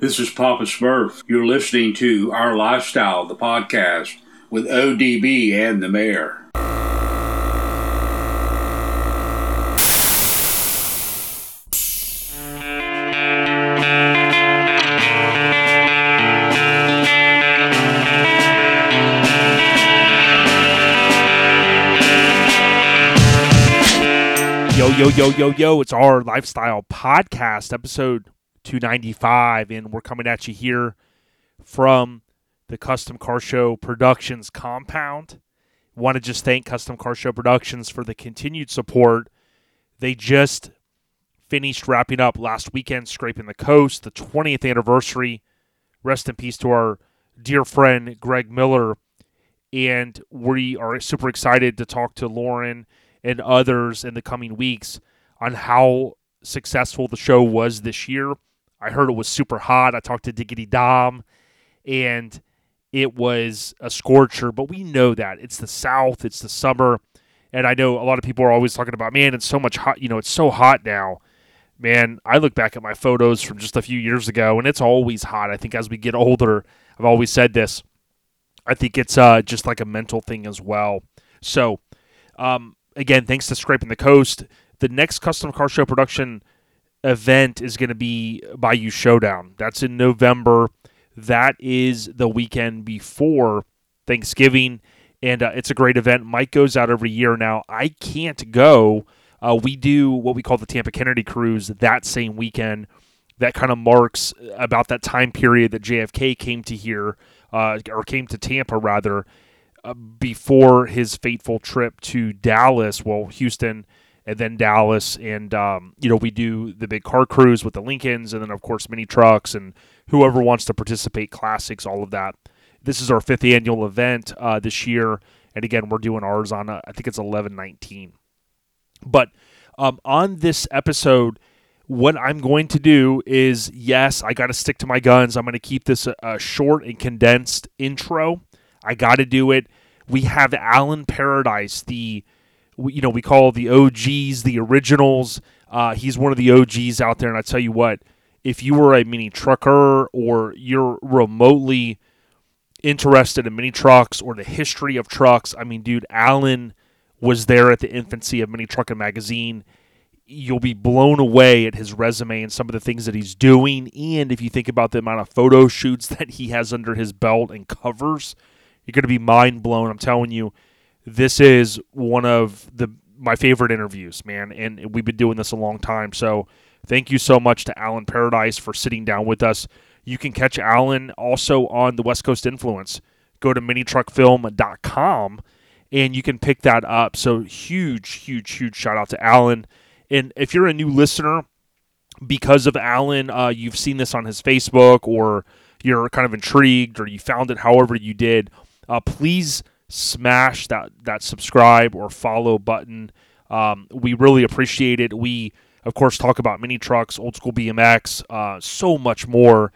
This is Papa Smurf. You're listening to Our Lifestyle, the podcast with ODB and the mayor. Yo, yo, yo, yo, yo. It's our lifestyle podcast, episode 295. And we're coming at you here from the Custom Car Show Productions compound. Want to just thank Custom Car Show Productions for the continued support. They just finished wrapping up last weekend, Scraping the Coast, the 20th anniversary. Rest in peace to our dear friend, Greg Miller. And we are super excited to talk to Lauren and others in the coming weeks on how successful the show was this year. I heard it was super hot. I talked to Diggity Dom, and it was a scorcher, but we know that. It's the South, it's the summer. And I know a lot of people are always talking about, man, it's so much hot. You know, it's so hot now. Man, I look back at my photos from just a few years ago, and it's always hot. I think as we get older, I've always said this. I think it's uh, just like a mental thing as well. So, um, again, thanks to Scraping the Coast, the next Custom Car Show production event is going to be Bayou Showdown. That's in November. That is the weekend before Thanksgiving, and uh, it's a great event. Mike goes out every year now. I can't go. Uh, we do what we call the Tampa Kennedy Cruise that same weekend. That kind of marks about that time period that JFK came to here, uh, or came to Tampa rather, uh, before his fateful trip to Dallas. Well, Houston and then Dallas, and um, you know we do the big car cruise with the Lincolns, and then of course mini trucks and whoever wants to participate, classics, all of that. This is our fifth annual event uh, this year, and again we're doing ours on uh, I think it's eleven nineteen. But um, on this episode, what I'm going to do is yes, I got to stick to my guns. I'm going to keep this a, a short and condensed intro. I got to do it. We have Alan Paradise, the you know we call the OGs, the originals. Uh, he's one of the OGs out there, and I tell you what, if you were a mini trucker or you're remotely interested in mini trucks or the history of trucks, I mean, dude, Alan was there at the infancy of Mini Trucking Magazine. You'll be blown away at his resume and some of the things that he's doing. And if you think about the amount of photo shoots that he has under his belt and covers, you're going to be mind blown. I'm telling you, this is one of the my favorite interviews, man. And we've been doing this a long time. So thank you so much to Alan Paradise for sitting down with us. You can catch Alan also on the West Coast Influence. Go to minitruckfilm.com and you can pick that up. So huge, huge, huge shout out to Alan. And if you're a new listener, because of Alan, uh, you've seen this on his Facebook or you're kind of intrigued or you found it however you did, uh, please smash that, that subscribe or follow button. Um, we really appreciate it. We, of course, talk about mini trucks, old school BMX, uh, so much more.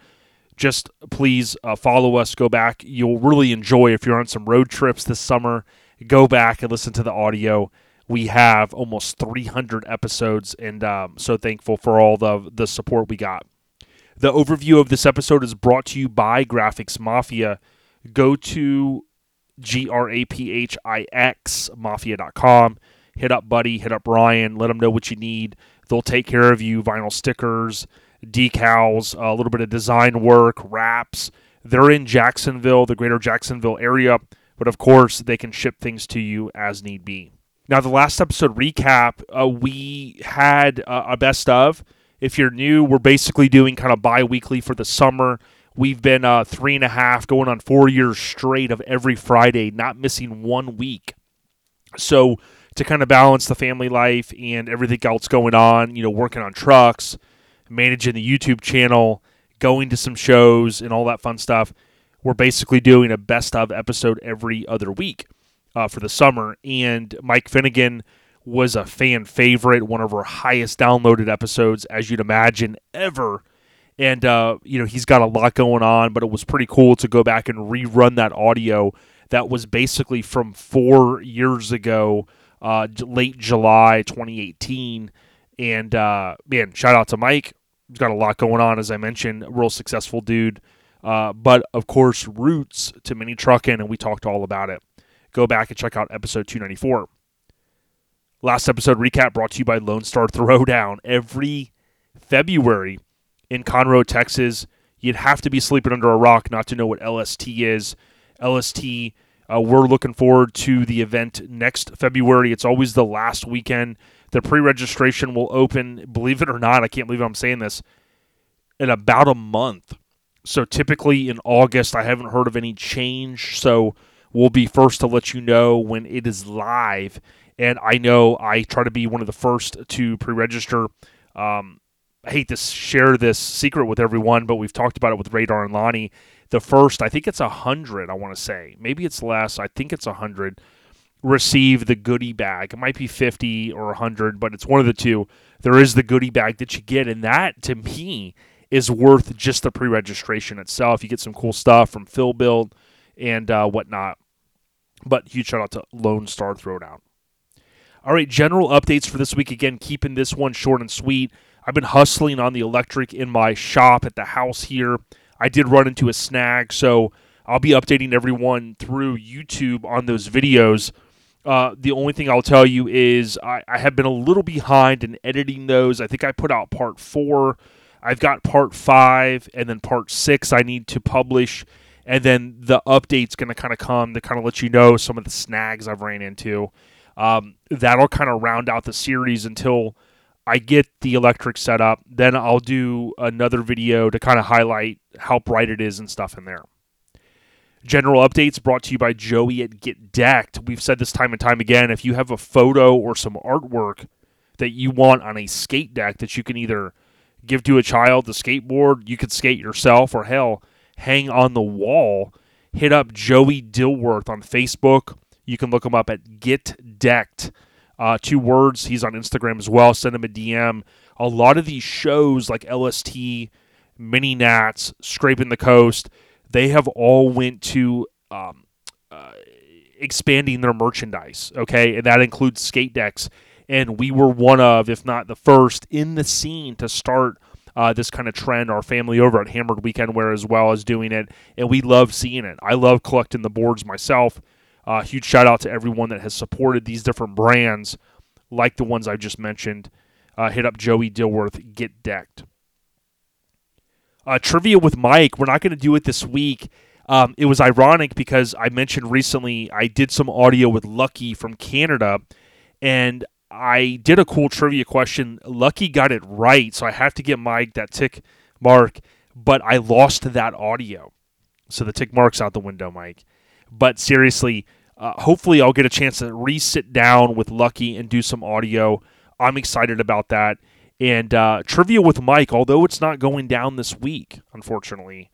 Just please uh, follow us, go back. You'll really enjoy if you're on some road trips this summer go back and listen to the audio. We have almost 300 episodes, and um, so thankful for all the the support we got. The overview of this episode is brought to you by Graphix Mafia. Go to G R A P H I X Mafia.com. Hit up Buddy, hit up Ryan, let them know what you need. They'll take care of you vinyl stickers, decals, a little bit of design work, wraps. They're in Jacksonville, the greater Jacksonville area but of course they can ship things to you as need be. Now, the last episode recap, uh, we had uh, a best of. If you're new, we're basically doing kind of bi weekly for the summer. We've been uh, three and a half, going on four years straight of every Friday, not missing one week. So, to kind of balance the family life and everything else going on, you know, working on trucks, managing the YouTube channel, going to some shows, and all that fun stuff, we're basically doing a best of episode every other week uh, for the summer. And Mike Finnegan was a fan favorite, one of our highest downloaded episodes, as you'd imagine, ever. And, uh, you know, he's got a lot going on, but it was pretty cool to go back and rerun that audio that was basically from four years ago, uh, late July 2018. And, uh, man, shout out to Mike. He's got a lot going on, as I mentioned. Real successful dude. Uh, but of course, roots to mini trucking, and we talked all about it. Go back and check out episode 294. Last episode recap brought to you by Lone Star Throwdown. Every February in Conroe, Texas, you'd have to be sleeping under a rock not to know what LST is. LST, uh, we're looking forward to the event next February. It's always the last weekend. The pre registration will open, believe it or not, I can't believe I'm saying this, in about a month. So typically in August, I haven't heard of any change. So we'll be first to let you know when it is live. And I know I try to be one of the first to pre register. Um, I hate to share this secret with everyone, but we've talked about it with Radar and Lonnie. The first, I think it's a hundred. I want to say maybe it's less. I think it's a hundred. Receive the goodie bag. It might be fifty or hundred, but it's one of the two. There is the goodie bag that you get, and that to me is worth just the pre-registration itself. You get some cool stuff from Phil Build and uh, whatnot. But huge shout out to Lone Star Throwdown. All right, general updates for this week. Again, keeping this one short and sweet. I've been hustling on the electric in my shop at the house here. I did run into a snag, so I'll be updating everyone through YouTube on those videos. Uh, the only thing I'll tell you is I, I, have been a little behind in editing those. I think I put out part four I've got part five and then part six I need to publish. And then the update's going to kind of come to kind of let you know some of the snags I've ran into. Um, that'll kind of round out the series until I get the electric set up. Then I'll do another video to kind of highlight how bright it is and stuff in there. General updates brought to you by Joey at Get Decked. We've said this time and time again. If you have a photo or some artwork that you want on a skate deck that you can either give to a child the skateboard. You could skate yourself, or hell, hang on the wall. Hit up Joey Dilworth on Facebook. You can look him up at Get Decked. Uh, two words. He's on Instagram as well. Send him a DM. A lot of these shows like LST, Mini Nats, Scraping the Coast, they have all went to um, uh, expanding their merchandise. Okay, and that includes skate decks and we were one of, if not the first, in the scene to start uh, this kind of trend. Our family over at Hammered Weekend Wear as well as doing it, and we love seeing it. I love collecting the boards myself. Uh, huge shout out to everyone that has supported these different brands, like the ones I just mentioned. Uh, hit up Joey Dilworth, get decked. Uh, trivia with Mike. We're not going to do it this week. Um, it was ironic because I mentioned recently I did some audio with Lucky from Canada, and I did a cool trivia question. Lucky got it right, so I have to get Mike that tick mark, but I lost that audio. So the tick mark's out the window, Mike. But seriously, uh, hopefully I'll get a chance to re sit down with Lucky and do some audio. I'm excited about that. And uh, trivia with Mike, although it's not going down this week, unfortunately,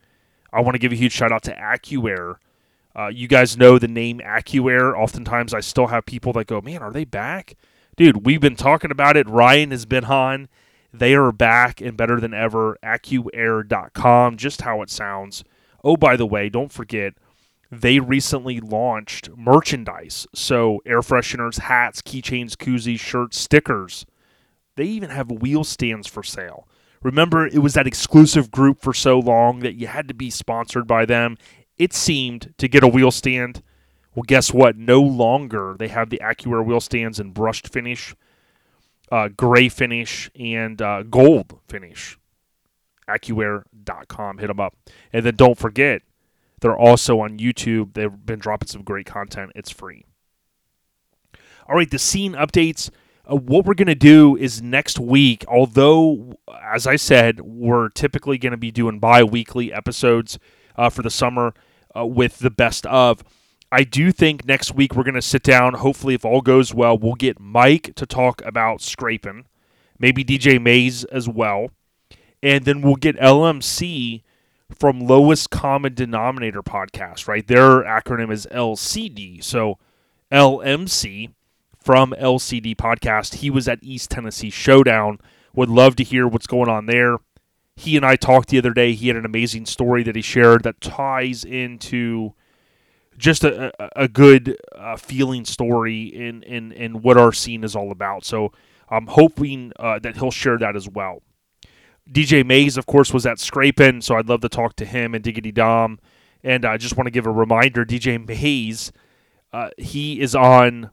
I want to give a huge shout out to AccuAir. Uh, you guys know the name AccuAir. Oftentimes I still have people that go, man, are they back? dude, we've been talking about it. Ryan has been on. They are back and better than ever. AccuAir.com, just how it sounds. Oh, by the way, don't forget, they recently launched merchandise. So, air fresheners, hats, keychains, koozies, shirts, stickers. They even have wheel stands for sale. Remember, it was that exclusive group for so long that you had to be sponsored by them. It seemed to get a wheel stand well, guess what? No longer they have the AccuAir wheel stands in brushed finish, uh, gray finish, and uh, gold finish. AccuAir.com. Hit them up. And then don't forget, they're also on YouTube. They've been dropping some great content. It's free. All right, the scene updates. Uh, what we're going to do is next week, although, as I said, we're typically going to be doing bi weekly episodes uh, for the summer uh, with the best of I do think next week we're going to sit down. Hopefully, if all goes well, we'll get Mike to talk about scraping, maybe DJ Mays as well. And then we'll get LMC from Lowest Common Denominator podcast, right? Their acronym is LCD. So LMC from LCD podcast. He was at East Tennessee Showdown. Would love to hear what's going on there. He and I talked the other day. He had an amazing story that he shared that ties into just a, a good uh, feeling story in, in, in what our scene is all about. So I'm hoping uh, that he'll share that as well. DJ Mays, of course, was at Scrapin, so I'd love to talk to him and Diggity Dom. And I just want to give a reminder DJ Mays, uh, he is on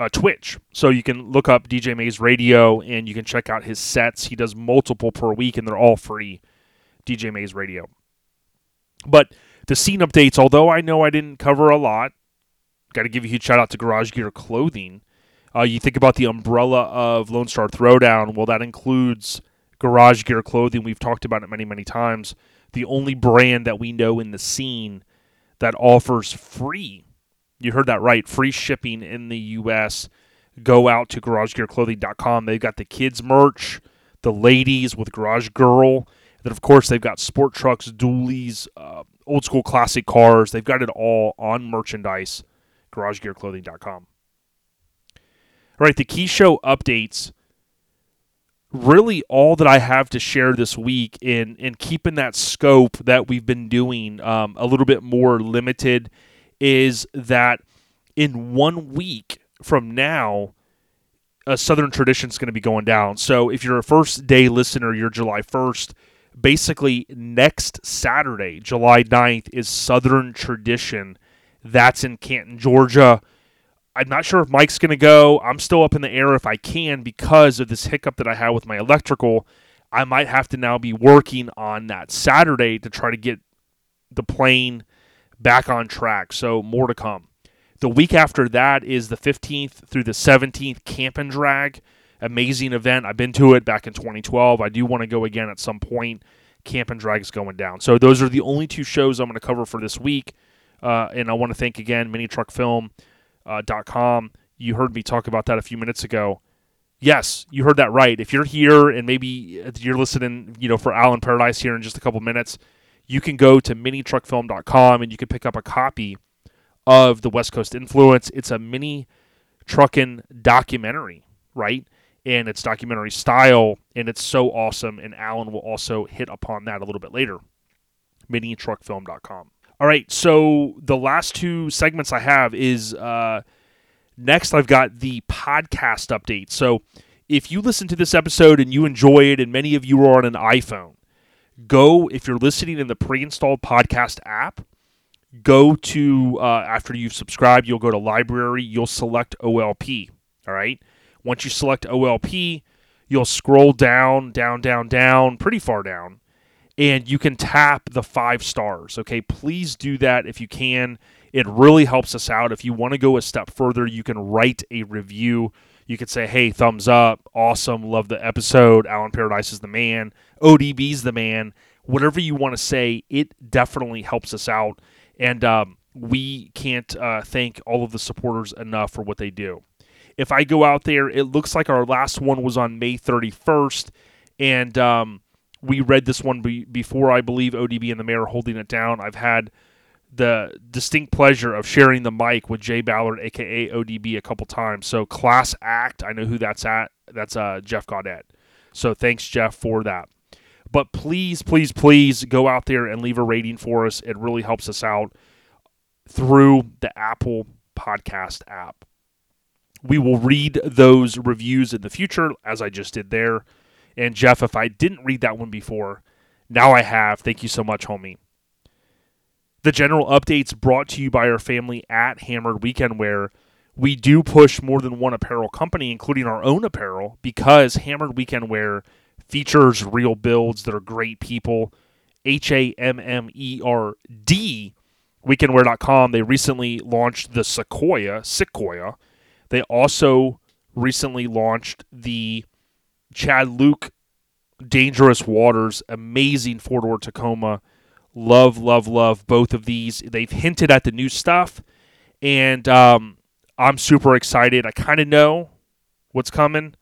uh, Twitch. So you can look up DJ Mays Radio and you can check out his sets. He does multiple per week and they're all free. DJ Mays Radio. But the scene updates, although I know I didn't cover a lot, got to give a huge shout out to Garage Gear Clothing. Uh, you think about the umbrella of Lone Star Throwdown. Well, that includes Garage Gear Clothing. We've talked about it many, many times. The only brand that we know in the scene that offers free, you heard that right, free shipping in the U.S. Go out to garagegearclothing.com. They've got the kids' merch, the ladies with Garage Girl. Then, of course, they've got sport trucks, dualies, uh, old school classic cars. They've got it all on merchandise, garagegearclothing.com. All right, the key show updates. Really, all that I have to share this week in in keeping that scope that we've been doing um, a little bit more limited is that in one week from now, a Southern tradition is going to be going down. So if you're a first day listener, you're July 1st. Basically, next Saturday, July 9th, is Southern tradition. That's in Canton, Georgia. I'm not sure if Mike's going to go. I'm still up in the air if I can because of this hiccup that I had with my electrical. I might have to now be working on that Saturday to try to get the plane back on track. So, more to come. The week after that is the 15th through the 17th Camp and Drag. Amazing event. I've been to it back in 2012. I do want to go again at some point. Camp and Drag is going down. So, those are the only two shows I'm going to cover for this week. Uh, and I want to thank again Mini Truck Film uh, .com. You heard me talk about that a few minutes ago. Yes, you heard that right. If you're here and maybe you're listening, you know, for Alan Paradise here in just a couple minutes, you can go to minitruckfilm.com and you can pick up a copy of the West Coast Influence. It's a mini trucking documentary, right? And it's documentary style, and it's so awesome. And Alan will also hit upon that a little bit later. Minitruckfilm.com. All right, so the last two segments I have is uh, next. I've got the podcast update. So if you listen to this episode and you enjoy it, and many of you are on an iPhone, go if you're listening in the pre-installed podcast app. Go to uh, after you've subscribed, you'll go to library. You'll select OLP. All right. Once you select OLP, you'll scroll down, down, down, down, pretty far down and you can tap the five stars. Okay, please do that if you can. It really helps us out. If you want to go a step further, you can write a review. You could say, hey, thumbs up, awesome, love the episode. Alan Paradise is the man, ODB's the man. Whatever you want to say, it definitely helps us out. And um, we can't uh, thank all of the supporters enough for what they do. If I go out there, it looks like our last one was on May 31st. And um, we read this one be, before I believe ODB and the mayor holding it down. I've had the distinct pleasure of sharing the mic with Jay Ballard, aka ODB, a couple times. So class act, I know who that's at. That's uh, Jeff Gaudet. So thanks, Jeff, for that. But please, please, please go out there and leave a rating for us. It really helps us out through the Apple Podcast app. We will read those reviews in the future, as I just did there. And Jeff, if I didn't read that one before, now I have. Thank you so much, homie. The general updates brought to you by our family at Hammered Weekend Wear. We do push more than one apparel company, including our own apparel, because Hammered Weekend Wear features real builds that are great people. H A M M E R D weekendwear.com. They recently launched the Sequoia, Sequoia. They also recently launched the Chad Luke, Dangerous Waters, amazing four door Tacoma. Love, love, love both of these. They've hinted at the new stuff, and um, I'm super excited. I kind of know what's coming.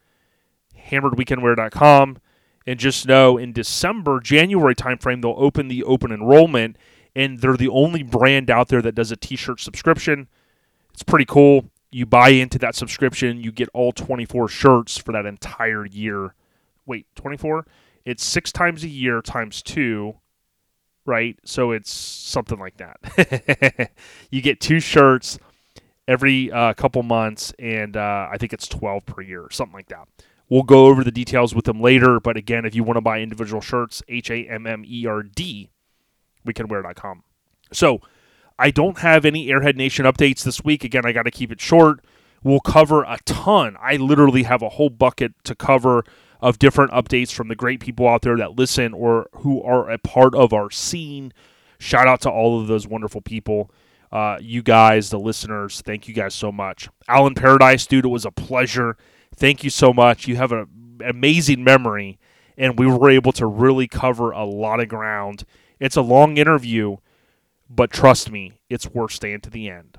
HammeredWeekendwear.com, and just know in December, January timeframe, they'll open the open enrollment, and they're the only brand out there that does a T-shirt subscription. It's pretty cool you buy into that subscription, you get all 24 shirts for that entire year. Wait, 24? It's six times a year times two, right? So it's something like that. you get two shirts every uh, couple months, and uh, I think it's 12 per year, something like that. We'll go over the details with them later. But again, if you want to buy individual shirts, H A M M E R D, weekendwear.com. So I don't have any Airhead Nation updates this week. Again, I got to keep it short. We'll cover a ton. I literally have a whole bucket to cover of different updates from the great people out there that listen or who are a part of our scene. Shout out to all of those wonderful people. Uh, you guys, the listeners, thank you guys so much. Alan Paradise, dude, it was a pleasure. Thank you so much. You have an amazing memory, and we were able to really cover a lot of ground. It's a long interview, but trust me, it's worth staying to the end.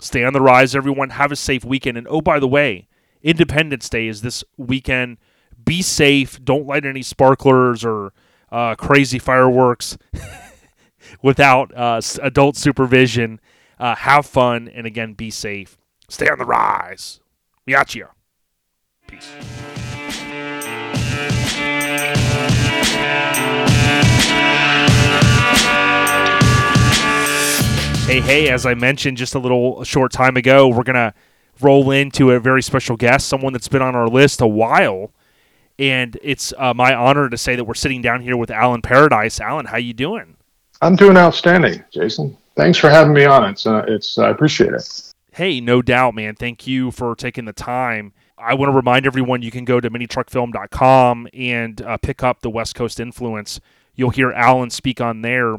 Stay on the rise, everyone. Have a safe weekend. And oh, by the way, Independence Day is this weekend. Be safe. Don't light any sparklers or uh, crazy fireworks without uh, adult supervision. Uh, have fun, and again, be safe. Stay on the rise. We got you. Peace. Hey, hey, as I mentioned just a little a short time ago, we're going to roll into a very special guest, someone that's been on our list a while. And it's uh, my honor to say that we're sitting down here with Alan Paradise. Alan, how you doing? I'm doing outstanding, Jason. Thanks for having me on. It's uh, it's I appreciate it. Hey, no doubt, man. Thank you for taking the time. I want to remind everyone you can go to minitruckfilm.com and uh, pick up the West Coast Influence. You'll hear Alan speak on there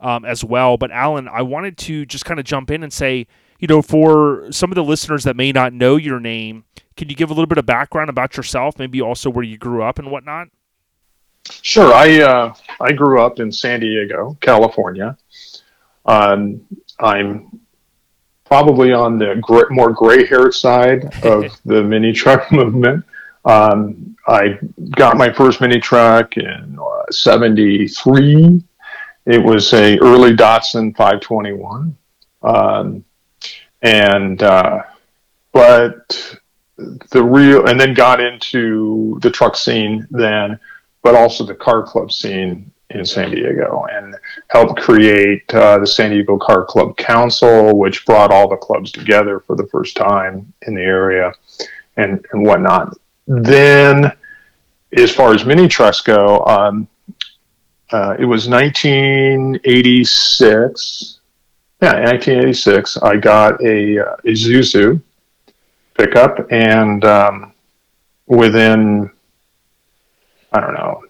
um, as well. But Alan, I wanted to just kind of jump in and say, you know, for some of the listeners that may not know your name, can you give a little bit of background about yourself, maybe also where you grew up and whatnot? Sure. I uh, I grew up in San Diego, California. Um, I'm probably on the gray, more gray-haired side of the mini truck movement. Um, I got my first mini truck in '73. It was a early Datsun 521, um, and uh, but the real and then got into the truck scene then, but also the car club scene in San Diego and helped create uh, the San Diego Car Club Council, which brought all the clubs together for the first time in the area and, and whatnot. Then, as far as mini trucks go, um, uh, it was 1986. Yeah, 1986. I got a, uh, Isuzu pickup, and um, within, I don't know,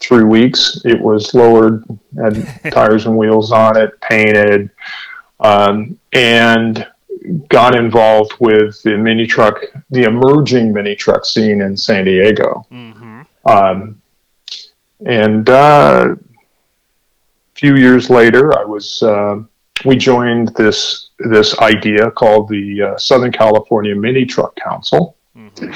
three weeks, it was lowered, had tires and wheels on it, painted, um, and got involved with the mini truck, the emerging mini truck scene in San Diego. Mm-hmm. Um, and uh, a few years later, I was uh, we joined this this idea called the uh, Southern California Mini Truck Council. Mm-hmm.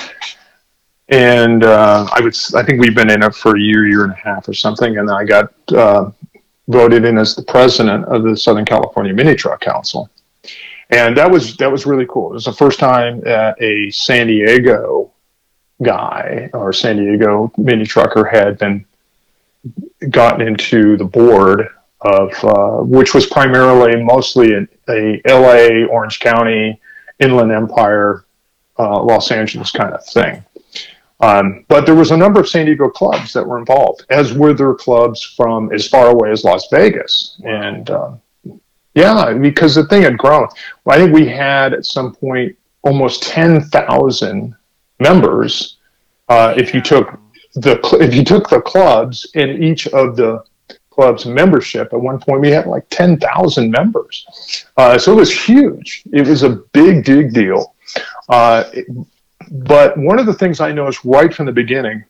And uh, I would, I think we've been in it for a year, year and a half or something. And I got uh, voted in as the president of the Southern California Mini Truck Council. And that was that was really cool. It was the first time that a San Diego guy or San Diego mini trucker had been gotten into the board of uh, which was primarily mostly a, a LA, Orange County, Inland Empire, uh, Los Angeles kind of thing. Um, but there was a number of San Diego clubs that were involved, as were there clubs from as far away as Las Vegas. And uh, yeah, because the thing had grown. I think we had at some point almost 10,000 members uh, if you took the if you took the clubs in each of the club's membership, at one point we had like 10,000 members. Uh, so it was huge. It was a big, big deal. Uh, it, but one of the things I noticed right from the beginning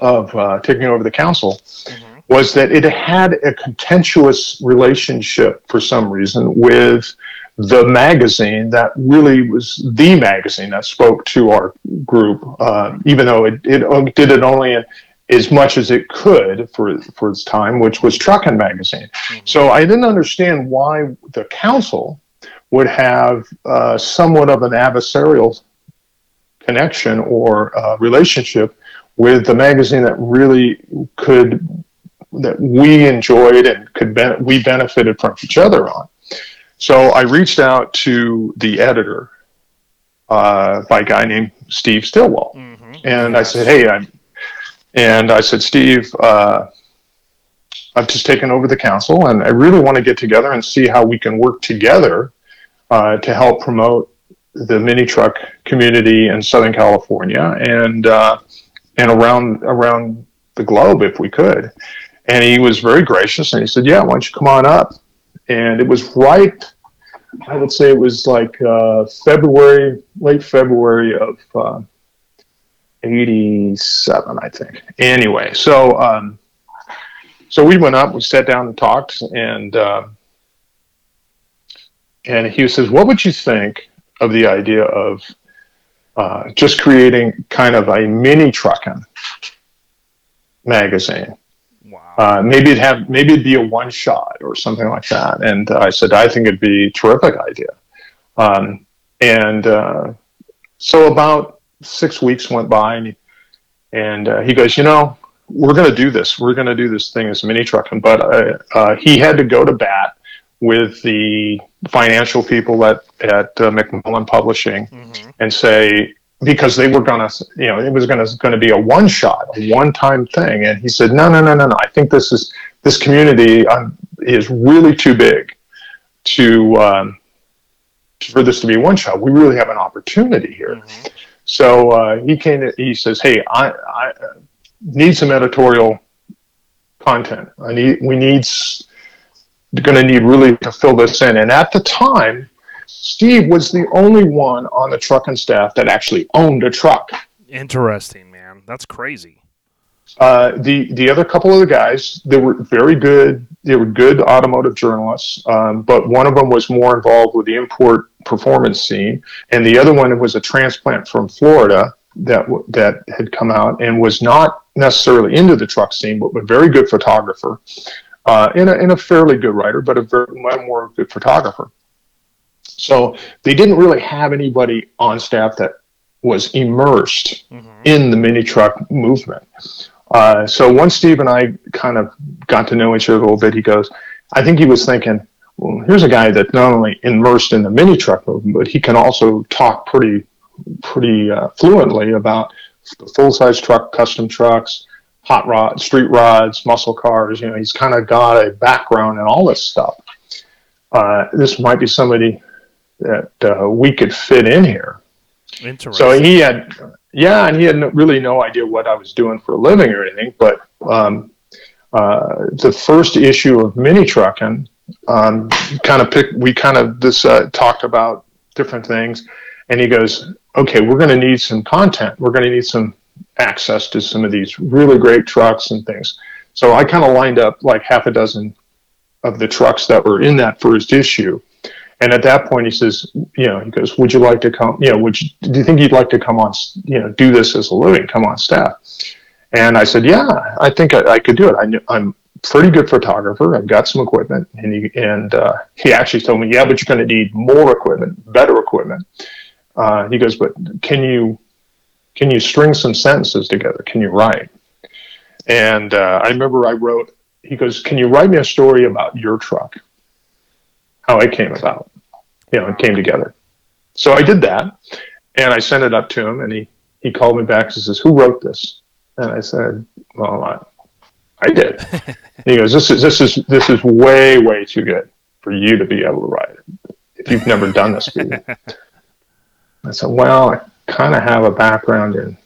of uh, taking over the council mm-hmm. was that it had a contentious relationship for some reason with the magazine that really was the magazine that spoke to our group, uh, even though it, it did it only in, as much as it could for for its time, which was Truckin' Magazine. Mm-hmm. So I didn't understand why the council would have uh, somewhat of an adversarial connection or uh, relationship with the magazine that really could that we enjoyed and could we benefited from each other on. So I reached out to the editor uh, by a guy named Steve Stillwell. Mm-hmm. And I said, "Hey, I'm," and I said, "Steve, uh, I've just taken over the council, and I really want to get together and see how we can work together uh, to help promote the mini truck community in Southern California and uh, and around around the globe if we could." And he was very gracious, and he said, "Yeah, why don't you come on up?" And it was right. I would say it was like uh, February, late February of uh, 87, I think. Anyway, so um, so we went up, we sat down and talked, and uh, and he says, "What would you think of the idea of uh, just creating kind of a mini trucking magazine?" Uh, maybe it have maybe it'd be a one shot or something like that. And I said I think it'd be a terrific idea. Um, and uh, so about six weeks went by, and he, and uh, he goes, you know, we're going to do this. We're going to do this thing as mini trucking. But uh, uh, he had to go to bat with the financial people at at uh, McMullen Publishing Mm-hmm. and say because they were going to, you know, it was going to going to be a one shot, a one time thing. And he said, no, no, no, no, no. I think this is this community um, is really too big to um, for this to be one shot. We really have an opportunity here. Mhm. So uh, he came. To, he says, "Hey, I, I need some editorial content. I need. We need. Going to need really to fill this in." And at the time, Steve was the only one on the Truckin' staff that actually owned a truck. Interesting, man. That's crazy. Uh, the the other couple of the guys, they were very good. They were good automotive journalists, um, but one of them was more involved with the import performance scene, and the other one was a transplant from Florida that that had come out and was not necessarily into the truck scene, but a very good photographer, uh, and, a, and a fairly good writer, but a very more good photographer. So they didn't really have anybody on staff that was immersed Mm-hmm. in the mini truck movement. Uh, so once Steve and I kind of got to know each other a little bit, he goes, I think he was thinking, well, here's a guy that's not only immersed in the mini truck movement, but he can also talk pretty, pretty uh, fluently about the full size truck, custom trucks, hot rod, street rods, muscle cars. You know, he's kind of got a background in all this stuff. Uh, this might be somebody that uh, we could fit in here. Interesting. So he had, yeah, and he had no, really no idea what I was doing for a living or anything. But um, uh, the first issue of Mini Trucking, um, kind of picked, we kind of this uh, talked about different things, and he goes, "Okay, we're going to need some content. We're going to need some access to some of these really great trucks and things." So I kind of lined up like half a dozen of the trucks that were in that first issue. And at that point, he says, you know, he goes, would you like to come, you know, would you, do you think you'd like to come on, you know, do this as a living, come on staff? And I said, yeah, I think I, I could do it. I, kn- I'm a pretty good photographer. I've got some equipment. And he, and, uh, he actually told me, yeah, but you're going to need more equipment, better equipment. Uh, he goes, but can you, can you string some sentences together? Can you write? And, uh, I remember I wrote, he goes, can you write me a story about your truck? How it came about, you know, it came together. So I did that and I sent it up to him and he, he called me back and says, who wrote this? And I said, well, I, I did. He goes, this is, this is, this is way, way too good for you to be able to write it if you've never done this before. I said, well, I kind of have a background in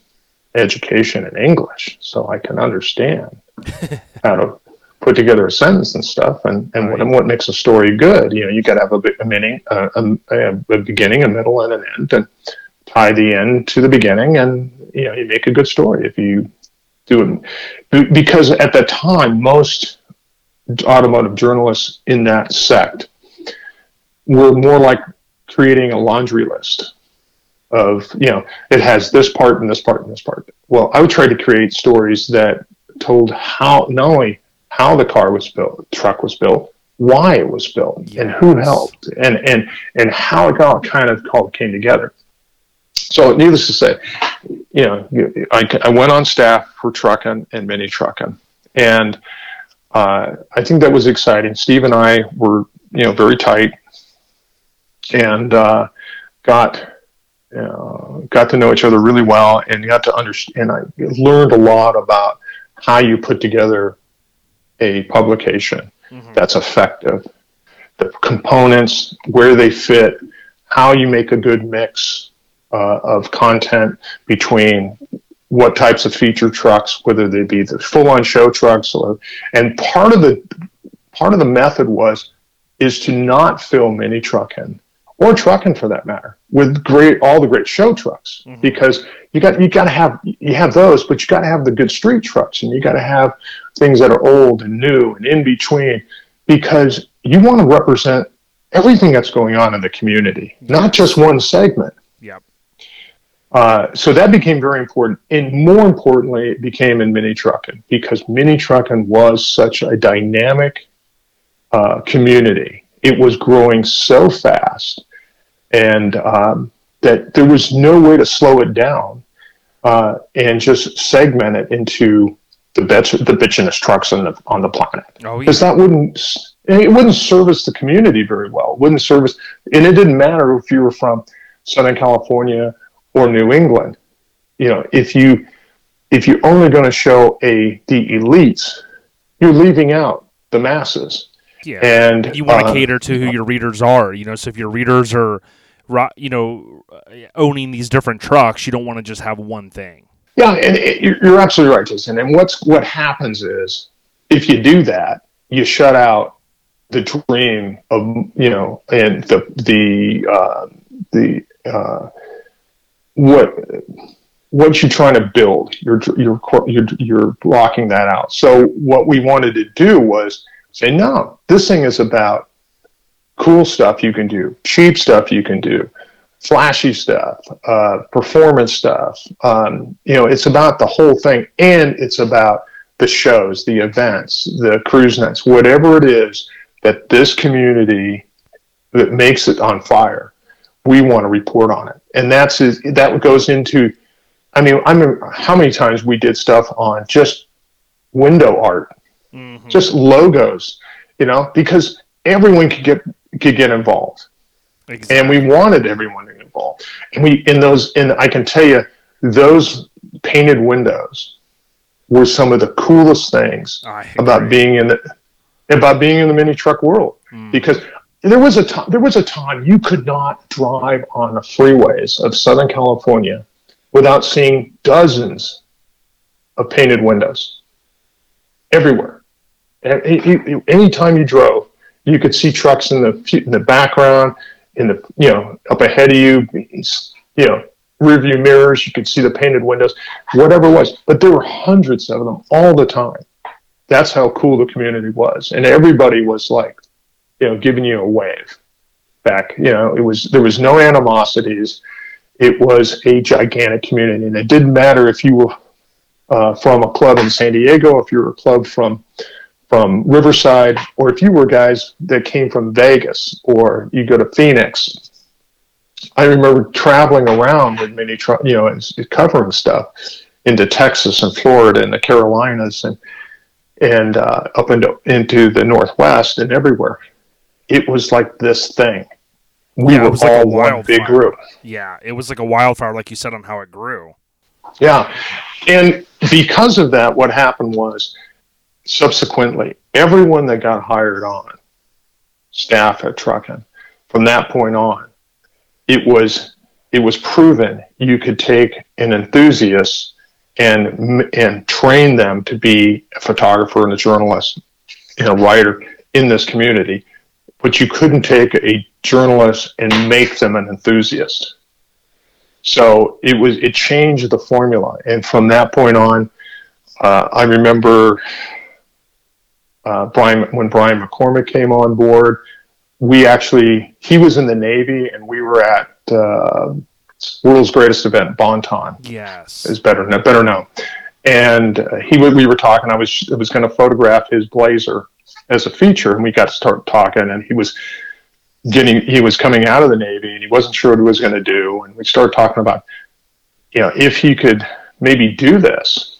education in English, so I can understand how to put together a sentence and stuff, and and what, Right. what makes a story good. You know, you got to have a, a meaning, a, a, a beginning, a middle, and an end, and tie the end to the beginning, and you know, you make a good story if you do it. Because at the time, most automotive journalists in that sect were more like creating a laundry list of you know it has this part and this part and this part well i would try to create stories that told how not only how the car was built truck was built why it was built and who helped and and and how it all kind of all came together so needless to say you know i, I went on staff for Truckin' and mini trucking and uh, i think that was exciting steve and i were you know very tight and uh, got uh, got to know each other really well, and got to understand. And I learned a lot about how you put together a publication mm-hmm. that's effective, the components, where they fit, how you make a good mix uh, of content between what types of feature trucks, whether they be the full-on show trucks or, and part of the part of the method was is to not fill mini trucking or trucking for that matter with great all the great show trucks. Mm-hmm. because you got you got to have you have those but you got to have the good street trucks and you got to have things that are old and new and in between because you want to represent everything that's going on in the community not just one segment. Yep. Uh, so that became very important and more importantly it became in mini trucking because mini trucking was such a dynamic uh, community. It was growing so fast and um, that there was no way to slow it down uh, and just segment it into the bitch, the bitchinest trucks on the on the planet because oh, yeah. that wouldn't it wouldn't service the community very well. It wouldn't service, and it didn't matter if you were from Southern California or New England. You know, if you if you're only going to show a the elites, you're leaving out the masses. Yeah, and you want to uh, cater to who your readers are. You know, so if your readers are you know, owning these different trucks, you don't want to just have one thing. Yeah, and it, you're absolutely right, Jason. And what's what happens is if you do that, you shut out the dream of you know, and the the uh, the uh, what what you're trying to build. You're you're you're you're blocking that out. So what we wanted to do was say, no, this thing is about cool stuff you can do, cheap stuff you can do, flashy stuff, uh, performance stuff. Um, you know, it's about the whole thing, and it's about the shows, the events, the cruise nights, whatever it is that this community that makes it on fire. We want to report on it, and that's that goes into. I mean, I mean, how many times we did stuff on just window art, mm-hmm. just logos, you know, because everyone could get could get involved. Exactly. And we wanted everyone to get involved. And we in those and I can tell you those painted windows were some of the coolest things about being in the about being in the mini truck world mm. because there was a time there was a time you could not drive on the freeways of Southern California without seeing dozens of painted windows everywhere. Anytime you drove, you could see trucks in the in the background, in the you know up ahead of you, you know rearview mirrors. You could see the painted windows, whatever it was. But there were hundreds of them all the time. That's how cool the community was, and everybody was like, you know, giving you a wave back. You know, it was there was no animosities. It was a gigantic community, and it didn't matter if you were uh, from a club in San Diego, if you were a club from from Riverside, or if you were guys that came from Vegas or you go to Phoenix. I remember traveling around with many, you know, covering stuff into Texas and Florida and the Carolinas and and uh, up into into the Northwest and everywhere. It was like this thing. We yeah, were all like one big group. Yeah, it was like a wildfire, like you said, on how it grew. Yeah, and because of that, what happened was subsequently, everyone that got hired on staff at Truckin, from that point on, it was it was proven you could take an enthusiast and and train them to be a photographer and a journalist and a writer in this community, but you couldn't take a journalist and make them an enthusiast. So it was it changed the formula, and from that point on, uh, I remember uh, Brian when Brian McCormick came on board. We actually he was in the Navy and we were at uh, world's greatest event, Bonton. Yes, is better better known. And uh, he we were talking. I was I was going to photograph his blazer as a feature, and we got to start talking. And he was getting he was coming out of the Navy, and he wasn't sure what he was going to do. And we started talking about, you know, if he could maybe do this,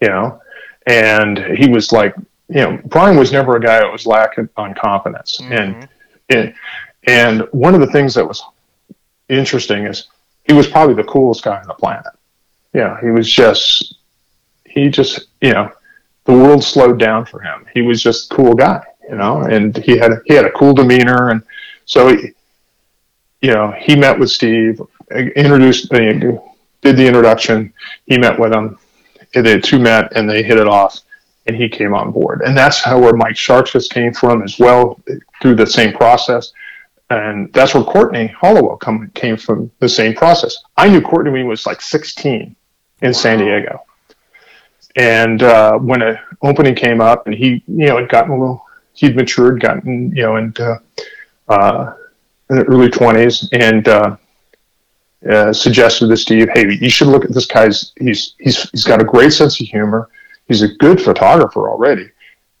you know. And he was like, you know, Brian was never a guy that was lacking on confidence. Mm-hmm. And, and, and one of the things that was interesting is he was probably the coolest guy on the planet. Yeah, he was just he just you know the world slowed down for him. He was just a cool guy, you know, and he had he had a cool demeanor, and so he, you know he met with Steve, introduced, did the introduction. He met with him. The two met and they hit it off, and he came on board. And that's how where Mike Sharks just came from as well through the same process. And that's where Courtney Hollowell come, came from the same process. I knew Courtney when he was like 16 in wow. San Diego. And uh, when an opening came up, and he, you know, had gotten a little, he'd matured, gotten, you know, uh, in the early 20s, and uh, uh, suggested to Steve, "Hey, you should look at this guy's. He's he's he's got a great sense of humor. He's a good photographer already,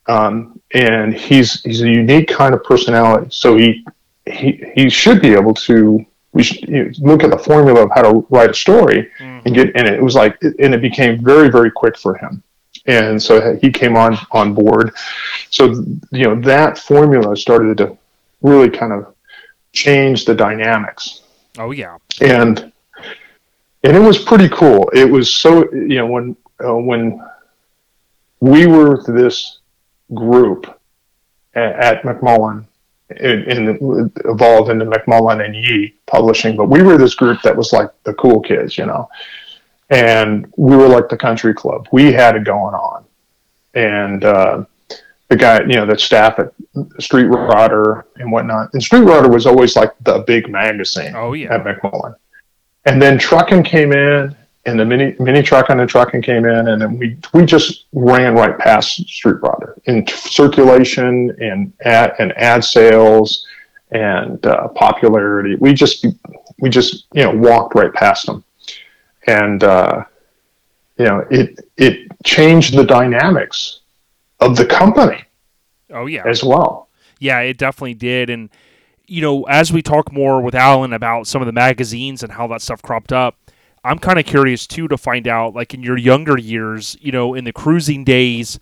um, and he's he's a unique kind of personality. So he he he should be able to we should you know, look at the formula of how to write a story mm-hmm. and get and it. It was like and it became very very quick for him. And so he came on on board. So you know that formula started to really kind of change the dynamics. Oh yeah. And and it was pretty cool. It was so you know when uh, when we were this group at, at McMullen and evolved into McMullen and Yee Publishing. But we were this group that was like the cool kids, you know, and we were like the country club. We had it going on, and uh, the guy, you know, the staff at Street Rodder and whatnot. And Street Rodder was always like the big magazine. Oh yeah, at McMullen. And then Truckin' came in, and the mini mini truck and the trucking came in, and then we we just ran right past Street Rodder in circulation and ad and ad sales and uh, popularity. We just we just you know walked right past them, and uh, you know it it changed the dynamics of the company. Oh yeah, as well. Yeah, it definitely did, and you know as we talk more with Alan about some of the magazines and how that stuff cropped up I'm kind of curious too to find out, like in your younger years, you know, in the cruising days,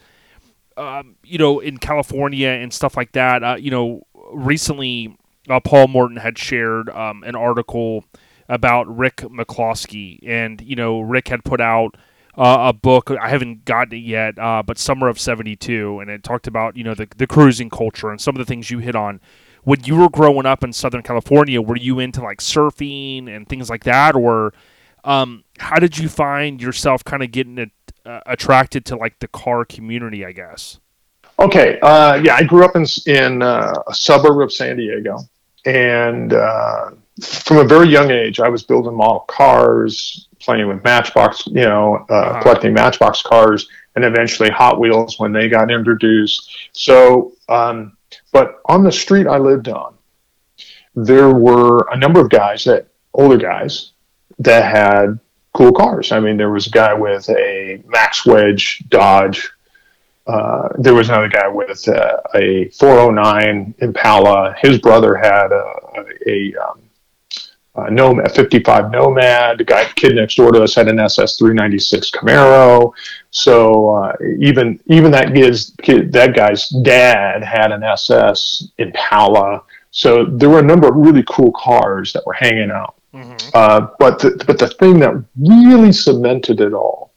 um, you know, in California and stuff like that. Uh, you know, recently uh, Paul Morton had shared um, an article about Rick McCloskey, and you know, Rick had put out uh, a book. I haven't gotten it yet, uh, but Summer of '72, and it talked about you know the the cruising culture and some of the things you hit on. When you were growing up in Southern California, were you into like surfing and things like that, or um, how did you find yourself kind of getting it, uh, attracted to like the car community? I guess. Okay. Uh, yeah, I grew up in in uh, a suburb of San Diego, and uh, from a very young age, I was building model cars, playing with Matchbox, you know, uh, uh-huh. collecting Matchbox cars, and eventually Hot Wheels when they got introduced. So, um, but on the street I lived on, there were a number of guys that older guys that had cool cars. I mean, there was a guy with a Max Wedge Dodge. Uh, there was another guy with uh, a 409 Impala. His brother had a, a, um, a Nomad, 55 Nomad. The guy, kid next door to us had an SS 396 Camaro. So uh, even even that kid's kid, that guy's dad had an SS Impala. So there were a number of really cool cars that were hanging out. Mm-hmm. Uh, but the, but the thing that really cemented it all,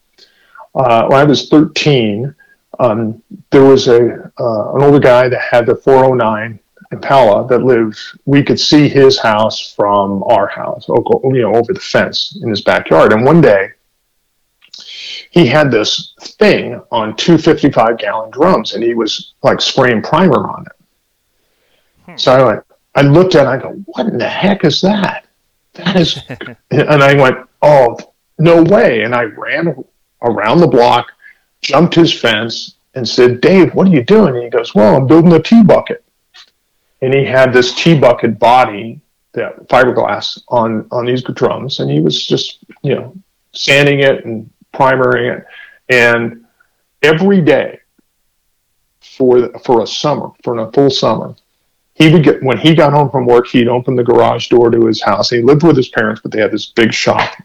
uh, when I was 13, um, there was a uh, an older guy that had the 409 Impala that lived. We could see his house from our house, you know, over the fence in his backyard. And one day, he had this thing on two 55 gallon drums, and he was like spraying primer on it. Hmm. So I went, I looked at it, I go, what in the heck is that? That is, and I went, oh, no way. And I ran around the block, jumped his fence, and said, Dave, what are you doing? And he goes, well, I'm building a T-bucket. And he had this T-bucket body, that fiberglass on, on these drums. And he was just, you know, sanding it and primering it. And every day for, for a summer, for a full summer, he would get when he got home from work, he'd open the garage door to his house. He lived with his parents, but they had this big shop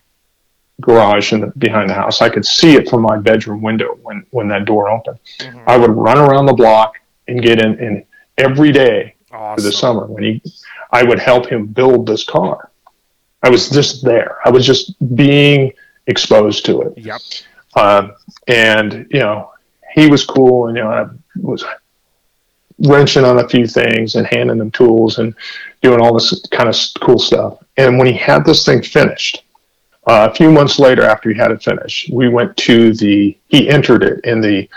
garage in the, behind the house. I could see it from my bedroom window when when that door opened. Mm-hmm. I would run around the block and get in, and every day awesome. for the summer when he, I would help him build this car. I was just there. I was just being exposed to it. Yep. Um, and you know, he was cool, and you know, I was wrenching on a few things and handing them tools and doing all this kind of cool stuff. And when he had this thing finished, uh, a few months later, after he had it finished, we went to the. He entered it in the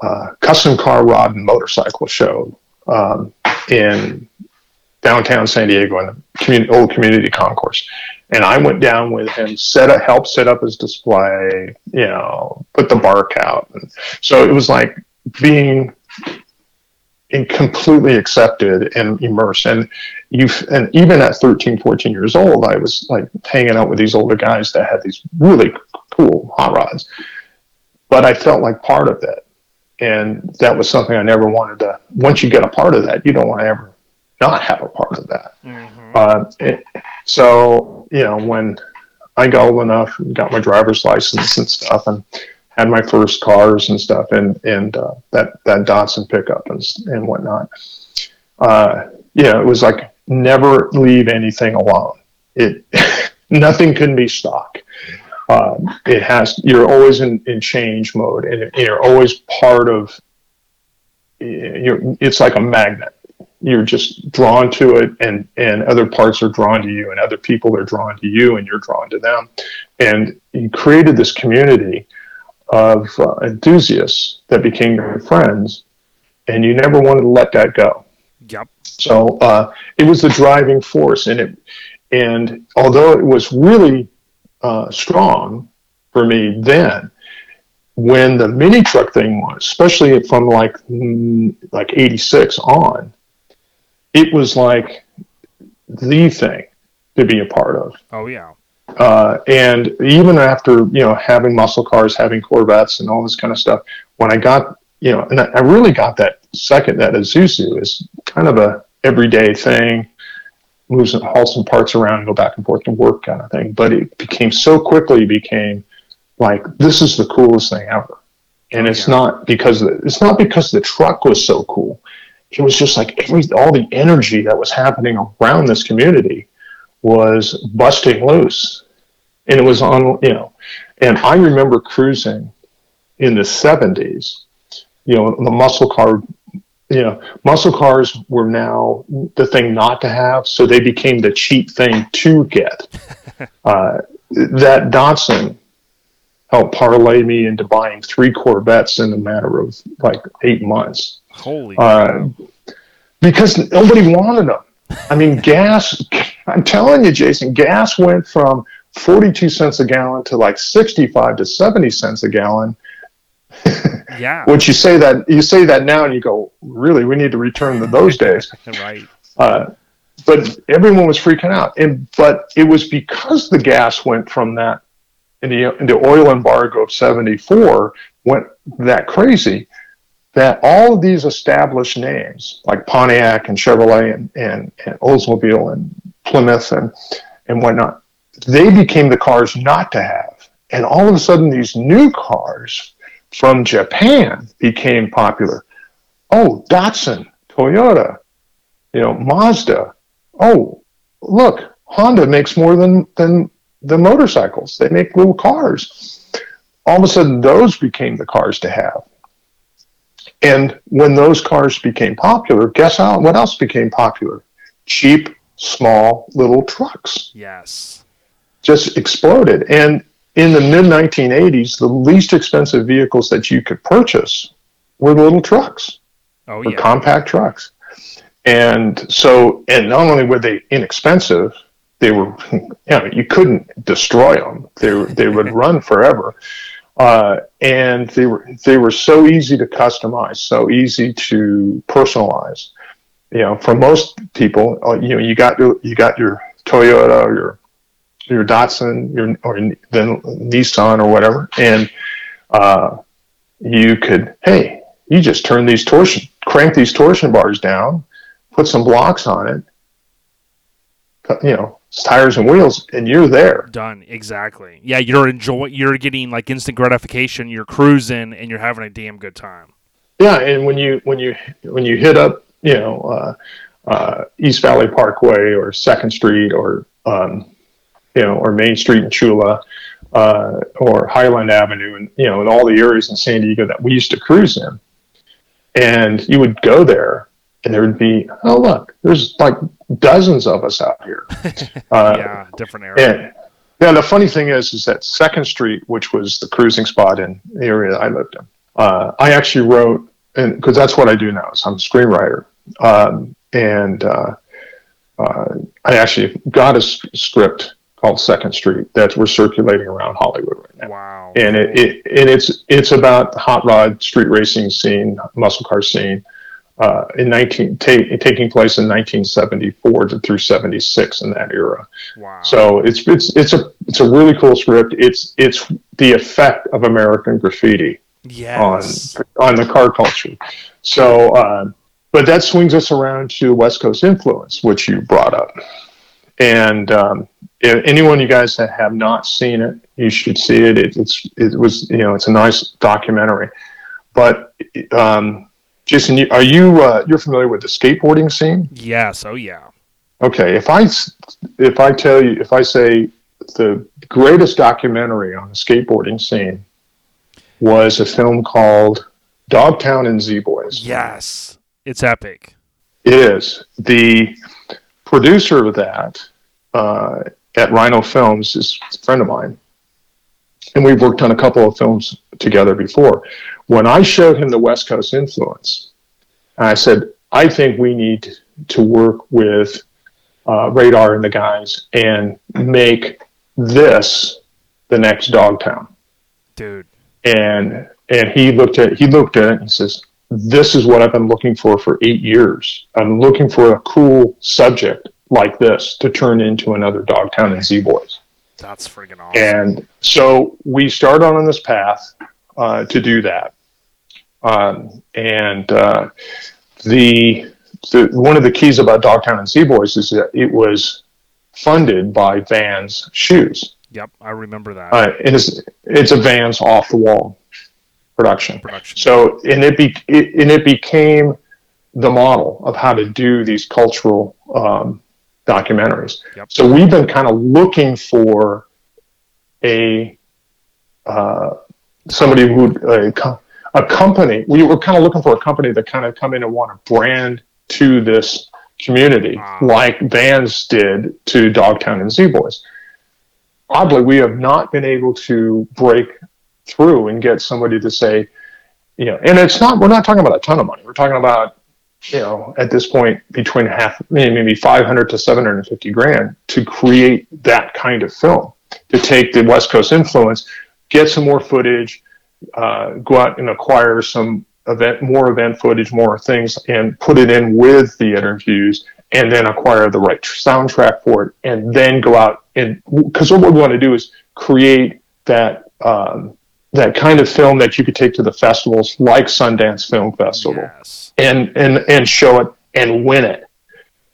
uh, custom car rod and motorcycle show um, in downtown San Diego in the community, old community concourse. And I went down with him, set up, helped set up his display, you know, put the bark out. And so it was like being in completely accepted and immersed. And you, and even at 13, 14 years old, I was like hanging out with these older guys that had these really cool hot rods. But I felt like part of it. And that was something I never wanted to. Once you get a part of that, you don't want to ever not have a part of that. Mm-hmm. Uh, it, so you know, when I got old enough, got my driver's license and stuff, and had my first cars and stuff, and and uh, that that Datsun pickup and and whatnot. Uh, yeah, it was like never leave anything alone. It nothing can be stock. Um, it has. You're always in, in change mode, and you're always part of. You're, it's like a magnet you're just drawn to it and and other parts are drawn to you and other people are drawn to you and you're drawn to them and you created this community of uh, enthusiasts that became your friends and you never wanted to let that go Yep. so uh, it was the driving force and it and although it was really uh, strong for me then when the mini truck thing was especially from like mm, like 86 on it was like the thing to be a part of. Oh yeah. Uh, and even after you know having muscle cars, having Corvettes, and all this kind of stuff, when I got you know, and I really got that second that Isuzu is kind of a everyday thing, moves and haul some parts around, and go back and forth to work kind of thing. But it became so quickly became like this is the coolest thing ever, and it's Yeah. not because it's not because the truck was so cool it was just like every all the energy that was happening around this community was busting loose and it was on you know and i remember cruising in the 70s you know the muscle car you know muscle cars were now the thing not to have so they became the cheap thing to get uh, that datsun helped parlay me into buying three corvettes in a matter of like eight months Holy. uh, because nobody wanted them. I mean, gas. I'm telling you, Jason, gas went from 42 cents a gallon to like 65 to 70 cents a gallon. yeah. Which you say that you say that now, and you go, really, we need to return to those days. right. Uh, but everyone was freaking out, and but it was because the gas went from that in the in the oil embargo of '74 went that crazy that all of these established names like Pontiac and Chevrolet and, and, and Oldsmobile and Plymouth and and whatnot, they became the cars not to have, and all of a sudden these new cars from Japan became popular. Oh, Datsun, Toyota, you know, Mazda. Oh, look, Honda makes more than than the motorcycles. They make little cars. All of a sudden, those became the cars to have. And when those cars became popular, guess how? What else became popular? Cheap, small, little trucks Yes. just exploded. And in the mid 1980s, the least expensive vehicles that you could purchase were little trucks Oh yeah. compact trucks. And so, and not only were they inexpensive, they were, you know, you couldn't destroy them. They, were- they would run forever. Uh, and they were, they were so easy to customize, so easy to personalize. You know, for most people, uh, you know, you got your, you got your Toyota or your, your Datsun, your, or then Nissan or whatever. And, uh, you could, hey, you just turn these torsion, crank these torsion bars down, put some blocks on it, you know, tires and wheels, and you're there. Done. Exactly. Yeah, you're enjoying, you're getting like instant gratification, you're cruising and you're having a damn good time. Yeah, and when you when you when you hit up, you know, uh, uh, East Valley Parkway or Second Street or um, you know, or Main Street in Chula, uh, or Highland Avenue, and you know, in all the areas in San Diego that we used to cruise in. And you would go there, and there would be, oh look, there's like dozens of us out here. Uh, yeah, different area. And, yeah, the funny thing is, is that Second Street, which was the cruising spot in the area that I lived in, uh, I actually wrote, and because that's what I do now, is I'm a screenwriter, um, and uh, uh, I actually got a script called Second Street that we're circulating around Hollywood right now. Wow! And it, it and it's it's about hot rod street racing scene, muscle car scene, uh, in 19 ta- taking place in 1974 to through 76 in that era. Wow! So it's it's it's a it's a really cool script. It's it's the effect of American graffiti yes. on on the car culture. So, uh, but that swings us around to West Coast influence, which you brought up. And um, if anyone you guys that have not seen it, you should see it. it it's it was you know it's a nice documentary. But um, Jason, are you uh, you're familiar with the skateboarding scene? Yes. Oh yeah. Okay. If I if I tell you if I say the greatest documentary on the skateboarding scene was a film called Dogtown and Z Boys. Yes, it's epic. It is. The producer of that uh, at Rhino Films is a friend of mine. And we've worked on a couple of films together before. When I showed him the West Coast influence, I said, I think we need to work with uh, Radar and the guys and make this the next Dogtown. Dude and and he looked at he looked at it and he says, "This is what I've been looking for for eight years. I'm looking for a cool subject like this to turn into another Dogtown and Z Boys." That's freaking awesome. And so we start on this path uh, to do that, um, and uh, the, the one of the keys about Dogtown and Z Boys is that it was funded by Vans Shoes. Yep, I remember that. Uh, it is it's a Vans off the wall production. Production. So and it be it, and it became the model of how to do these cultural um, documentaries. Yep. So we've been kind of looking for a uh, somebody who a, a company. We were kind of looking for a company that kind of come in and want to brand to this community Wow. like Vans did to Dogtown and Z Boys oddly, we have not been able to break through and get somebody to say, you know, and it's not, we're not talking about a ton of money. We're talking about, you know, at this point between half, maybe 500 to 750 grand to create that kind of film, to take the West Coast influence, get some more footage, uh, go out and acquire some event, more event footage, more things, and put it in with the interviews and then acquire the right soundtrack for it, and then go out and because what we want to do is create that um, that kind of film that you could take to the festivals like Sundance Film Festival. Yes. and and and show it and win it,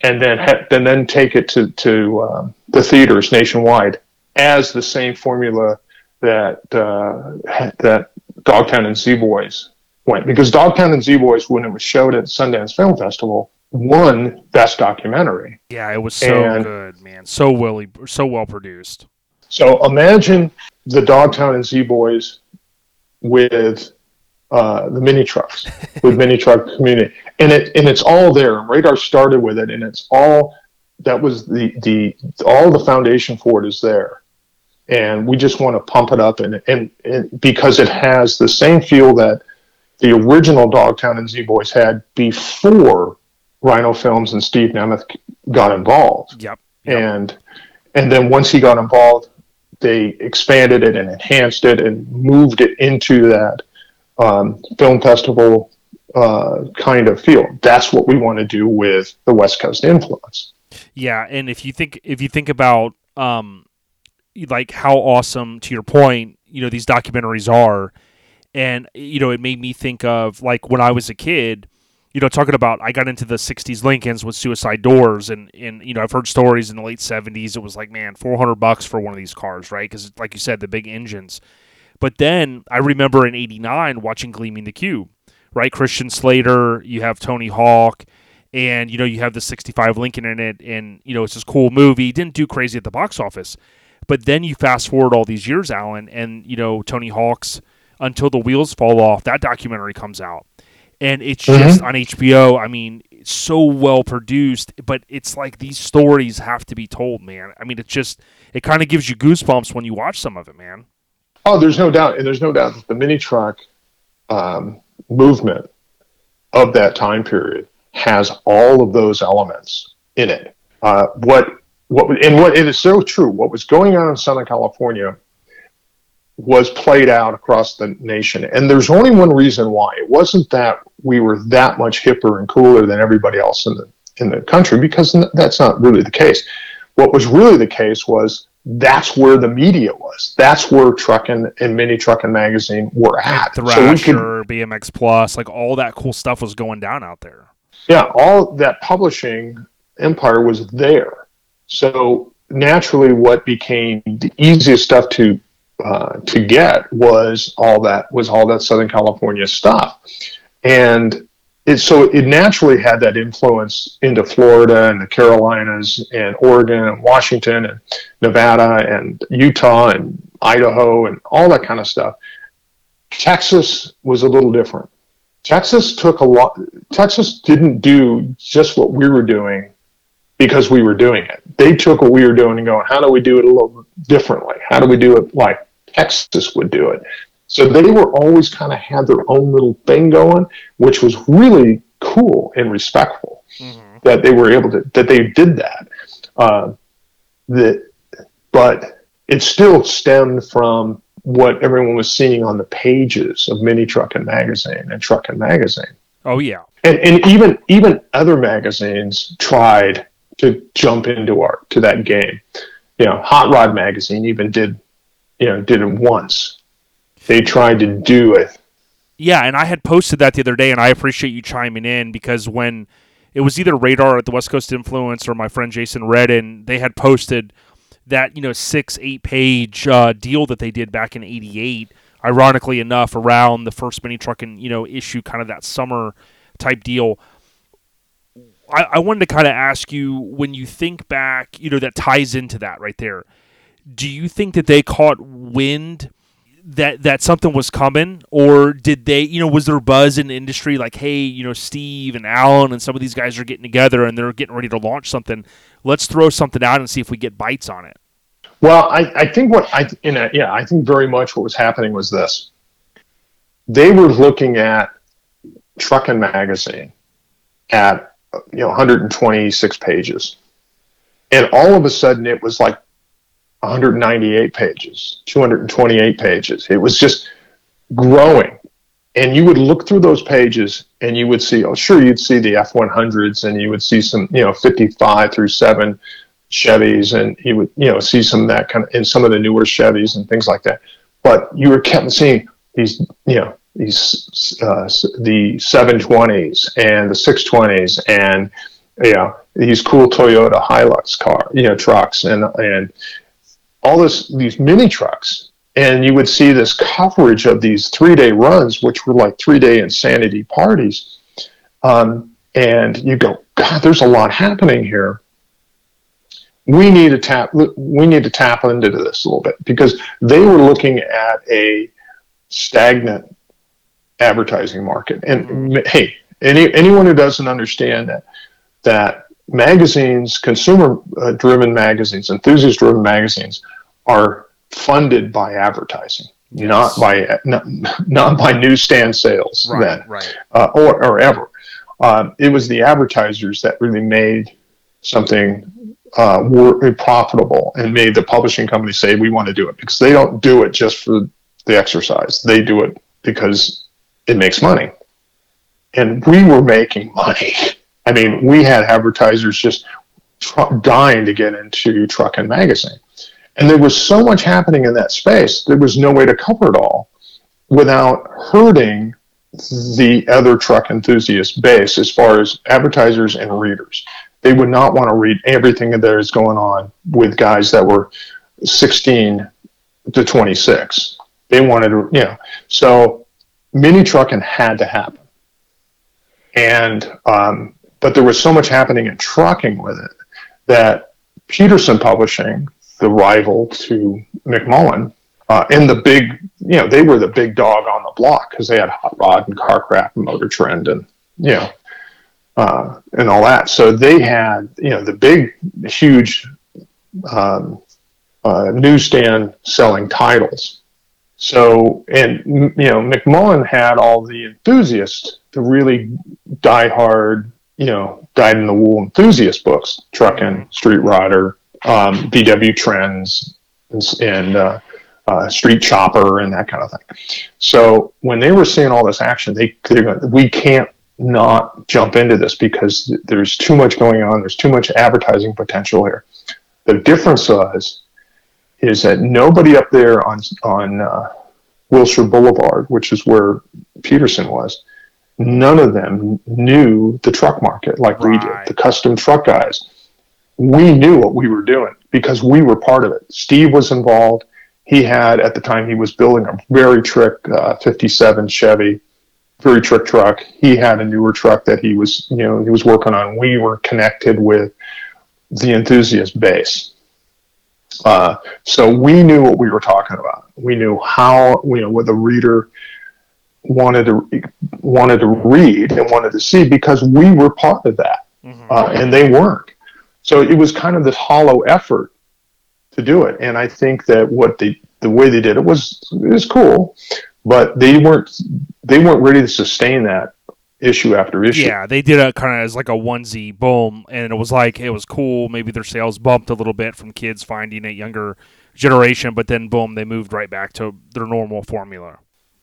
and then ha- and then take it to to um, the theaters nationwide as the same formula that uh, that Dogtown and Z Boys went. Because Dogtown and Z Boys when it was showed at Sundance Film Festival won Best Documentary. Yeah, it was so And- good, man. So well, so well produced. So imagine the Dogtown and Z Boys with uh, the mini trucks, with mini truck community, and it and it's all there. Radar started with it, and it's all that was the the all the foundation for it is there, and we just want to pump it up, and and, and because it has the same feel that the original Dogtown and Z Boys had before Rhino Films and Steve Nemeth got involved Yep. yep. and and then once he got involved, they expanded it and enhanced it and moved it into that um, film festival uh, kind of feel. That's what we want to do with the West Coast influence. Yeah, and if you think if you think about um like how awesome to your point, you know, these documentaries are and you know, it made me think of like when I was a kid, you know, talking about I got into the 60s Lincolns with suicide doors and and you know, I've heard stories in the late 70s it was like, man, 400 bucks for one of these cars, right? Cuz like you said, the big engines. But then I remember in 89 watching Gleaming the Cube, right? Christian Slater, you have Tony Hawk, and you know you have the 65 Lincoln in it and you know it's this cool movie didn't do crazy at the box office But then you fast forward all these years, Alan, and you know Tony Hawk's "Until the Wheels Fall Off." That documentary comes out, and it's Mhm. just on HBO. I mean, it's so well produced, but it's like these stories have to be told, man. I mean, it's just it kind of gives you goosebumps when you watch some of it, man. Oh, there's no doubt, and there's no doubt that the mini truck um, movement of that time period has all of those elements in it. Uh, what what and what it is so true. What was going on in Southern California was played out across the nation, and there's only one reason why. It wasn't that we were that much hipper and cooler than everybody else in the in the country, because that's not really the case. What was really the case was that's where the media was. That's where Truckin' and Mini Truckin' Magazine were at. Thrasher, BMX Plus, like all that cool stuff was going down out there. yeah, all that publishing empire was there. So naturally, what became the easiest stuff to uh, to get was all that was all that Southern California stuff, and it, so it naturally had that influence into Florida and the Carolinas and Oregon and Washington and Nevada and Utah and Idaho and all that kind of stuff. Texas was a little different. Texas took a lot. Texas didn't do just what we were doing because we were doing it. They took what we were doing and going, how do we do it a little differently? How do we do it like Texas would do it? So they were always kind of had their own little thing going, which was really cool and respectful that they were able to that they did that. Uh, that, but it still stemmed from what everyone was seeing on the pages of Mini Truckin' Magazine and Truckin' Magazine Oh yeah, and, and even even other magazines tried to jump into our to that game. You know, Hot Rod magazine even did you know did it once. They tried to do it. yeah. And I had posted that the other day, and I appreciate you chiming in because when it was either Radar at the West Coast Influence or my friend Jason Redden, they had posted that you know six eight page uh, deal that they did back in '88. Ironically enough, around the first Mini Truckin' you know issue, kind of that summer type deal. I, I wanted to kind of ask you when you think back, you know, that ties into that right there. Do you think that they caught wind that that something was coming, or did they, you know, was there buzz in the industry like, hey, you know, Steve and Alan and some of these guys are getting together and they're getting ready to launch something. Let's throw something out and see if we get bites on it. Well, I, I think what I in a, yeah I think very much what was happening was this. They were looking at Truckin' Magazine at you know 126 pages, and all of a sudden it was like 198 pages, 228 pages. It was just growing. And you would look through those pages and you would see, oh, sure, you'd see the F 100s and you would see some, you know, 55 through 7 Chevys and you would, you know, see some of that kind of, in some of the newer Chevys and things like that. But you were kept seeing these, you know, these, uh, the 720s and the 620s and, you know, these cool Toyota Hilux car, you know, trucks and, and, all this these mini trucks. And you would see this coverage of these three day runs which were like three day insanity parties. Um, and you go god there's a lot happening here. We need to tap we need to tap into this a little bit because they were looking at a stagnant advertising market and hey any, anyone who doesn't understand that that magazines, consumer uh, driven magazines, enthusiast driven magazines are funded by advertising, Yes. not by not, not by newsstand sales then right. uh, or, or ever. Um, it was the advertisers that really made something uh, profitable and made the publishing company say we want to do it because they don't do it just for the exercise. They do it because it makes money, and we were making money. I mean, we had advertisers just tr- dying to get into Truckin' Magazine. And there was so much happening in that space, there was no way to cover it all without hurting the other truck enthusiast base as far as advertisers and readers. They would not want to read everything that is going on with guys that were 16 to 26. They wanted to, you know, so Mini Truckin' had to happen. And, um, but there was so much happening in trucking with it that Petersen Publishing, the rival to McMullen. Uh, and the big, you know, they were the big dog on the block because they had Hot Rod and Car Carcraft and Motor Trend and, you know, uh, and all that. So they had, you know, the big, huge um, uh, newsstand selling titles. So, and, you know, McMullen had all the enthusiasts, the really diehard, you know, dyed in the wool enthusiast books, Truckin', Street Rodder, um, VW Trends, and, and uh, uh, Street Chopper, and that kind of thing. So when they were seeing all this action, they, they we can't not jump into this because there's too much going on. There's too much advertising potential here. The difference was is that nobody up there on on uh, Wilshire Boulevard, which is where Petersen was, none of them knew the truck market like right. we did. The custom truck guys, we knew what we were doing because we were part of it. Steve was involved. He had at the time he was building a very trick uh, 57 Chevy, very trick truck. He had a newer truck that he was you know he was working on. We were connected with the enthusiast base. Uh, so we knew what we were talking about. We knew how, you know, what the reader wanted to wanted to read and wanted to see because we were part of that, mm-hmm. uh, and they weren't. So it was kind of this hollow effort to do it. And I think that what they the way they did it was it was cool, but they weren't they weren't ready to sustain that issue after issue. Yeah, they did it kind of as like a onesie boom, and it was like it was cool. Maybe their sales bumped a little bit from kids finding it younger generation, but then boom, they moved right back to their normal formula.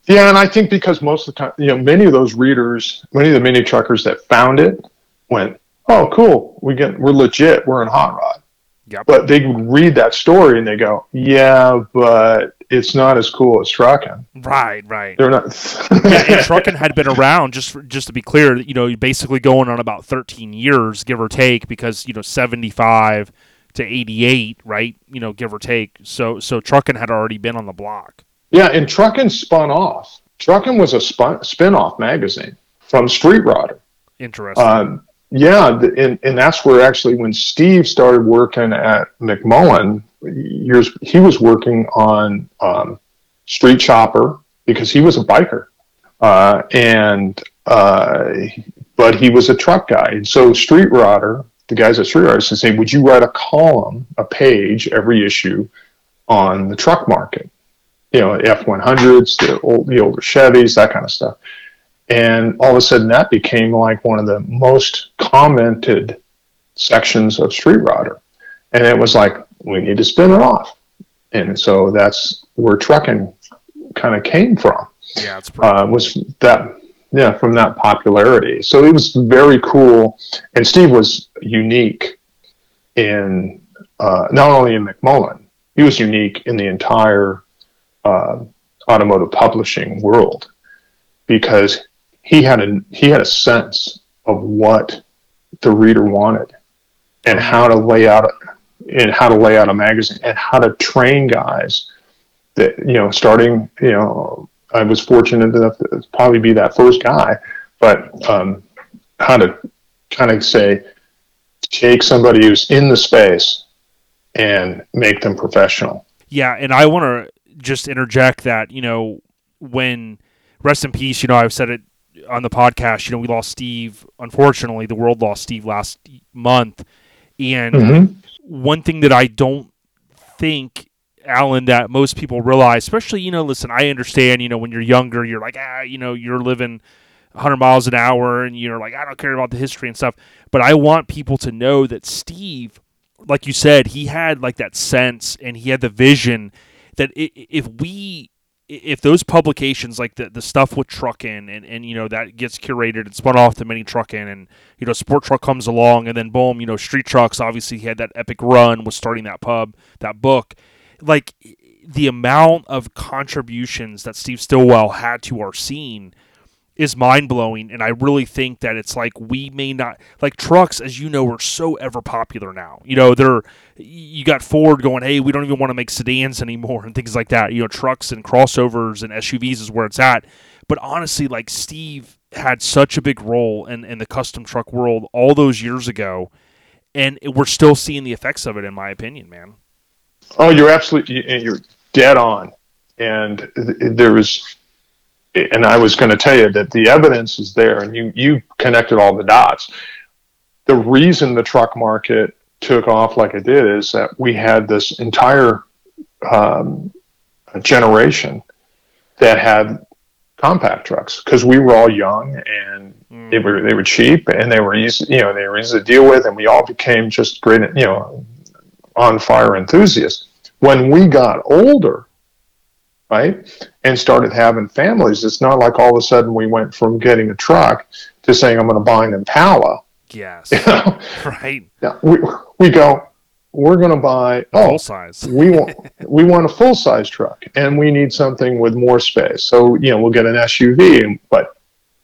Yeah, and I think because most of the time, you know, many of those readers, many of the mini truckers that found it went, "Oh, cool, we get we're legit, we're in hot rod." Yep. But they would read that story and they go, "Yeah, but it's not as cool as Truckin'. Right, right. They're not. yeah, and Truckin' had been around just for, just to be clear. You know, basically going on about 13 years, give or take, because you know 75 to 88, right? You know, give or take. So so Truckin' had already been on the block. Yeah, and Truckin' spun off. Truckin' was a spun, spin-off magazine from Street Rodder. Interesting. Um, yeah, and, and that's where actually when Steve started working at McMullen, years he was working on um, Street Chopper because he was a biker, uh, and uh, but he was a truck guy, and so Street Rodder, the guys at Street Rodder, said, "Say, would you write a column, a page every issue on the truck market? You know, F one hundreds, the old the older Chevys, that kind of stuff." And all of a sudden, that became like one of the most commented sections of Street Rodder. And it was like, we need to spin it off. And so that's where Truckin' kind of came from. Yeah, it's uh, was that yeah from that popularity. So it was very cool, and Steve was unique in uh, not only in McMullen, he was unique in the entire uh, automotive publishing world because he had a he had a sense of what the reader wanted and how to lay out and how to lay out a magazine and how to train guys that you know starting you know I was fortunate enough to probably be that first guy but um, how to kind of say take somebody who's in the space and make them professional. Yeah and I want to just interject that you know when rest in peace you know I've said it on the podcast, you know, we lost Steve. Unfortunately, the world lost Steve last month. And mm-hmm. one thing that I don't think, Alan, that most people realize, especially, you know, listen, I understand, you know, when you're younger, you're like, ah, you know, you're living 100 miles an hour and you're like, I don't care about the history and stuff. But I want people to know that Steve, like you said, he had like that sense and he had the vision that if we if those publications like the, the stuff with Truckin' and, and you know that gets curated and spun off to Mini Truckin' and you know sport truck comes along and then boom you know street trucks obviously had that epic run with starting that pub that book. Like the amount of contributions that steve stillwell had to our scene is mind blowing. And I really think that it's like we may not like trucks, as you know, are so ever popular now. You know, they're you got Ford going, hey, we don't even want to make sedans anymore and things like that. You know, trucks and crossovers and SUVs is where it's at. But honestly, like Steve had such a big role in, in the custom truck world all those years ago, and we're still seeing the effects of it, in my opinion, man. Oh, you're absolutely you're dead on, and there was, and I was going to tell you that the evidence is there, and you you connected all the dots. The reason the truck market took off like it did is that we had this entire um, generation that had compact trucks because we were all young and mm. they were they were cheap and they were easy you know they were easy to deal with and we all became just great you know on fire enthusiasts when we got older right and started having families it's not like all of a sudden we went from getting a truck to saying i'm going to buy an impala yes you know? right yeah, we, we go we're going to buy oh, full size. we want we want a full size truck, and we need something with more space. So you know, we'll get an SUV. But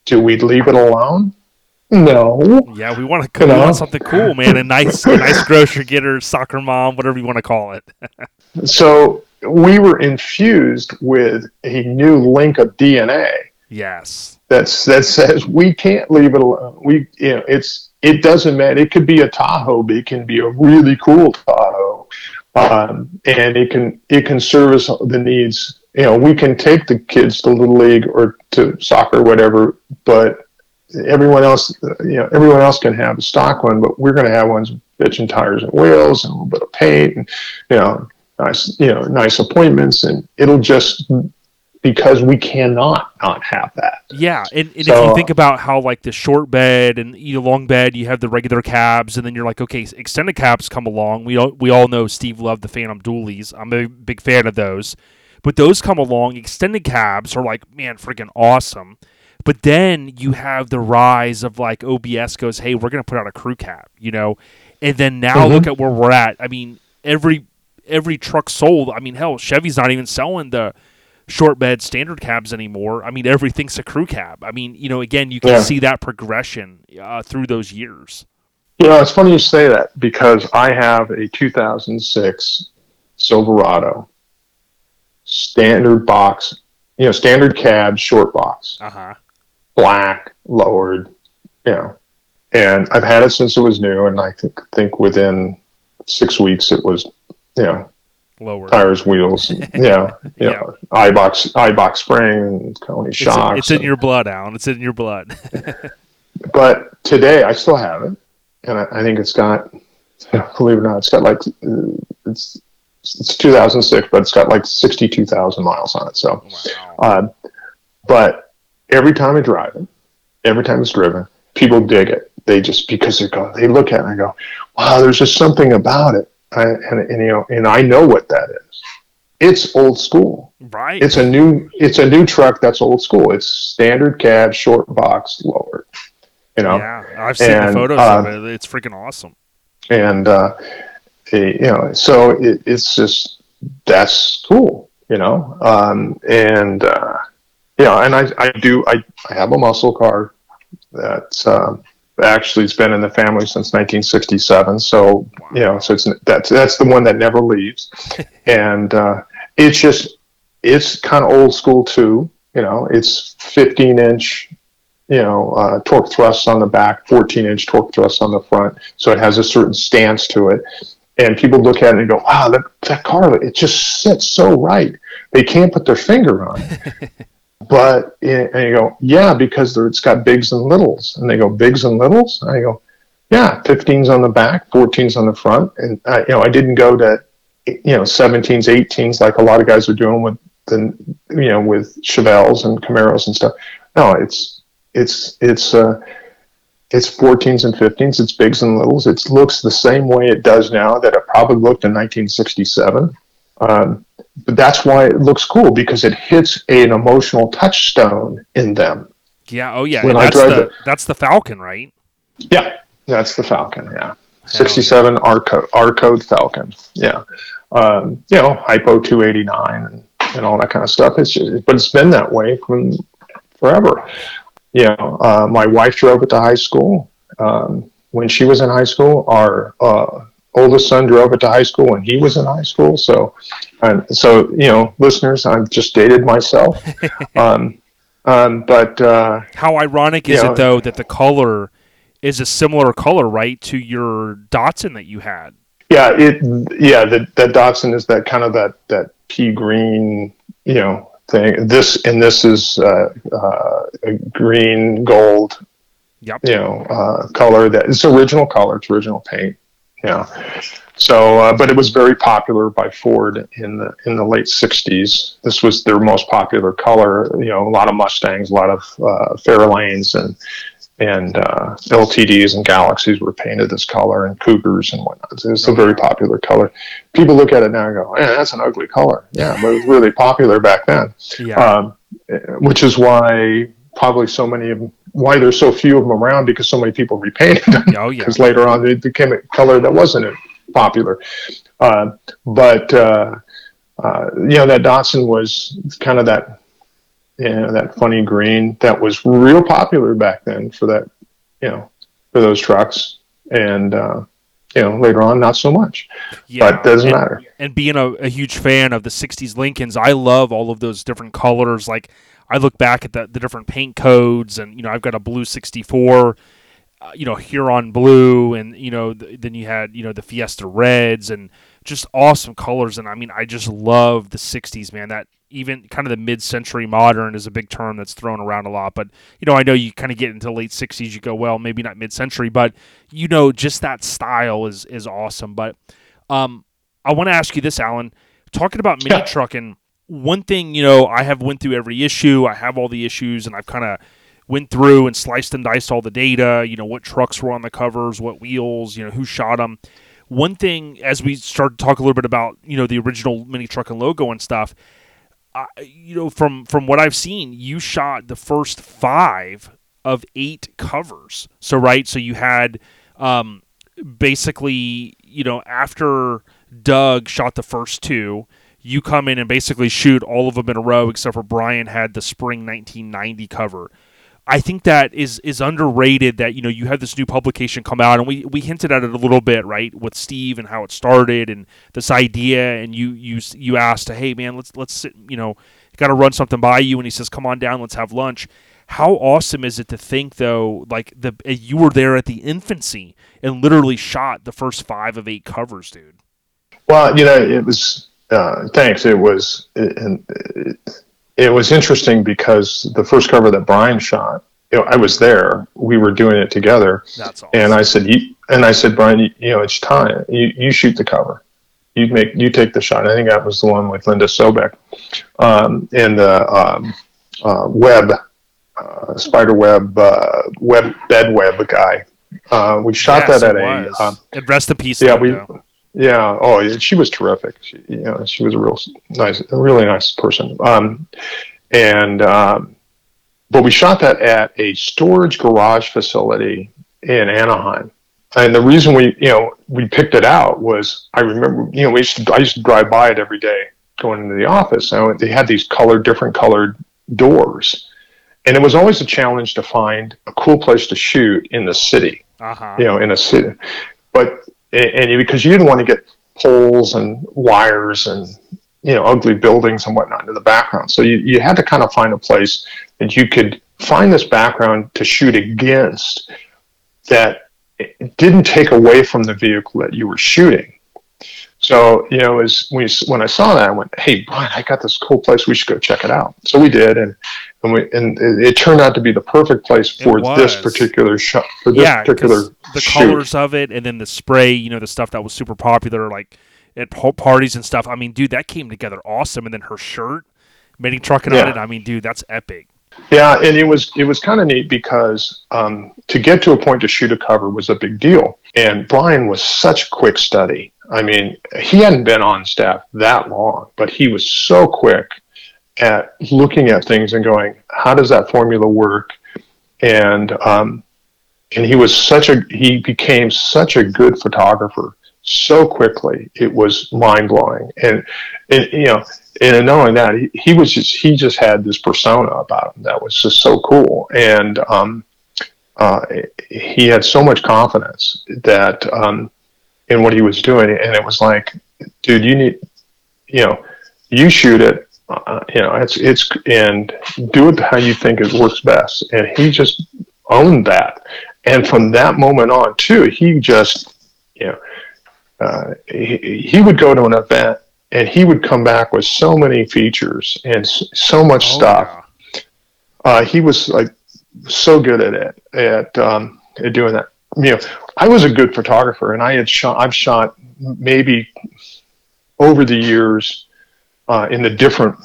do we leave it alone? No. Yeah, we want to know? want something cool, man. A nice, a nice grocery getter, soccer mom, whatever you want to call it. so we were infused with a new link of DNA. Yes. That's that says we can't leave it alone. We you know it's it doesn't matter. It could be a Tahoe, but it can be a really cool Tahoe, um, and it can it can service the needs. You know, we can take the kids to little league or to soccer, or whatever, but everyone else, you know, everyone else can have a stock one, but we're going to have ones with bitch and tires and wheels and a little bit of paint and you know, nice, you know, nice appointments, and it'll just because we cannot not have that. Yeah, and, and so, if you think about how like the short bed and you know, long bed, you have the regular cabs, and then you're like, okay, extended cabs come along. We all, we all know Steve loved the Phantom Dualies. I'm a big fan of those, but those come along. Extended cabs are like, man, freaking awesome. But then you have the rise of like OBS goes, hey, we're gonna put out a crew cab, you know, and then now mm-hmm. look at where we're at. I mean, every every truck sold. I mean, hell, Chevy's not even selling the short bed standard cabs anymore. I mean, everything's a crew cab. I mean, you know, again, you can yeah. see that progression uh, through those years. You know, it's funny you say that because I have a 2006 Silverado standard box, you know, standard cab, short box, uh-huh. black, lowered, you know, and I've had it since it was new, and I think think within six weeks it was, know, lower tires, wheels, yeah, yeah, know, box, box spring, Koni shocks. It's, in, it's in your blood, Alan. It's in your blood. but today, I still have it, and I, I, think it's got, believe it or not, it's got like it's it's 2006, but it's got like 62,000 miles on it. So, wow. uh, but every time I drive it, every time it's driven, people dig it. They just because they go, they look at it and go, wow, there's just something about it I, and, and you know, and I know what that is. It's old school. Right. It's a new. It's a new truck that's old school. It's standard cab, short box, lowered. You know. Yeah, I've seen and, the photos uh, of it. It's freaking awesome. And uh, you know, so it, it's just that's cool. You know, um, and uh, yeah, and I I do I, I have a muscle car that's um, actually it's been in the family since 1967 so wow. you know so it's that's that's the one that never leaves. And uh, it's just it's kind of old school too you know it's 15 inch you know uh, Torq Thrusts on the back 14 inch Torq Thrusts on the front so it has a certain stance to it. And people look at it and go wow that, that car it just sits so right. They can't put their finger on it but and you go, yeah, because it's got bigs and littles, and they go bigs and littles. And I go, yeah, 15s on the back, 14s on the front, and I, you know I didn't go to you know 17s, 18s like a lot of guys are doing with the you know with Chevelles and Camaros and stuff. No, it's it's it's uh, it's 14s and 15s. It's bigs and littles. It looks the same way it does now that it probably looked in 1967. Um, that's why it looks cool because it hits an emotional touchstone in them. Yeah. Oh, yeah. When I drive the, that's the Falcon, right? Yeah, that's the Falcon. Yeah, sixty-seven. R code R code Falcon. Yeah, um, you know, Hi-Po two eighty nine and, and all that kind of stuff. It's just, but it's been that way from forever. You know, uh, my wife drove it to high school. Um, when she was in high school, our uh, oldest son drove it to high school when he was in high school. So, and so you know, listeners, I've just dated myself. um, um, but uh, how ironic is know, it though that the color is a similar color, right, to your Datsun that you had? Yeah, it yeah that that Datsun is that kind of that that pea green you know thing. This and this is uh, uh, a green gold. Yep. You know, uh, color that it's original color. It's original paint. Yeah. So, uh, but it was very popular by Ford in the in the late '60s. This was their most popular color. You know, a lot of Mustangs, a lot of uh, Fairlanes, and and uh, LTDs and Galaxies were painted this color, and Cougars and whatnot. It's a very popular color. People look at it now and go, "Yeah, that's an ugly color." Yeah, but it was really popular back then. Yeah. Um, which is why probably so many of them, why there's so few of them around because so many people repainted them. oh yeah. Because later on it became a color that wasn't popular. Uh, but uh, uh, you know that Datsun was kind of that you know, that funny green that was real popular back then for that you know for those trucks and uh, you know later on not so much Yeah. but doesn't and, matter and being a, a huge fan of the 60s Lincolns, I love all of those different colors. Like, I look back at the, the different paint codes, and, you know, I've got a blue 64, uh, you know, Huron blue, and, you know, th- then you had, you know, the Fiesta reds, and just awesome colors. And I mean, I just love the 60s, man. That even kind of the mid century modern is a big term that's thrown around a lot. But, you know, I know you kind of get into late 60s, you go, well, maybe not mid century, but, you know, just that style is, is awesome. But, um, I want to ask you this, Alan. Talking about mini trucking, one thing you know, I have went through every issue. I have all the issues, and I've kind of went through and sliced and diced all the data. You know, what trucks were on the covers, what wheels, you know, who shot them. One thing, as we start to talk a little bit about, you know, the original mini truck and logo and stuff, you know, from from what I've seen, you shot the first five of eight covers. So right, so you had um, basically, you know, after Doug shot the first two, you come in and basically shoot all of them in a row, except for Brian had the spring 1990 cover. I think that is is underrated. That you know you had this new publication come out, and we, we hinted at it a little bit, right, with Steve and how it started, and this idea, and you you you asked, hey man, let's let's sit, you know, got to run something by you, and he says, come on down, let's have lunch. How awesome is it to think though, like the eh, you were there at the infancy and literally shot the first five of eight covers, dude. Well, you know, it was. Uh, thanks. It was. It, it, it was interesting because the first cover that Brian shot, you know, I was there. We were doing it together, That's awesome. and I said, you, and I said, Brian, you, you know, it's time. You you shoot the cover. You make you take the shot. I think that was the one with Linda Sobek, um, and the um, uh, web, uh, spider web, uh, web bed web guy. Uh, we shot Yes, that at a. Um, and rest in peace. yeah, we. though. Yeah. Oh, she was terrific. She, you know, she was a real nice, a really nice person. Um, and um, but we shot that at a storage garage facility in Anaheim. And the reason we, you know, we picked it out was I remember, you know, we used to, I used to drive by it every day going into the office. And they had these colored, different colored doors. And it was always a challenge to find a cool place to shoot in the city Uh-huh. you know, in a city. But and, and because you didn't want to get poles and wires and you know ugly buildings and whatnot in the background, so you, you had to kind of find a place that you could find this background to shoot against that didn't take away from the vehicle that you were shooting. So you know, as we when I saw that, I went, "Hey, Brian, I got this cool place. We should go check it out." So we did, and and we and it, it turned out to be the perfect place for this particular shot for this yeah, particular the shoot. colors of it, and then the spray, you know, the stuff that was super popular, like at parties and stuff. I mean, dude, that came together awesome. And then her shirt, Mini Truckin' on it. I mean, dude, that's epic. Yeah, and it was it was kind of neat because um, to get to a point to shoot a cover was a big deal. And Brian was such quick study. I mean, he hadn't been on staff that long, but he was so quick at looking at things and going, "How does that formula work?" And um, and he was such a he became such a good photographer so quickly. It was mind blowing. And and you know, and knowing that he, he was just he just had this persona about him that was just so cool and um, uh, he had so much confidence that um, in what he was doing and it was like dude you need you know you shoot it uh, you know it's it's and do it how you think it works best and he just owned that and from that moment on too he just you know uh, he, he would go to an event and he would come back with so many features and so much Oh, stuff. yeah. Uh, he was like so good at it at um, at doing that. You know, I was a good photographer, and I had shot. I've shot maybe over the years uh, in the different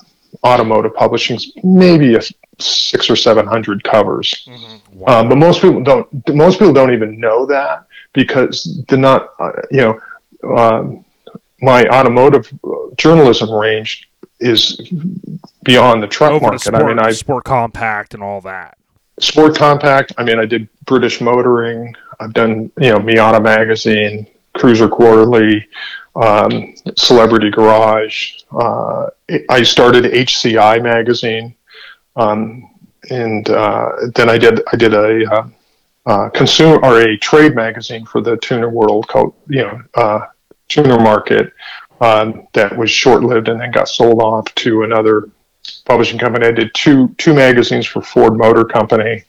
automotive publishings, maybe a six or seven hundred covers. Mhm. Wow. Um, but most people don't. Most people don't even know that because they're not. Uh, you know, um, my automotive uh, journalism range is beyond the truck Over market. sport, I mean, I sport compact and all that. sport compact. I mean, I did British Motoring. I've done you know Miata Magazine, Cruiser Quarterly, um, Celebrity Garage. Uh, I started HCI Magazine, um, and uh, then I did I did a uh, uh, consumer or a trade magazine for the tuner world called you know uh, tuner market um, that was short lived and then got sold off to another publishing company. I did two two magazines for Ford Motor Company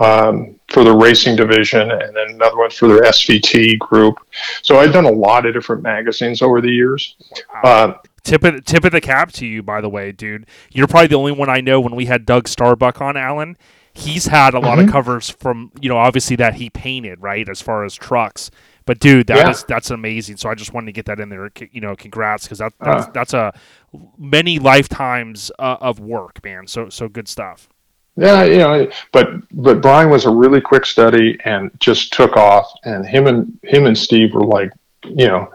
um, for the racing division, and then another one for their SVT group. So I've done a lot of different magazines over the years. Uh, Tip of tip of the cap to you, by the way, dude. You're probably the only one I know. When we had Doug Starbuck on, Alan, he's had a lot of Mhm. covers from you know obviously that he painted right as far as trucks. But dude, that is Yeah. that's amazing. So I just wanted to get that in there. You know, congrats because that, that's Uh. that's a many lifetimes uh, of work, man. So so good stuff. Yeah, you know, but but Brian was a really quick study and just took off. And him and him and Steve were like, you know,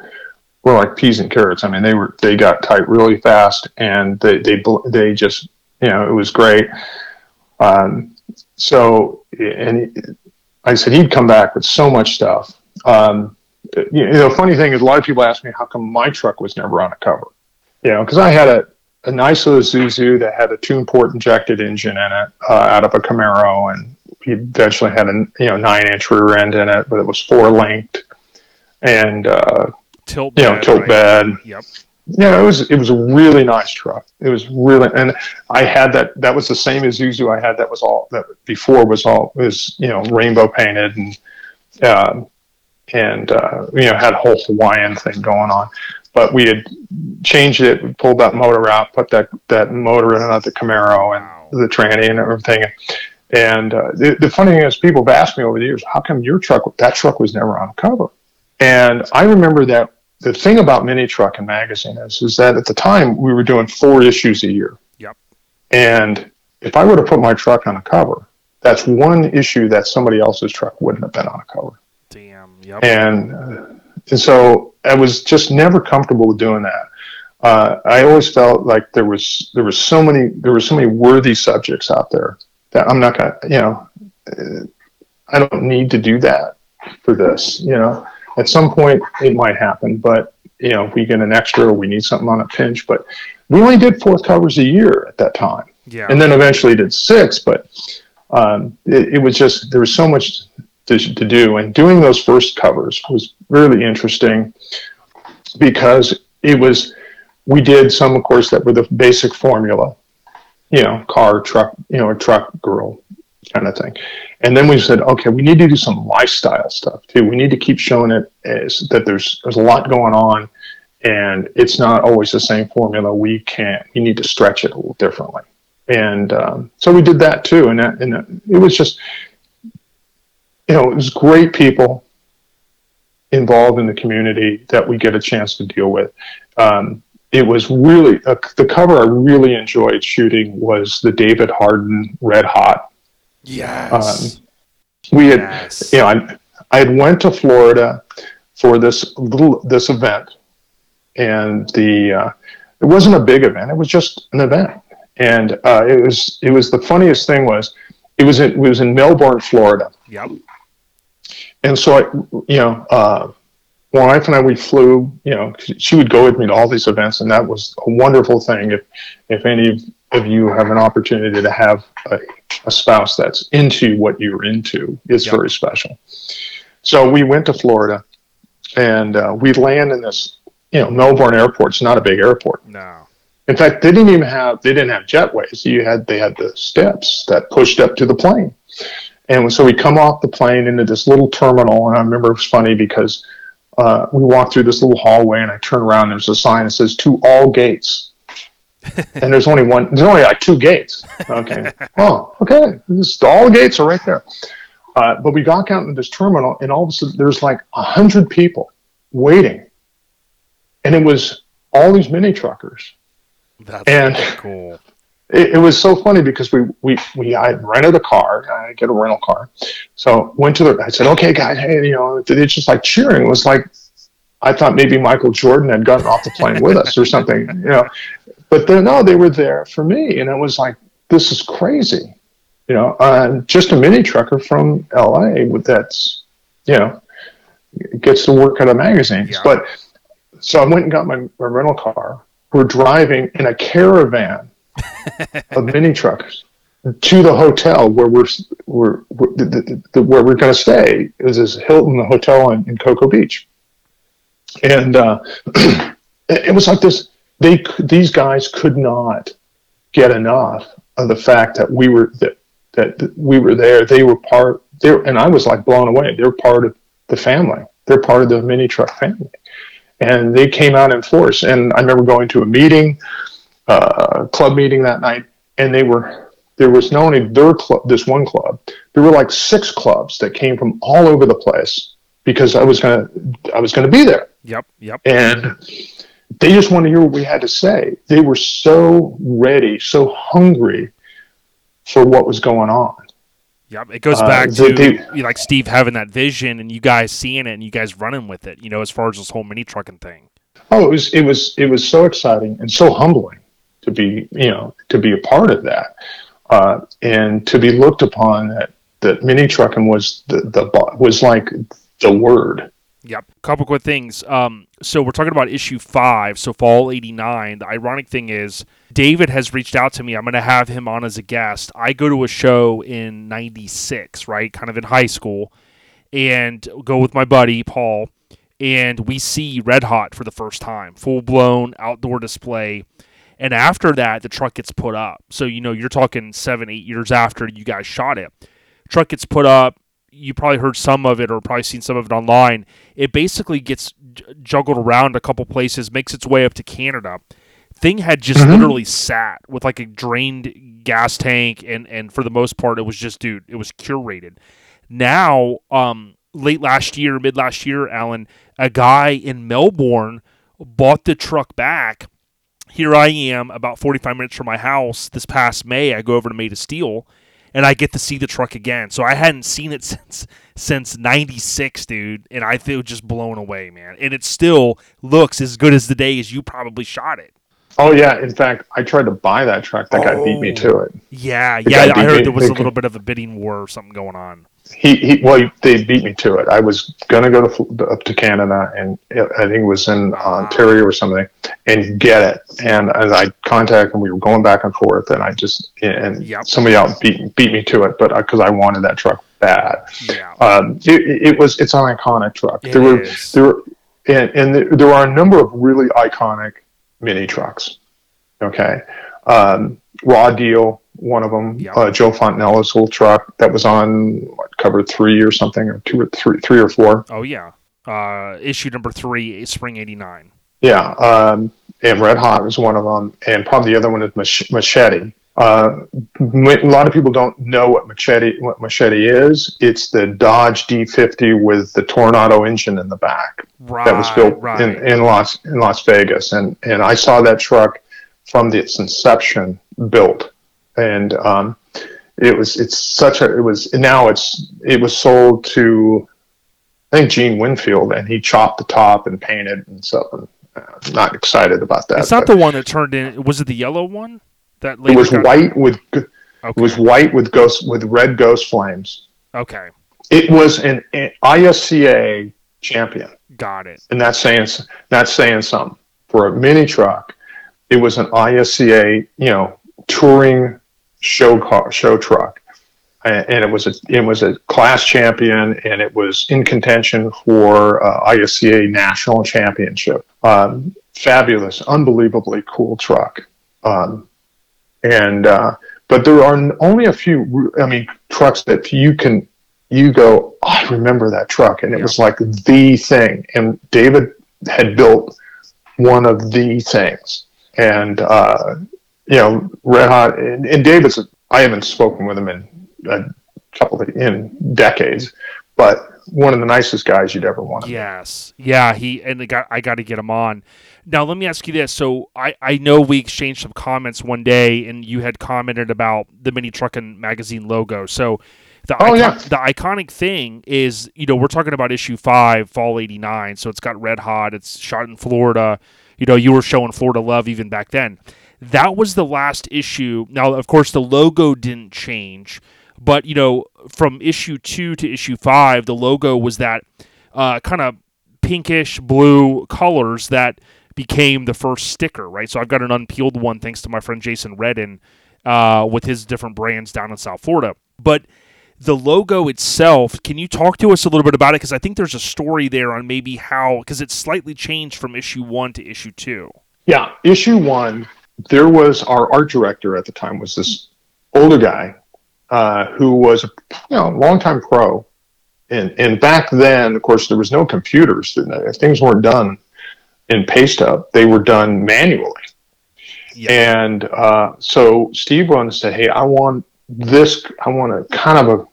were like peas and carrots. I mean, they were they got tight really fast, and they they they just you know it was great. Um, so and he, I said he'd come back with so much stuff. Um, you know, the funny thing is, a lot of people ask me how come my truck was never on a cover. You know, because I had a a nice little Zuzu that had a tuned port injected engine in it uh, out of a Camaro, and he eventually had a you know nine inch rear end in it, but it was four linked and uh, Tilt you know tilt right? bed. Yep. Yeah, it was it was a really nice truck. It was really, and I had that. That was the same as Zuzu I had. That was all that before was all was you know rainbow painted and um, and uh, you know had a whole Hawaiian thing going on. But we had changed it. We pulled that motor out, put that that motor in another Camaro and the tranny and everything. And uh, the, the funny thing is, people have asked me over the years, how come your truck, that truck was never on cover? And I remember that the thing about Mini Truckin' Magazine is, is that at the time we were doing four issues a year. Yep. And if I were to put my truck on a cover, that's one issue that somebody else's truck wouldn't have been on a cover. Damn. Yep. And, uh, and so I was just never comfortable with doing that. Uh, I always felt like there was there was so many there were so many worthy subjects out there that I'm not gonna you know I don't need to do that for this you know at some point it might happen but you know if we get an extra or we need something on a pinch but we only did four covers a year at that time yeah. and then eventually did six but um, it, it was just there was so much to, to do and doing those first covers was really interesting because it was we did some of course that were the basic formula you know car truck you know a truck girl kind of thing. And then we said okay we need to do some lifestyle stuff too. We need to keep showing it as that there's there's a lot going on and it's not always the same formula. We can't we need to stretch it a little differently. And um, so we did that too. And, that, and that, it was just you know it was great people involved in the community that we get a chance to deal with um, it was really uh, the cover I really enjoyed shooting was the David Harden Red Hot. yes. We had, yes. you know, I, I had went to Florida for this little this event, and the uh, it wasn't a big event; it was just an event, and uh, it was it was the funniest thing was it was in, it was in Melbourne, Florida, Yep. And so I, you know, uh, my wife and I we flew. You know, she would go with me to all these events, and that was a wonderful thing. If if any of you have an opportunity to have a, a spouse that's into what you're into, it's Yep. very special. So we went to Florida, and uh, we land in this. You know, Melbourne Airport's not a big airport. No. In fact, they didn't even have they didn't have jetways. You had they had the steps that pushed up to the plane. And so we come off the plane into this little terminal, and I remember it was funny because uh, we walk through this little hallway, and I turn around. And there's a sign that says "To all gates," and there's only one. There's only like two gates. Okay. oh, okay. This, all gates are right there. Uh, but we got out into this terminal, and all of a sudden, there's like a hundred people waiting, and it was all these mini truckers. That's And- cool. It, it was so funny because we we we I rented a car. I get a rental car, so went to the. I said, "Okay, guys, hey, you know, it's just like cheering." It was like I thought maybe Michael Jordan had gotten off the plane with us or something, you know. But then, no, they were there for me, and it was like, this is crazy, you know. Uh, just a mini trucker from L.A. with that's, you know, gets to work at a magazine. Yeah. But so I went and got my, my rental car. We're driving in a caravan of mini truckers to the hotel where we're, we're, we're the, the, the, where we're going to stay. Was this Hilton the Hotel in, in Cocoa Beach, and uh, it, was like this. They these guys could not get enough of the fact that we were that that, we were there. They were part. They were, and I was like blown away. They're part of the family. They're part of the mini truck family, and they came out in force. And I remember going to a meeting, uh, club meeting that night, and they were there was not only their club, this one club, there were like six clubs that came from all over the place because I was gonna I was gonna be there, Yep. Yep. and they just wanted to hear what we had to say. They were so ready, so hungry for what was going on. Yep. It goes Uh, back they- to they- like Steve having that vision and you guys seeing it and you guys running with it. You know, as far as this whole mini trucking thing. Oh, it was it was it was so exciting and so humbling to be you know to be a part of that, uh, and to be looked upon that that mini trucking was the the was like the word. Yep. Couple quick things. Um, so we're talking about issue five, so fall '89. The ironic thing is, David has reached out to me. I'm going to have him on as a guest. I go to a show in '96, right, kind of in high school, and go with my buddy Paul, and we see Red Hot for the first time, full blown outdoor display. And after that, the truck gets put up. So you know, you're talking seven, eight years after you guys shot it. Truck gets put up. You probably heard some of it, or probably seen some of it online it basically gets j- juggled around a couple places, makes its way up to Canada. Thing had just Mhm. literally sat with like a drained gas tank, and and for the most part, it was just dude, it was curated. Now, um, late last year, mid last year, Alan, a guy in Melbourne bought the truck back. Here I am, about 45 minutes from my house. This past May, I go over to Made of Steel, and I get to see the truck again. So I hadn't seen it since since '96, dude, and I feel just blown away, man. And it still looks as good as the day as you probably shot it. Oh yeah, in fact, I tried to buy that truck. That guy beat me Oh. to it. Yeah, The yeah. I heard me- there was a little bit of a bidding war or something going on. He, he well, they beat me to it. I was gonna go to up to Canada, and I think it was in Ontario or something, and get it. And as I contacted him, we were going back and forth, and I just and Yep. somebody else beat beat me to it, but because I wanted that truck bad. Yeah, Um, it, it was it's an iconic truck. It there were is. there were and, and there, there are a number of really iconic mini trucks. Okay, um, Raw Deal, one of them. Yeah. Uh, Joe Fontanella's little truck that was on what, cover three or something, or two or three, three or four. Oh yeah. Uh, issue number three, spring '89. Yeah, um, and Red Hot was one of them, and probably the other one is Mach- Machete. Uh, a lot of people don't know what Machete what Machete is. It's the Dodge D50 with the Tornado engine in the back Right. that was built right. in, in Las in Las Vegas, and and I saw that truck from its inception built, and um, it was it's such a it was now it's it was sold to I think Gene Winfield, and he chopped the top and painted and stuff. And, uh, not excited about that. it's not the one that turned in. Was it the yellow one? That it was white with Okay. it was white with ghost with red ghost flames. okay. It was an, an ISCA champion. Got it. and that's saying that's saying something for a mini truck. It was an ISCA, you know, touring show car, show truck, and, it was a it was a class champion, and it was in contention for uh, ISCA national championship. Um, fabulous, unbelievably cool truck, um, and uh, but there are only a few. I mean, trucks that you can you go, oh, I remember that truck, and it Yeah. was like the thing. And David had built one of the things, and uh, you know, Red Hot. And, and David's, I haven't spoken with him in a couple of in decades, but one of the nicest guys you'd ever want. Yes. Yeah, he and I got I got to get him on. Now let me ask you this. So I I know we exchanged some comments one day and you had commented about the Mini Truckin' magazine logo. So the Oh, icon- yeah. the iconic thing is, you know, we're talking about issue 5 fall 89. So it's got red hot, it's shot in Florida. You know, you were showing Florida love even back then. That was the last issue. Now, of course, the logo didn't change, but you know, from issue two to issue five, the logo was that uh, kind of pinkish blue colors that became the first sticker, right? So I've got an unpeeled one thanks to my friend Jason Redden uh, with his different brands down in South Florida. But the logo itself, can you talk to us a little bit about it? Because I think there's a story there on maybe how, because it's slightly changed from issue one to issue two. Yeah, issue one, there was our art director at the time was this older guy uh, who was a you know longtime pro, and and back then, of course, there was no computers. Things weren't done in paste up. they were done manually. And uh, so Steve wanted to say, "Hey, I want this. I want a kind of a.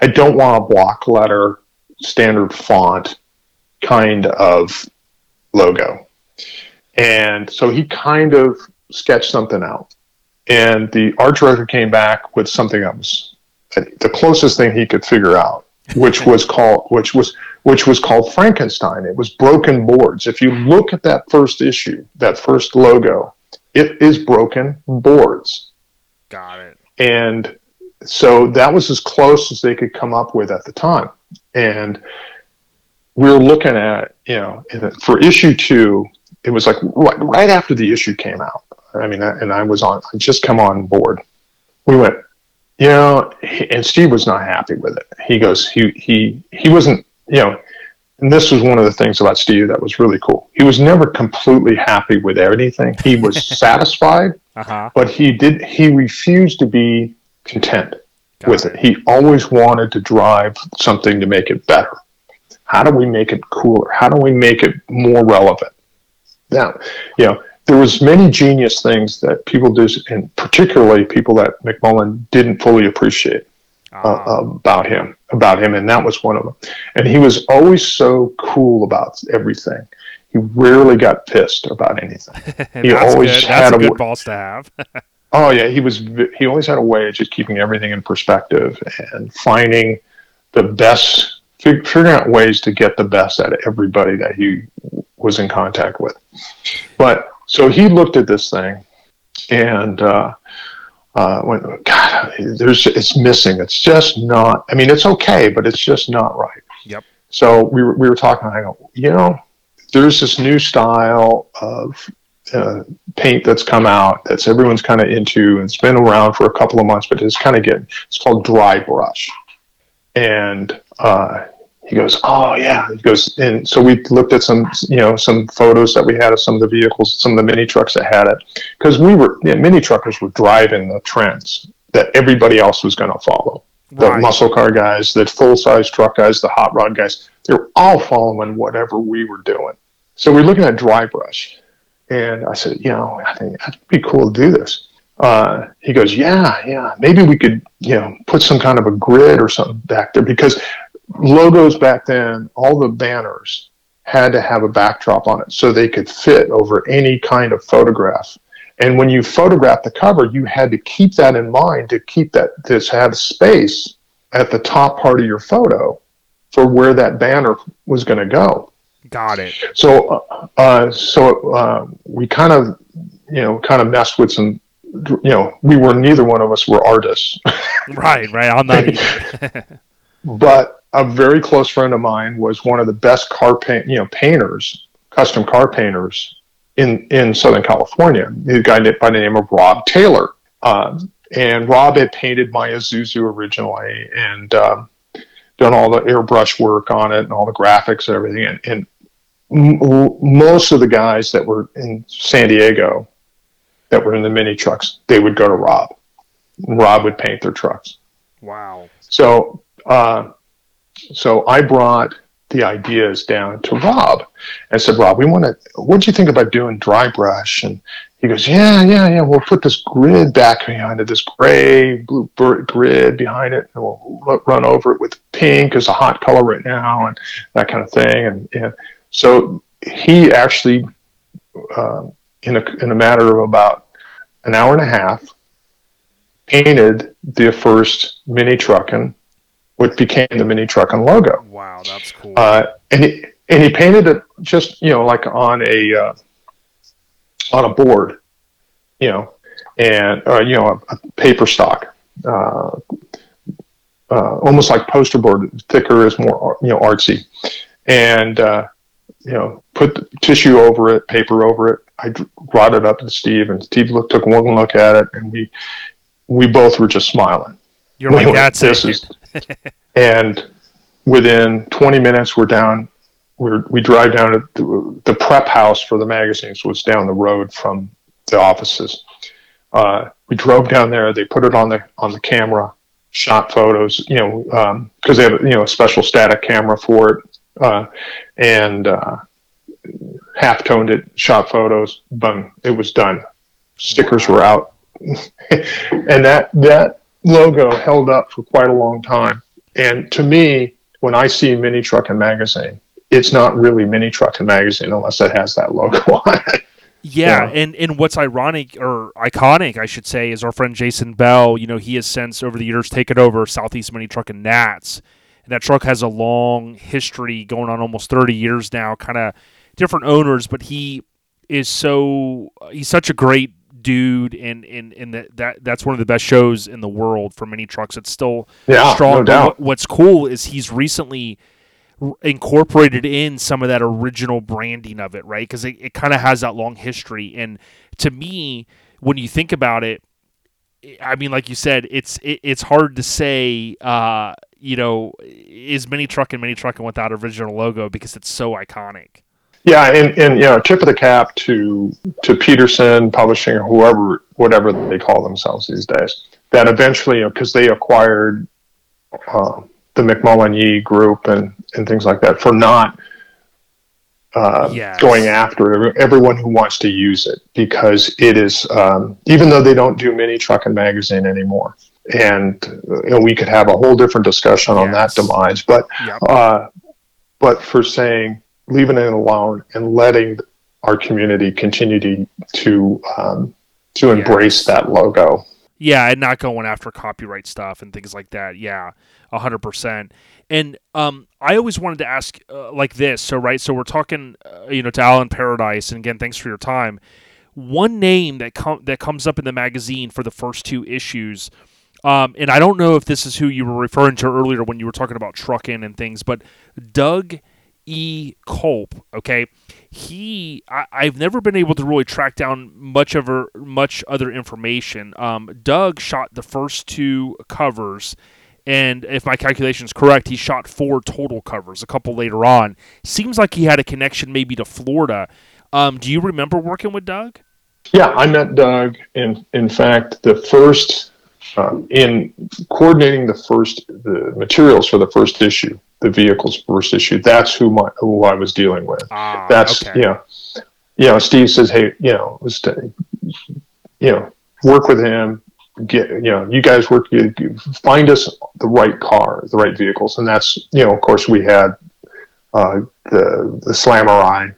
I don't want a block letter, standard font kind of logo." And so he kind of sketched something out. And the art director came back with something that was the closest thing he could figure out, which was called which was which was called Frankenstein. It was broken boards. If you look at that first issue, that first logo, it is broken boards. Got it. And so that was as close as they could come up with at the time. And we were looking at, you know, for issue two, it was like right, right after the issue came out. I mean, and I was on, I just come on board. We went, you know, and Steve was not happy with it. He goes, he, he, he wasn't, you know, and this was one of the things about Steve that was really cool. He was never completely happy with anything. He was satisfied, Uh huh. but he did, he refused to be content Got with it. He always wanted to drive something to make it better. How do we make it cooler? How do we make it more relevant? Now, you know, there was many genius things that people did, and particularly people that McMullen didn't fully appreciate uh, Ah, about him, about him, and that was one of them. And he was always so cool about everything. He rarely got pissed about anything. he that's always good. had That's a a good boss to have. Oh yeah, he was. He always had a way of just keeping everything in perspective and finding the best, figuring out ways to get the best out of everybody that he was in contact with. But so he looked at this thing and uh, uh, went, God, there's it's missing. It's just not. I mean, it's okay, but it's just not right. Yep. So we were we were talking. I go, you know, there's this new style of uh, paint that's come out that's everyone's kind of into and it's been around for a couple of months but it's kind of getting it's called dry brush and uh, he goes oh yeah. He goes and so we looked at some you know some photos that we had of some of the vehicles some of the mini trucks that had it. Because we were yeah, mini truckers were driving the trends that everybody else was going to follow. The Right. muscle car guys the full size truck guys the hot rod guys they're all following whatever we were doing. So we're looking at dry brush. And I said, you know, I think that'd be cool to do this. Uh, he goes, yeah, yeah, maybe we could, you know, put some kind of a grid or something back there because logos back then, all the banners had to have a backdrop on it so they could fit over any kind of photograph. And when you photograph the cover, you had to keep that in mind to keep that to have space at the top part of your photo for where that banner was going to go. Got it. So, uh, uh, so uh, we kind of, you know, kind of messed with some, you know, we were neither one of us were artists, Right, right. I'm not. but a very close friend of mine was one of the best car paint, you know, painters, custom car painters in in Southern California. A guy by the name of Rob Taylor, uh, and Rob had painted my Isuzu originally and um, done all the airbrush work on it and all the graphics and everything, and. and m- most of the guys that were in San Diego that were in the mini trucks, they would go to Rob. Rob would paint their trucks. wow. So uh, so I brought the ideas down to Rob and said, Rob, we want to, what do you think about doing dry brush? And he goes, yeah, yeah, yeah. We'll put this grid back behind it, this gray blue grid behind it, and we'll run over it with pink as a hot color right now, and that kind of thing. And, and so he actually, uh, in a in a matter of about an hour and a half, painted the first mini truckin, what became the mini truckin logo. Wow, that's cool. Uh, and he and he painted it just you know like on a uh, on a board, you know, and uh, you know a, a paper stock, uh, uh, almost like poster board, thicker is more you know artsy, and uh, you know put tissue over it, paper over it. I brought it up to Steve, and Steve look, took one look at it, and we we both were just smiling. You're like, that's this is, and within 20 minutes, we're down we we drive down to the, the, prep house for the magazines was down the road from the offices. Uh, we drove down there. They put it on the on the camera, shot photos. You know, because um, they have you know a special static camera for it, uh, and uh, half toned it, shot photos. Boom, it was done. Stickers were out, and that that logo held up for quite a long time. And to me, when I see Mini Truckin' Magazine, it's not really Mini Truckin' Magazine unless it has that logo on it. Yeah, yeah, and and what's ironic or iconic, I should say, is our friend Jason Bell. You know, he has since over the years taken over Southeast Mini Truckin' Nats, and that truck has a long history, going on almost thirty years now. Kind of different owners, but he is so he's such a great dude, and and and that, that that's one of the best shows in the world for mini trucks. It's still yeah, strong. No doubt. what's cool is he's recently incorporated in some of that original branding of it, right? Because it, it kind of has that long history. And to me, when you think about it, I mean, like you said, it's it, it's hard to say, uh, you know, is Mini Truckin' Mini Truckin without original logo because it's so iconic. Yeah, and, and you know, tip of the cap to to Petersen Publishing or whoever, whatever they call themselves these days. That eventually, because you know, they acquired uh, the McMullen Yee group and, and things like that for not uh, yes. going after everyone who wants to use it because it is um, even though they don't do mini and magazine anymore and you know, we could have a whole different discussion yes. on that demise but yep. uh, but for saying leaving it alone and letting our community continue to to um, to embrace that logo yeah, and not going after copyright stuff and things like that. Yeah, hundred percent. And um, I always wanted to ask uh, like this. So right, so we're talking, uh, you know, to Alan Paradise, and again, thanks for your time. One name that com- that comes up in the magazine for the first two issues, um, and I don't know if this is who you were referring to earlier when you were talking about trucking and things, but Doug E. Culp. Okay, he I, have never been able to really track down much of her, much other information. Um, Doug shot the first two covers, and if my calculation is correct, he shot four total covers. A couple later on, seems like he had a connection maybe to Florida. Um, do you remember working with Doug? Yeah, I met Doug. In in fact, the first um, in coordinating the first the materials for the first issue the vehicle's first issue. That's who my who I was dealing with. Ah, That's okay. you know, you know. Steve says, hey, you know, you know, work with him. Get you know, you guys work. You, find us the right car, the right vehicles, and that's you know, of course, we had uh, the the Slamurai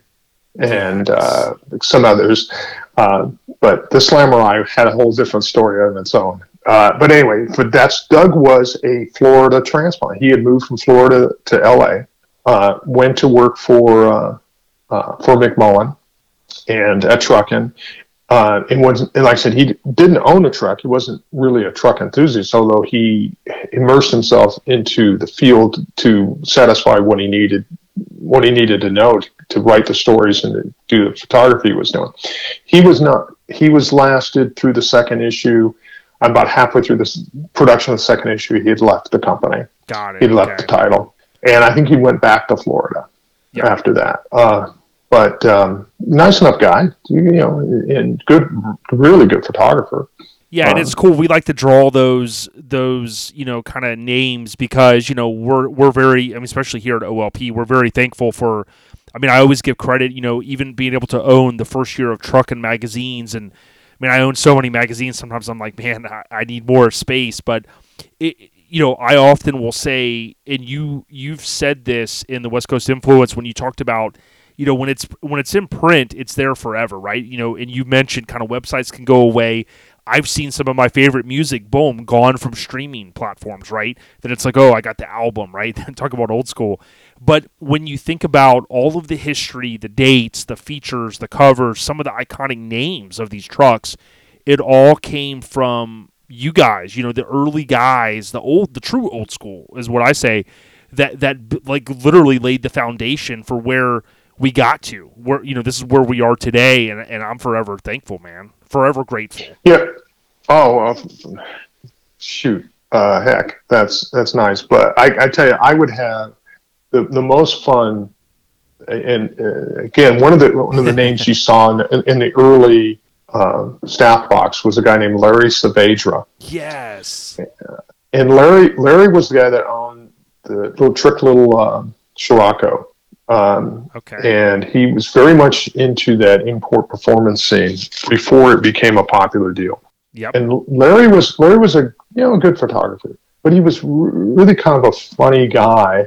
and uh, some others, uh, but the Slamurai had a whole different story of its own. Uh, but anyway, but that's Doug was a Florida transplant. He had moved from Florida to LA, uh, went to work for uh, uh, for McMullen and at Truckin. Uh, and, was, and like I said, he didn't own a truck. He wasn't really a truck enthusiast, although he immersed himself into the field to satisfy what he needed, what he needed to know to, to write the stories and to do the photography he was doing. He was not. He was lasted through the second issue about halfway through this production of the second issue, he had left the company. Got it. He'd left okay. the title, and I think he went back to Florida yep. after that. Uh, but um, nice enough guy, you know, and good, really good photographer. Yeah, and it's cool. We like to draw those those you know kind of names because you know we're we're very I mean especially here at OLP we're very thankful for. I mean I always give credit you know even being able to own the first year of Truckin' magazines and mean I own so many magazines sometimes I'm like man I, I need more space but it you know I often will say and you you've said this in the West Coast Influence when you talked about you know when it's when it's in print it's there forever right you know and you mentioned kind of websites can go away I've seen some of my favorite music, boom, gone from streaming platforms, right? That it's like, oh, I got the album, right? Then talk about old school. But when you think about all of the history, the dates, the features, the covers, some of the iconic names of these trucks, it all came from you guys, you know, the early guys, the old, the true old school is what I say. That that like literally laid the foundation for where we got to. Where you know this is where we are today, and and I'm forever thankful, man forever grateful. Yeah. Oh, well, shoot. Uh, heck, that's that's nice. But I, I tell you, I would have the the most fun. And uh, again, one of the one of the names you saw in the, in the early uh, staff box was a guy named Larry Saavedra. Yes. And Larry Larry was the guy that owned the little trick little uh, Scirocco. Um, okay. And he was very much into that import performance scene before it became a popular deal. Yep. And Larry was Larry was a you know a good photographer, but he was r- really kind of a funny guy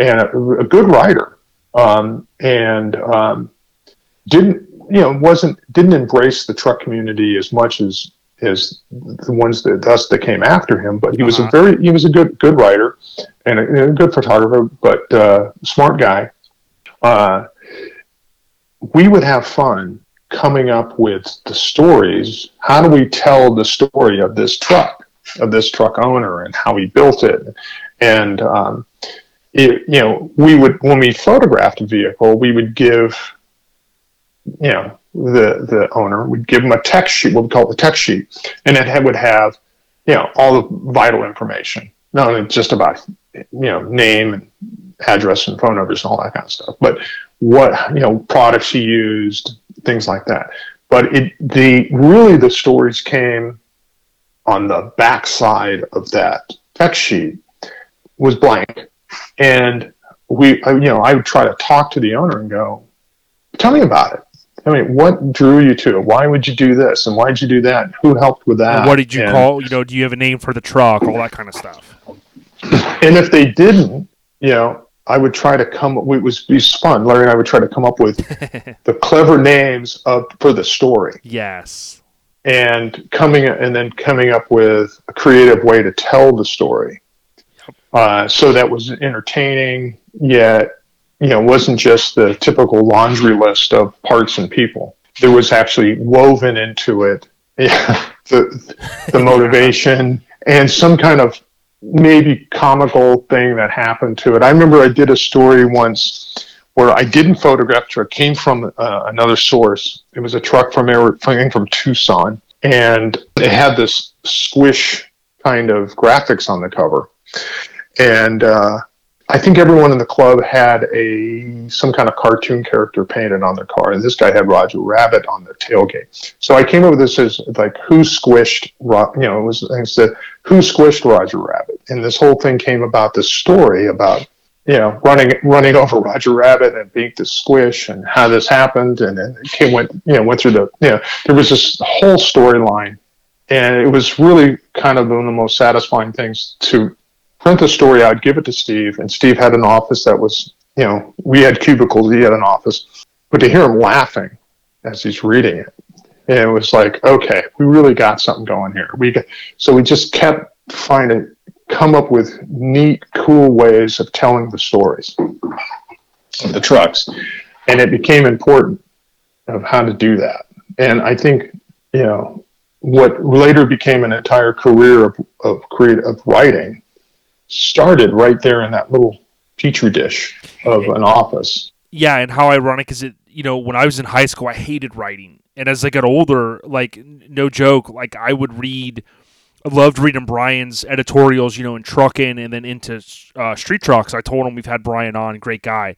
and a, a good writer, um, and um, didn't you know wasn't didn't embrace the truck community as much as as the ones that thus that came after him. But he was Uh-huh. a very he was a good good writer and a, and a good photographer, but uh, smart guy uh, we would have fun coming up with the stories. How do we tell the story of this truck, of this truck owner, and how he built it? And um, it, you know, we would when we photographed a vehicle, we would give, you know, the the owner would give him a text sheet, what we call the text sheet, and it would have, you know, all the vital information, not only just about, you know, name and address and phone numbers and all that kind of stuff, but what you know products he used, things like that. But it the really the stories came on the backside of that text sheet was blank, and we you know I would try to talk to the owner and go, tell me about it. I mean, what drew you to it? Why would you do this? And why did you do that? Who helped with that? And what did you And- call? You know, do you have a name for the truck? All that kind of stuff. And if they didn't, you know, I would try to come. It was, it was fun. Larry and I would try to come up with the clever names of for the story, yes. and coming and then coming up with a creative way to tell the story, uh, so that was entertaining yet you know wasn't just the typical laundry list of parts and people. There was actually woven into it yeah, the the motivation and some kind of maybe comical thing that happened to it. I remember I did a story once where I didn't photograph truck. Came from uh, another source. It was a truck from from Tucson, and it had this squish kind of graphics on the cover. And uh, I think everyone in the club had a some kind of cartoon character painted on their car, and this guy had Roger Rabbit on their tailgate. So I came up with this as like who squished, you know, it was I said who squished Roger Rabbit, and this whole thing came about this story about you know running running over Roger Rabbit and being the squish and how this happened, and then it came went you know went through the you know there was this whole storyline, and it was really kind of one of the most satisfying things to print the story out, give it to Steve, and Steve had an office that was, you know, we had cubicles, he had an office, but to hear him laughing as he's reading it, it was like, okay, we really got something going here. We got, so we just kept trying to come up with neat, cool ways of telling the stories of the trucks, and it became important of how to do that. And I think, you know, what later became an entire career of, of creative of writing started right there in that little petri dish of an office. Yeah, and how ironic is it? You know, when I was in high school, I hated writing, and as I got older, like no joke, like I would read. I loved reading Brian's editorials, you know, in Truckin' and then into uh, street trucks. I told him we've had Brian on, great guy.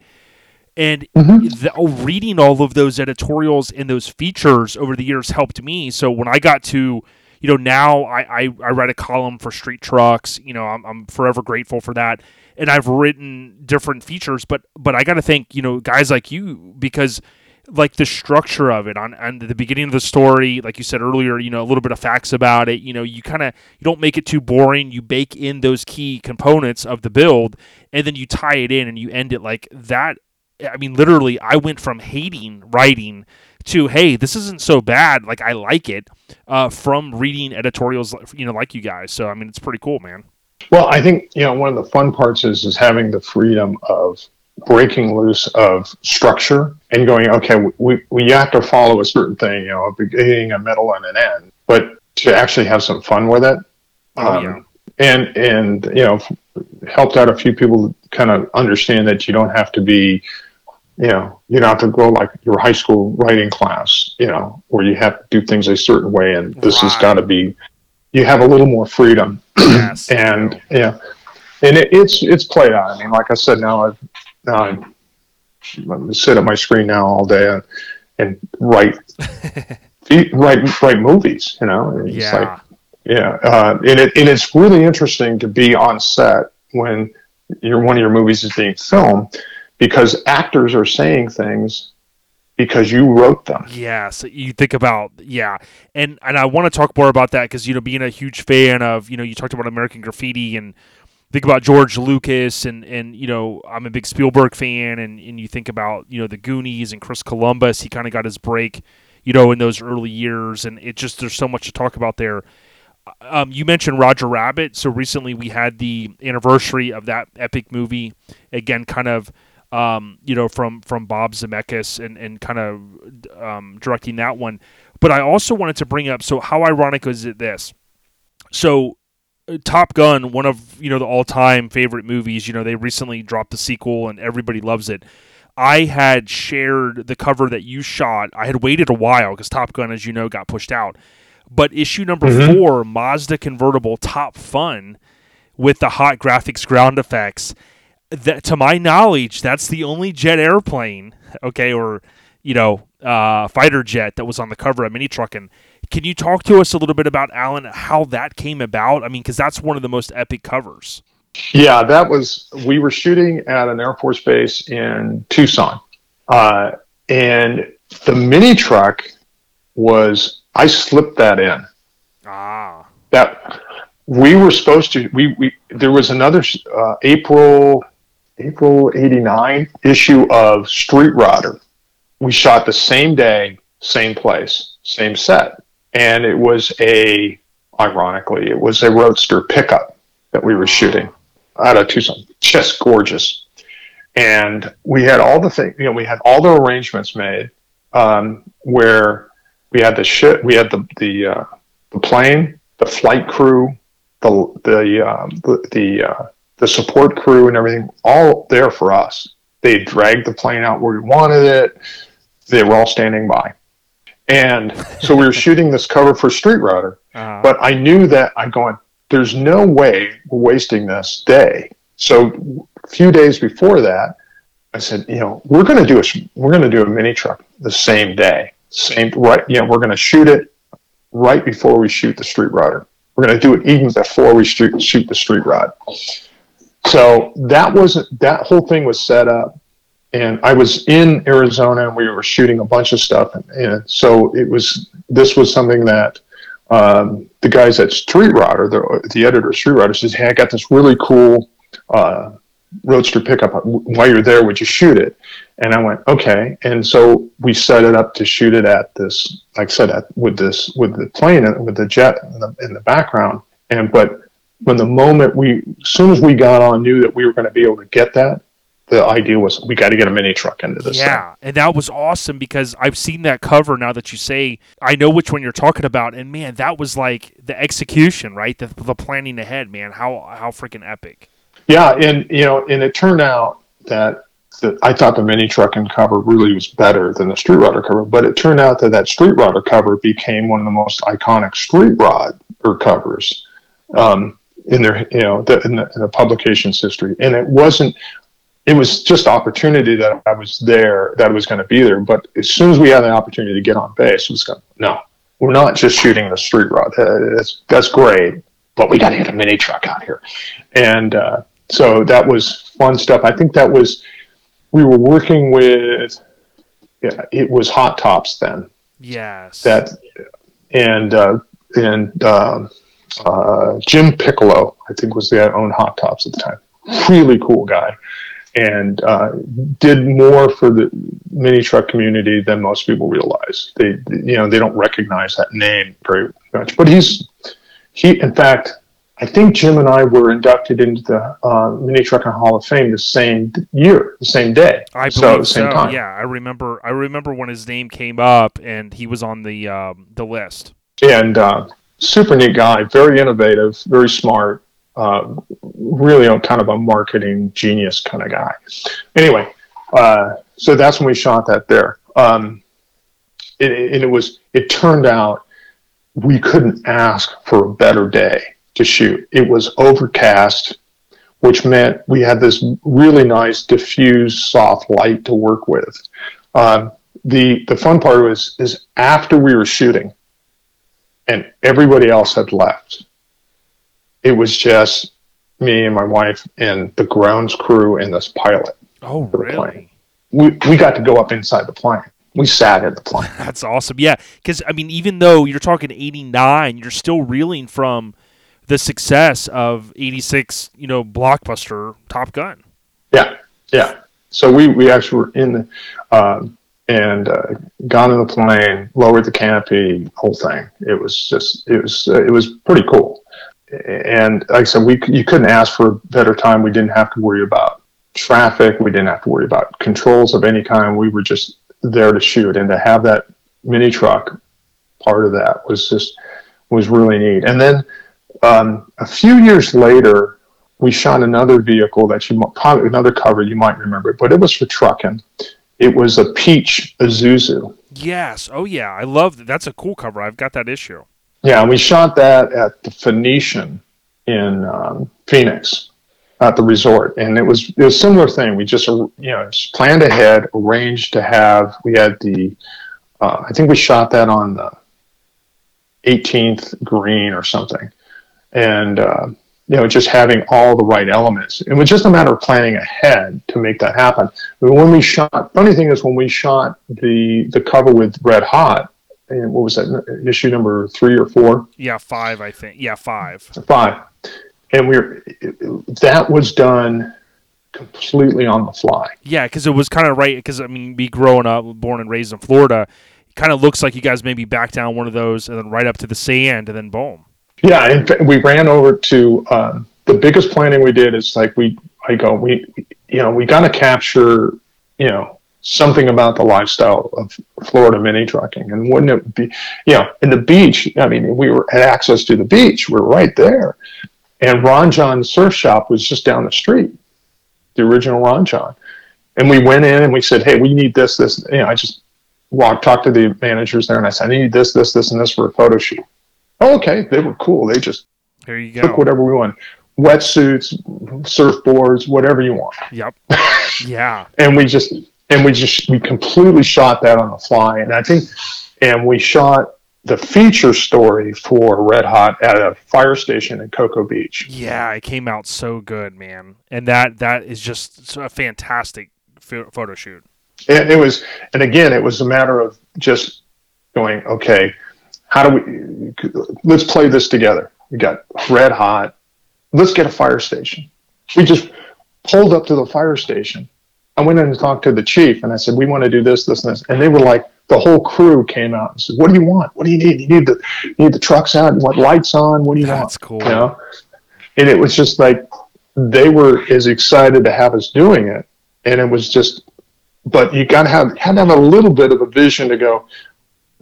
And the, oh, reading all of those editorials and those features over the years helped me. So when I got to, you know, now I, I, I write a column for Street Trucks. You know, I'm, I'm forever grateful for that. And I've written different features, but but I got to thank you know guys like you because like the structure of it on, on the beginning of the story like you said earlier you know a little bit of facts about it you know you kind of you don't make it too boring you bake in those key components of the build and then you tie it in and you end it like that i mean literally i went from hating writing to hey this isn't so bad like i like it uh, from reading editorials you know like you guys so i mean it's pretty cool man well i think you know one of the fun parts is is having the freedom of breaking loose of structure and going, okay, we, we have to follow a certain thing, you know, a beginning, a middle, and an end, but to actually have some fun with it. Oh, um, yeah. And, and, you know, helped out a few people kind of understand that you don't have to be, you know, you don't have to go like your high school writing class, you know, where you have to do things a certain way. And this right. has got to be, you have a little more freedom. Yes. and, yeah. And it, it's, it's played out. I mean, like I said, now I've, now I sit at my screen now all day and, and write write write movies. You know, it's yeah. like yeah, uh, and it and it's really interesting to be on set when your one of your movies is being filmed because actors are saying things because you wrote them. Yeah, so you think about yeah, and and I want to talk more about that because you know being a huge fan of you know you talked about American Graffiti and think about George Lucas and and you know I'm a big Spielberg fan and and you think about you know the Goonies and Chris Columbus he kind of got his break you know in those early years and it just there's so much to talk about there. Um, you mentioned Roger Rabbit, so recently we had the anniversary of that epic movie. Again, kind of um, you know from from Bob Zemeckis and and kind of um, directing that one. But I also wanted to bring up so how ironic is it this? So Top Gun, one of you know the all-time favorite movies. You know they recently dropped the sequel, and everybody loves it. I had shared the cover that you shot. I had waited a while because Top Gun, as you know, got pushed out. But issue number mm-hmm. four, Mazda convertible, top fun with the hot graphics, ground effects. That, to my knowledge, that's the only jet airplane, okay, or you know, uh, fighter jet that was on the cover of Mini Truckin'. Can you talk to us a little bit about Alan, how that came about? I mean, because that's one of the most epic covers. Yeah, that was, we were shooting at an Air Force base in Tucson. Uh, and the mini truck was, I slipped that in. Ah. That we were supposed to, we, we there was another uh, April, April 89 issue of Street Rodder. We shot the same day, same place, same set and it was a, ironically, it was a roadster pickup that we were shooting out of Tucson. Just gorgeous. And we had all the things, you know, we had all the arrangements made um, where we had the ship, we had the the, uh, the plane, the flight crew, the the um, the the, uh, the support crew, and everything, all there for us. They dragged the plane out where we wanted it. They were all standing by. And so we were shooting this cover for Street Rodder, uh-huh. but I knew that I'm going, there's no way we're wasting this day. So a few days before that, I said, you know, we're going to do a, we're going to do a mini truck the same day, same, right. You know, we're going to shoot it right before we shoot the Street Rodder. We're going to do it even before we shoot, shoot the street rod. So that wasn't, that whole thing was set up and I was in Arizona and we were shooting a bunch of stuff. And, and so it was, this was something that um, the guys at Street Rodder, the, the editor of Street Rodder says, Hey, I got this really cool uh, roadster pickup. While you're there, would you shoot it? And I went, okay. And so we set it up to shoot it at this, like I said, at, with this, with the plane, with the jet in the, in the background. And, but when the moment we, as soon as we got on, knew that we were going to be able to get that, the idea was we got to get a mini truck into this. Yeah, thing. and that was awesome because I've seen that cover now that you say I know which one you're talking about, and man, that was like the execution, right? The, the planning ahead, man. How how freaking epic. Yeah, and you know, and it turned out that the, I thought the mini truck and cover really was better than the street rodder cover, but it turned out that that street rodder cover became one of the most iconic street rod or covers. Um, in their you know the, in, the, in the publication's history and it wasn't it was just opportunity that I was there, that I was going to be there. But as soon as we had the opportunity to get on base, it was going, no, we're not just shooting the street rod. Uh, that's that's great, but we got to get a mini truck out here, and uh, so that was fun stuff. I think that was we were working with. Yeah, it was Hot Tops then. Yes. That and uh, and uh, uh, Jim Piccolo, I think, was the owned Hot Tops at the time. Really cool guy, and uh, did more for the mini truck community than most people realize. They, you know, they don't recognize that name very much. But he's he, in fact, I think Jim and I were inducted into the uh, Mini Truckin' Hall of Fame the same year, the same day. I so, believe the same so. time. Yeah, I remember. I remember when his name came up and he was on the um, the list. and uh, super neat guy, very innovative, very smart, uh, really a kind of a marketing genius kind of guy. Anyway, uh, so that's when we shot that there. Um, it, it, it was. It turned out we couldn't ask for a better day to shoot. It was overcast, which meant we had this really nice diffuse soft light to work with. Um, the the fun part was is after we were shooting and everybody else had left. It was just me and my wife and the grounds crew and this pilot. Oh, really? We we got to go up inside the plane. We sat in the plane. That's awesome. Yeah, because I mean, even though you're talking '89, you're still reeling from the success of '86. You know, blockbuster Top Gun. Yeah, yeah. So we we actually were in the um, and uh, got in the plane, lowered the canopy, whole thing. It was just it was uh, it was pretty cool. And like I said, we you couldn't ask for a better time. We didn't have to worry about traffic. We didn't have to worry about controls of any kind. We were just there to shoot, and to have that mini truck part of that was just was really neat. And then um, a few years later, we shot another vehicle that you might, probably another cover you might remember, but it was for Truckin'. It was a peach Isuzu. Yes. Oh, yeah. I love that. That's a cool cover. I've got that issue. Yeah, and we shot that at the Phoenician in um, Phoenix at the resort, and it was it was a similar thing. We just you know just planned ahead, arranged to have. We had the uh, I think we shot that on the 18th green or something, and uh, you know just having all the right elements. It was just a matter of planning ahead to make that happen. But when we shot, funny thing is when we shot the the cover with Red Hot, and what was that issue number three or four? Yeah, five. I think. Yeah, five. Five, and we are that was done completely on the fly. Yeah, because it was kind of right. Because I mean, me growing up, born and raised in Florida, it kind of looks like you guys maybe back down one of those and then right up to the sand and then boom. Yeah, fact, we ran over to um, the biggest planning we did is like we I go we you know we got to capture you know something about the lifestyle of Florida mini trucking. And wouldn't it be you know in the beach I mean we were had access to the beach we are right there. And Ron Jon Surf Shop was just down the street the original Ron Jon. And we went in and we said hey we need this this you know I just walked talked to the managers there and I said I need this this this and this for a photo shoot oh, okay they were cool they just There you took go. whatever we want wetsuits surfboards whatever you want Yep. Yeah. and we just and we just we completely shot that on the fly and i think and we shot the feature story for red hot at a fire station in cocoa beach Yeah, it came out so good, man. And that that is just a fantastic pho- photo shoot. it, it was and again it was a matter of just going okay how do we let's play this together. We got red hot. Let's get a fire station. We just pulled up to the fire station. I went in and talked to the chief and i said we want to do this this and this. And they were like the whole crew came out and said what do you want? What do you need? You need the you need the trucks out? You want lights on? What do you That's want? That's cool. you know? And it was just like they were as excited to have us doing it and it was just but you got to have had to have a little bit of a vision to go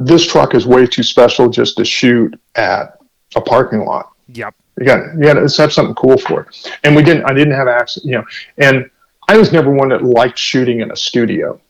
this truck is way too special just to shoot at a parking lot Yep. you got you got to have something cool for it and we didn't i didn't have access you know and i was never one that liked shooting in a studio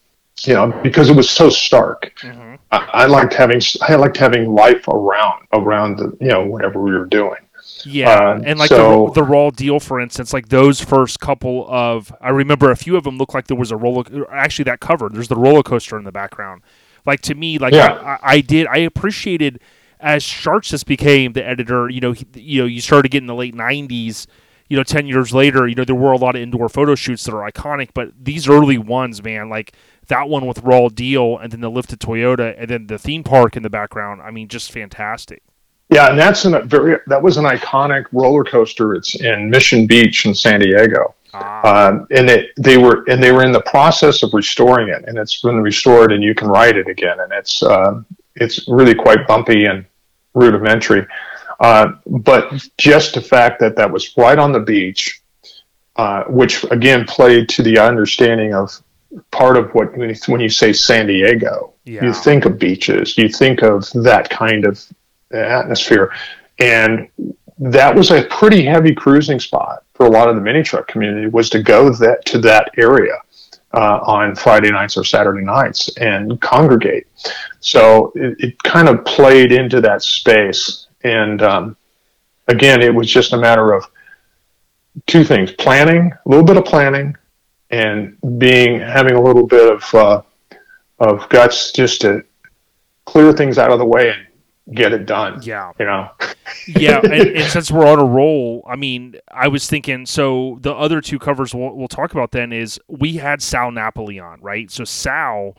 you know because it was so stark hmm I, I liked having i liked having life around around the you know whatever we were doing Yeah, Uh, and like so- the, the raw deal, for instance, like those first couple of, I remember a few of them looked like there was a roller. Actually, that cover there's the roller coaster in the background. Like to me, like Yeah. I, I did, I appreciated as Sharchis became the editor, you know, he, you know, you started getting the late '90s. You know, ten years later, you know, there were a lot of indoor photo shoots that are iconic, but these early ones, man, like that one with Raw Deal, and then the lifted Toyota, and then the theme park in the background. I mean, just fantastic. Yeah, and that's a very that was an iconic roller coaster. It's in Mission Beach in San Diego, ah. um, and it, they were and they were in the process of restoring it, and it's been restored, and you can ride it again, and it's uh, it's really quite bumpy and rudimentary. Uh, but just the fact that that was right on the beach, uh, which again played to the understanding of part of what when you say San Diego, yeah. you think of beaches, you think of that kind of atmosphere. And that was a pretty heavy cruising spot for a lot of the mini truck community was to go that to that area uh, on Friday nights or Saturday nights and congregate. So it, it kind of played into that space. And um, again, it was just a matter of two things: planning, a little bit of planning, and being having a little bit of uh, of guts just to clear things out of the way and get it done. Yeah. You know? yeah. And, and, since we're on a roll, I mean, I was thinking, so the other two covers we'll, we'll talk about then is we had Sal Napoli on, right? So Sal,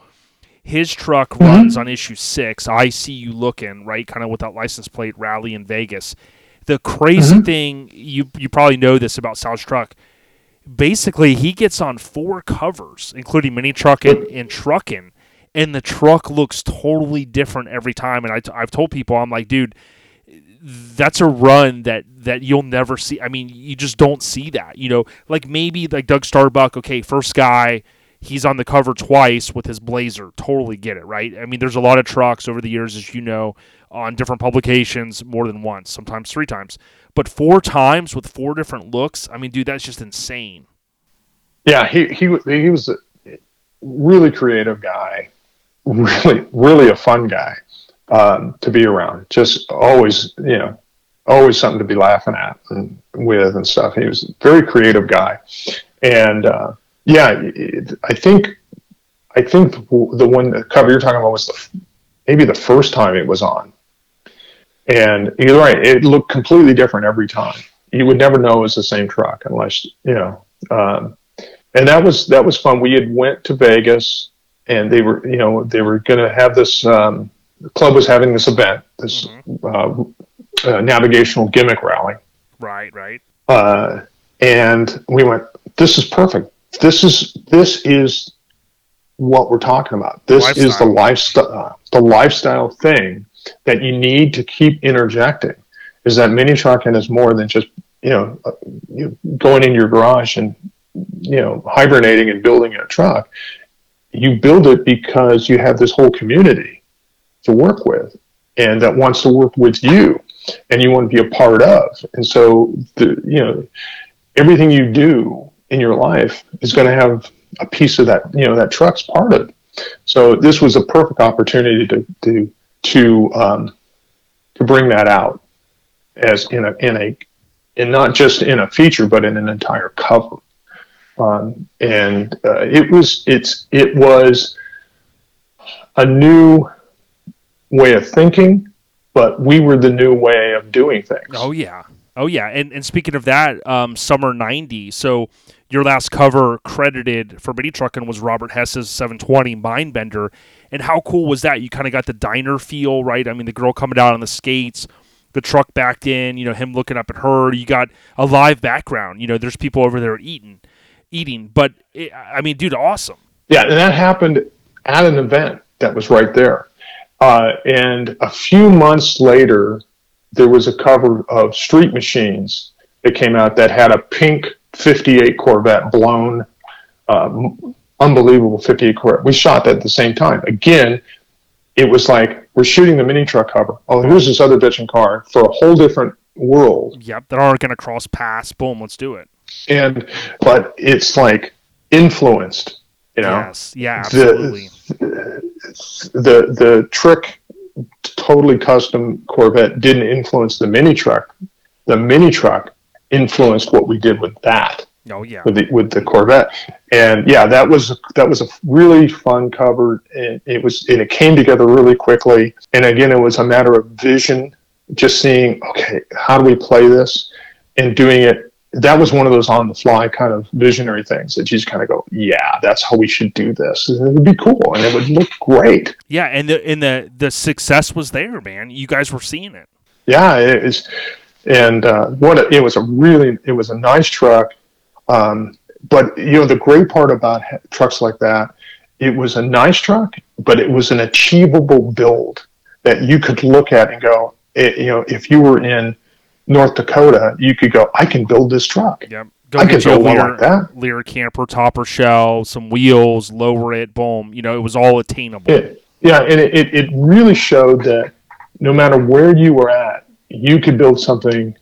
his truck mm-hmm. runs on issue six. I see you looking, right? Kind of with that license plate rally in Vegas. The crazy mm-hmm. thing, you, you probably know this about Sal's truck. Basically, he gets on four covers, including mini truck and, and Truckin' and the truck looks totally different every time. And I t- I've told people, I'm like, dude, that's a run that that you'll never see. I mean, you just don't see that. You know, like maybe like Doug Starbuck. Okay, first guy, he's on the cover twice with his Blazer. Totally get it, right? I mean, there's a lot of trucks over the years, as you know, on different publications more than once, sometimes three times, but four times with four different looks. I mean, dude, that's just insane. Yeah, he he he was a really creative guy really, really a fun guy um, to be around. Just always, you know, always something to be laughing at and with and stuff. He was a very creative guy, and uh, yeah, I think I think the one the cover you're talking about was the, maybe the first time it was on, and you're right. It looked completely different every time. You would never know it was the same truck unless you know. Um, and that was that was fun. We had went to Vegas and they were you know they were going to have this um, the club was having this event this mm-hmm. uh, uh, navigational gimmick rally. Right right. Uh, and we went this is perfect. This is this is what we're talking about. This lifestyle. is the lifestyle. the lifestyle thing that you need to keep interjecting is that mini trucking is more than just you know, uh, you going in your garage and you know hibernating and building a truck you build it because you have this whole community to work with and that wants to work with you and you want to be a part of. And so, the, you know, everything you do in your life is going to have a piece of that, you know, that truck's part of it. So this was a perfect opportunity to, to, to, um, to bring that out as in a, in a, and not just in a feature, but in an entire cover. Um, and uh, it was it's it was a new way of thinking, but we were the new way of doing things. Oh yeah, oh yeah. And and speaking of that, um, summer '90. So your last cover credited for Mini Truckin' was Robert Hess's 720 Mindbender. And how cool was that? You kind of got the diner feel, right? I mean, the girl coming out on the skates, the truck backed in, you know, him looking up at her. You got a live background. You know, there's people over there eating eating. But it, I mean, dude, awesome. Yeah, and that happened at an event that was right there. Uh, and a few months later, there was a cover of Street Machines that came out that had a pink 58 Corvette blown, um, unbelievable 58 Corvette. We shot that at the same time. Again, it was like we're shooting the mini truck cover. Oh, here's this other bitching car for a whole different world. Yep, that aren't going to cross paths. Boom, let's do it and but it's like influenced you know yes yeah absolutely the the, the trick totally custom corvette didn't influence the mini truck the mini truck influenced what we did with that Oh yeah. with the with the Corvette, and yeah, that was that was a really fun cover. And it was and it came together really quickly. And again, it was a matter of vision, just seeing okay, how do we play this, and doing it. That was one of those on the fly kind of visionary things that you just kind of go, yeah, that's how we should do this. And it would be cool and it would look great. Yeah, and the and the the success was there, man. You guys were seeing it. Yeah, it is, and uh, what a, it was a really it was a nice truck. Um, but you know the great part about trucks like that, it was a nice truck, but it was an achievable build that you could look at and go, it, you know, if you were in North Dakota, you could go, I can build this truck. Yep. Go I could a build one like that. Leer camper, topper shell, some wheels, lower it, boom. You know, it was all attainable. It, yeah, and it, it, it really showed that no matter where you were at, you could build something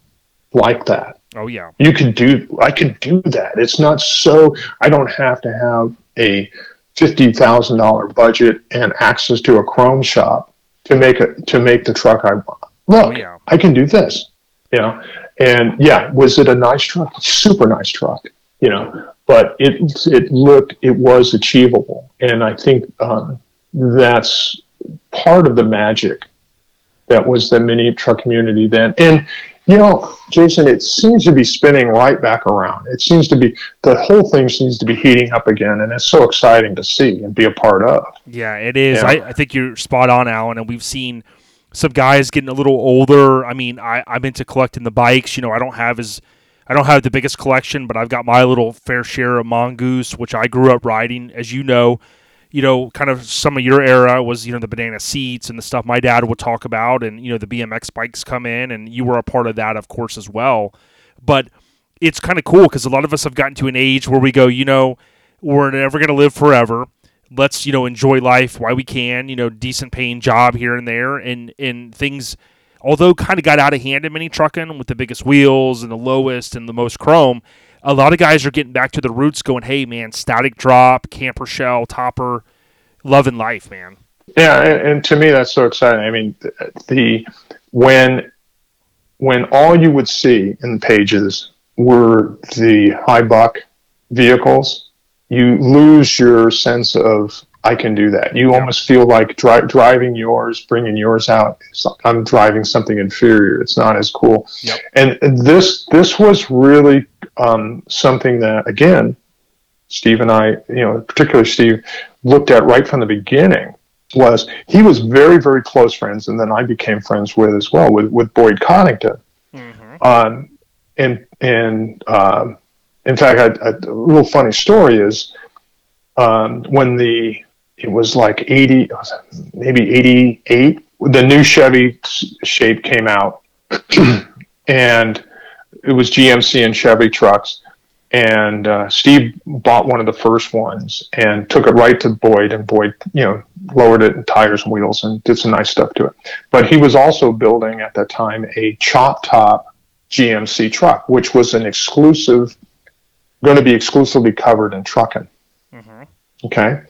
like that. oh yeah. you can do i can do that it's not so i don't have to have a $50000 budget and access to a chrome shop to make it to make the truck i want oh, look Oh, yeah. i can do this you know and yeah was it a nice truck super nice truck you know but it it looked it was achievable and i think um, that's part of the magic that was the mini truck community then and you know, Jason, it seems to be spinning right back around. It seems to be the whole thing seems to be heating up again, and it's so exciting to see and be a part of. Yeah, it is. Yeah. I, I think you're spot on, Alan. And we've seen some guys getting a little older. I mean, I, I'm into collecting the bikes. You know, I don't have as I don't have the biggest collection, but I've got my little fair share of mongoose, which I grew up riding, as you know. You know, kind of some of your era was you know the banana seats and the stuff my dad would talk about, and you know the BMX bikes come in, and you were a part of that, of course, as well. But it's kind of cool because a lot of us have gotten to an age where we go, you know, we're never going to live forever. Let's you know enjoy life while we can. You know, decent paying job here and there, and and things. Although kind of got out of hand in mini trucking with the biggest wheels and the lowest and the most chrome, a lot of guys are getting back to the roots, going, "Hey man, static drop, camper shell, topper, love loving life, man." Yeah, and, and to me, that's so exciting. I mean, the when when all you would see in the pages were the high buck vehicles, you lose your sense of I can do that. You almost feel like dri- driving yours, bringing yours out. I'm driving something inferior. It's not as cool. Yep. And this this was really um, something that again, Steve and I, you know, particularly Steve, looked at right from the beginning. Was he was very very close friends, and then I became friends with as well with with Boyd Coddington. Mm-hmm. Um, and and um, in fact, I, I, a little funny story is um, when the it was like eighty, maybe eighty eight, the new Chevy shape came out, and it was GMC and Chevy trucks. And uh, Steve bought one of the first ones and took it right to Boyd, and Boyd, you know, lowered it in tires and wheels and did some nice stuff to it. But he was also building at that time a chop top GMC truck, which was an exclusive, going to be exclusively covered in Truckin'. Mm-hmm. Okay,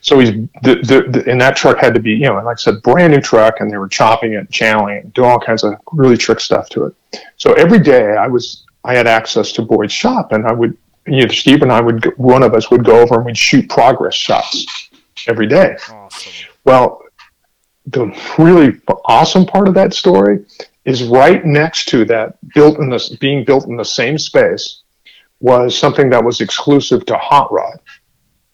so he's the, the, the and that truck had to be you know like I said brand new truck and they were chopping it, channeling it, doing all kinds of really trick stuff to it. So every day I was I had access to Boyd's shop and I would you know Steve and I would go- one of us would go over and we'd shoot progress shots every day. Awesome. Well, the really awesome part of that story is right next to that, built in this, being built in the same space, was something that was exclusive to Hot Rod,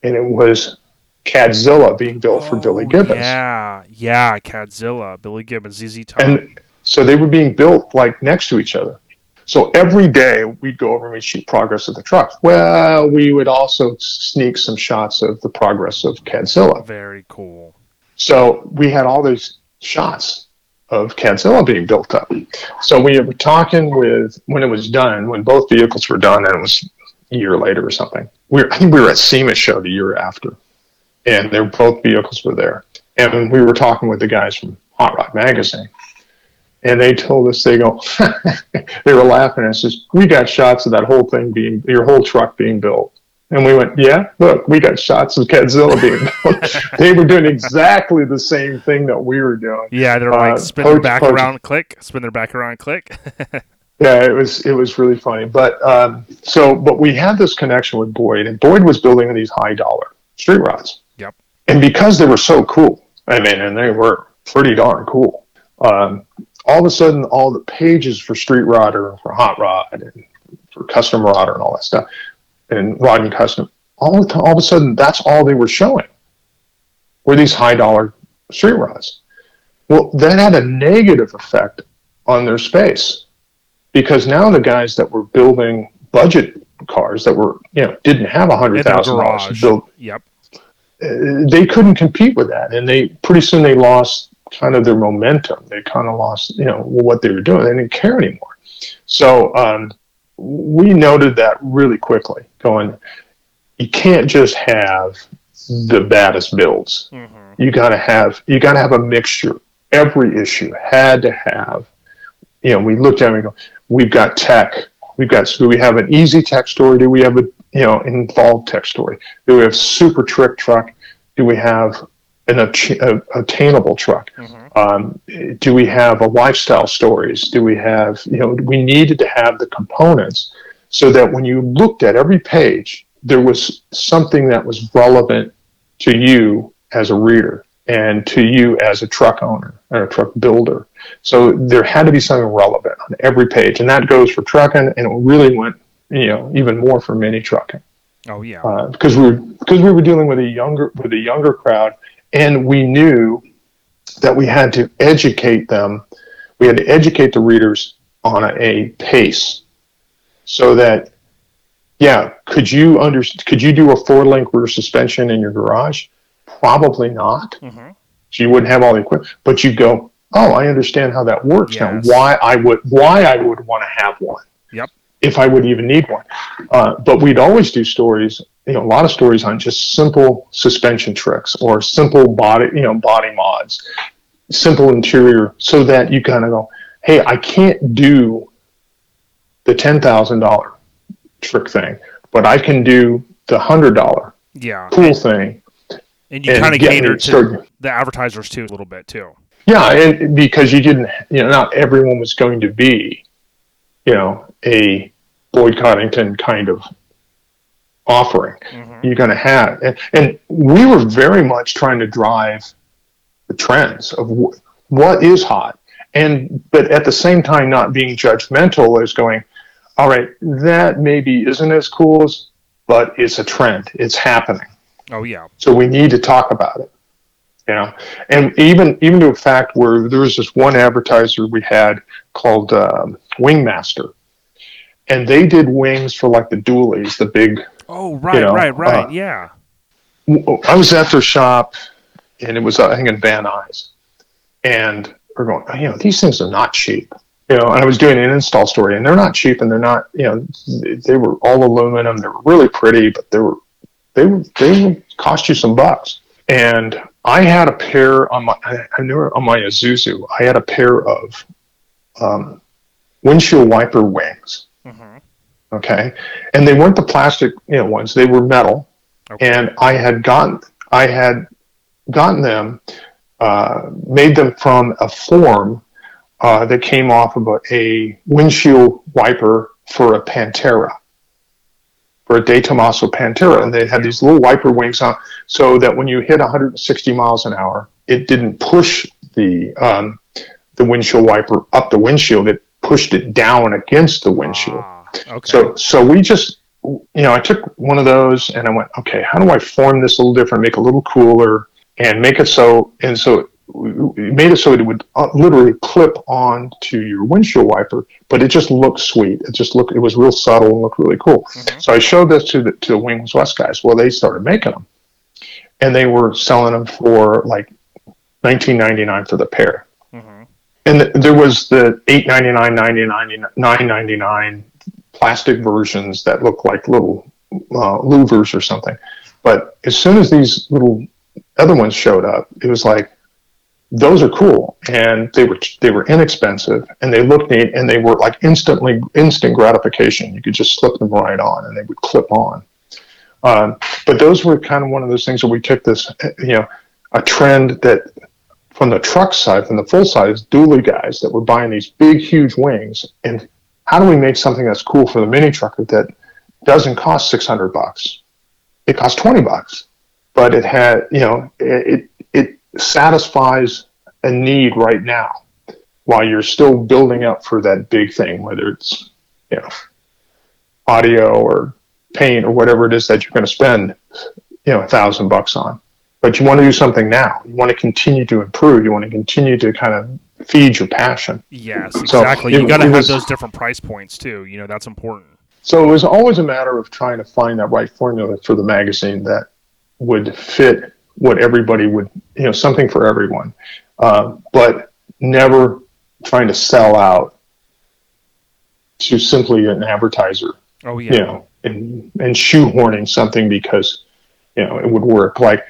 and it was Cadzilla being built for Billy Oh, Gibbons. Yeah, yeah, Cadzilla, Billy Gibbons, ZZ Top. And so they were being built like next to each other. So every day we'd go over and we'd shoot progress of the trucks. Well, we would also sneak some shots of the progress of Cadzilla. Very cool. So we had all these shots of Cadzilla being built up. So we were talking with when it was done, when both vehicles were done, and it was a year later or something. We were, I think we were at SEMA show the year after, and they were, both vehicles were there. And we were talking with the guys from Hot Rod Magazine, and they told us they go, they were laughing and says, "We got shots of that whole thing being your whole truck being built." And we went, yeah, look, we got shots of Cadzilla being they were doing exactly the same thing that we were doing. Yeah, they're Uh, like spin their back Coach- around, click, spin their back around, click. Yeah, it was it was really funny. But um, so, but we had this connection with Boyd, and Boyd was building these high dollar street rods. Yep. And because they were so cool, I mean, and they were pretty darn cool. Um, all of a sudden, all the pages for Street Rodder, for Hot Rod, and for Custom Rodder, and all that stuff, and Rod and Custom, all all of a sudden, that's all they were showing were these high dollar street rods. Well, that had a negative effect on their space because now the guys that were building budget cars that were you know didn't have a hundred thousand dollars to build Yep. uh, they couldn't compete with that. And they pretty soon they lost kind of their momentum. They kind of lost you know what they were doing. They didn't care anymore. So um, we noted that really quickly going you can't just have the baddest builds. Hmm you got to have you got to have a mixture. Every issue had to have you know we looked at it and we go we've got tech we've got do we have an easy tech story? Do we have a you know involved tech story? Do we have super trick truck? Do we have an attainable truck. Hmm um, do we have a lifestyle stories? Do we have you know we needed to have the components so that when you looked at every page there was something that was relevant to you as a reader and to you as a truck owner or a truck builder. So there had to be something relevant on every page and that goes for Truckin' and it really went you know even more for Mini Truckin'. Oh yeah. uh, because we were because we were dealing with a younger with a younger crowd, and we knew that we had to educate them. We had to educate the readers on a, a pace, so that yeah, could you under could you do a four link rear suspension in your garage? Probably not. hmm So you wouldn't have all the equipment, but you go, oh, I understand how that works Yes. now. Why I would why I would want to have one. Yep. If I would even need one, uh, but we'd always do stories, you know, a lot of stories on just simple suspension tricks or simple body, you know, body mods, simple interior, so that you kind of go, hey, I can't do the ten thousand dollar trick thing, but I can do the hundred dollar Yeah. cool thing. And you kind of cater to started. the advertisers too a little bit too. Yeah, and because you didn't, you know, not everyone was going to be, you know, a Boyd Coddington kind of offering. hmm You're going to have, and, and we were very much trying to drive the trends of wh- what is hot, and but at the same time not being judgmental as going, all right, that maybe isn't as cool as, but it's a trend, it's happening. Oh yeah. So we need to talk about it. You know, and even even to a fact where there was this one advertiser we had called um, Wingmaster, and they did wings for like the dualies, the big. Oh right, know, right, right. uh, yeah. I was at their shop, and it was I think in Van Nuys, and we're going, you know, these things are not cheap. You know, and I was doing an install story, and they're not cheap, and they're not, you know, they were all aluminum. They were really pretty, but they were, they were, they cost you some bucks. And I had a pair on my, I knew on my Isuzu, I had a pair of um, windshield wiper wings. Okay, and they weren't the plastic, you know, ones. They were metal, Okay. and I had gotten, I had gotten them, uh, made them from a form uh, that came off of a, a windshield wiper for a Pantera, for a De Tomaso Pantera, and they had these little wiper wings on, so that when you hit 160 miles an hour, it didn't push the um, the windshield wiper up the windshield. It pushed it down against the windshield. Okay. So so we just you know I took one of those and I went okay how do I form this a little different make it a little cooler and make it so and so we made it so it would uh, literally clip on to your windshield wiper but it just looked sweet it just looked it was real subtle and looked really cool Mhm. so I showed this to the to the Wings West guys well they started making them and they were selling them for like 19.99 for the pair Mhm. and th- there was the 8.99 99 9.99 plastic versions that look like little uh, louvers or something. But as soon as these little other ones showed up it was like those are cool. And they were they were inexpensive and they looked neat and they were like instantly instant gratification. You could just slip them right on and they would clip on. Um, but those were kind of one of those things where we took this you know a trend that from the truck side, from the full size dually guys that were buying these big, huge wings and how do we make something that's cool for the mini trucker that doesn't cost 600 bucks? It costs 20 bucks, but it had, you know, it, it satisfies a need right now while you're still building up for that big thing, whether it's, you know, audio or paint or whatever it is that you're going to spend, you know, a thousand bucks on. But you want to do something now. You want to continue to improve. You want to continue to kind of feed your passion. Yes, exactly. So you got to have was, those different price points too. You know, that's important. So it was always a matter of trying to find that right formula for the magazine that would fit what everybody would, you know, something for everyone, uh, but never trying to sell out to simply an advertiser. Oh yeah. You know, and and shoehorning something because you know it would work. Like,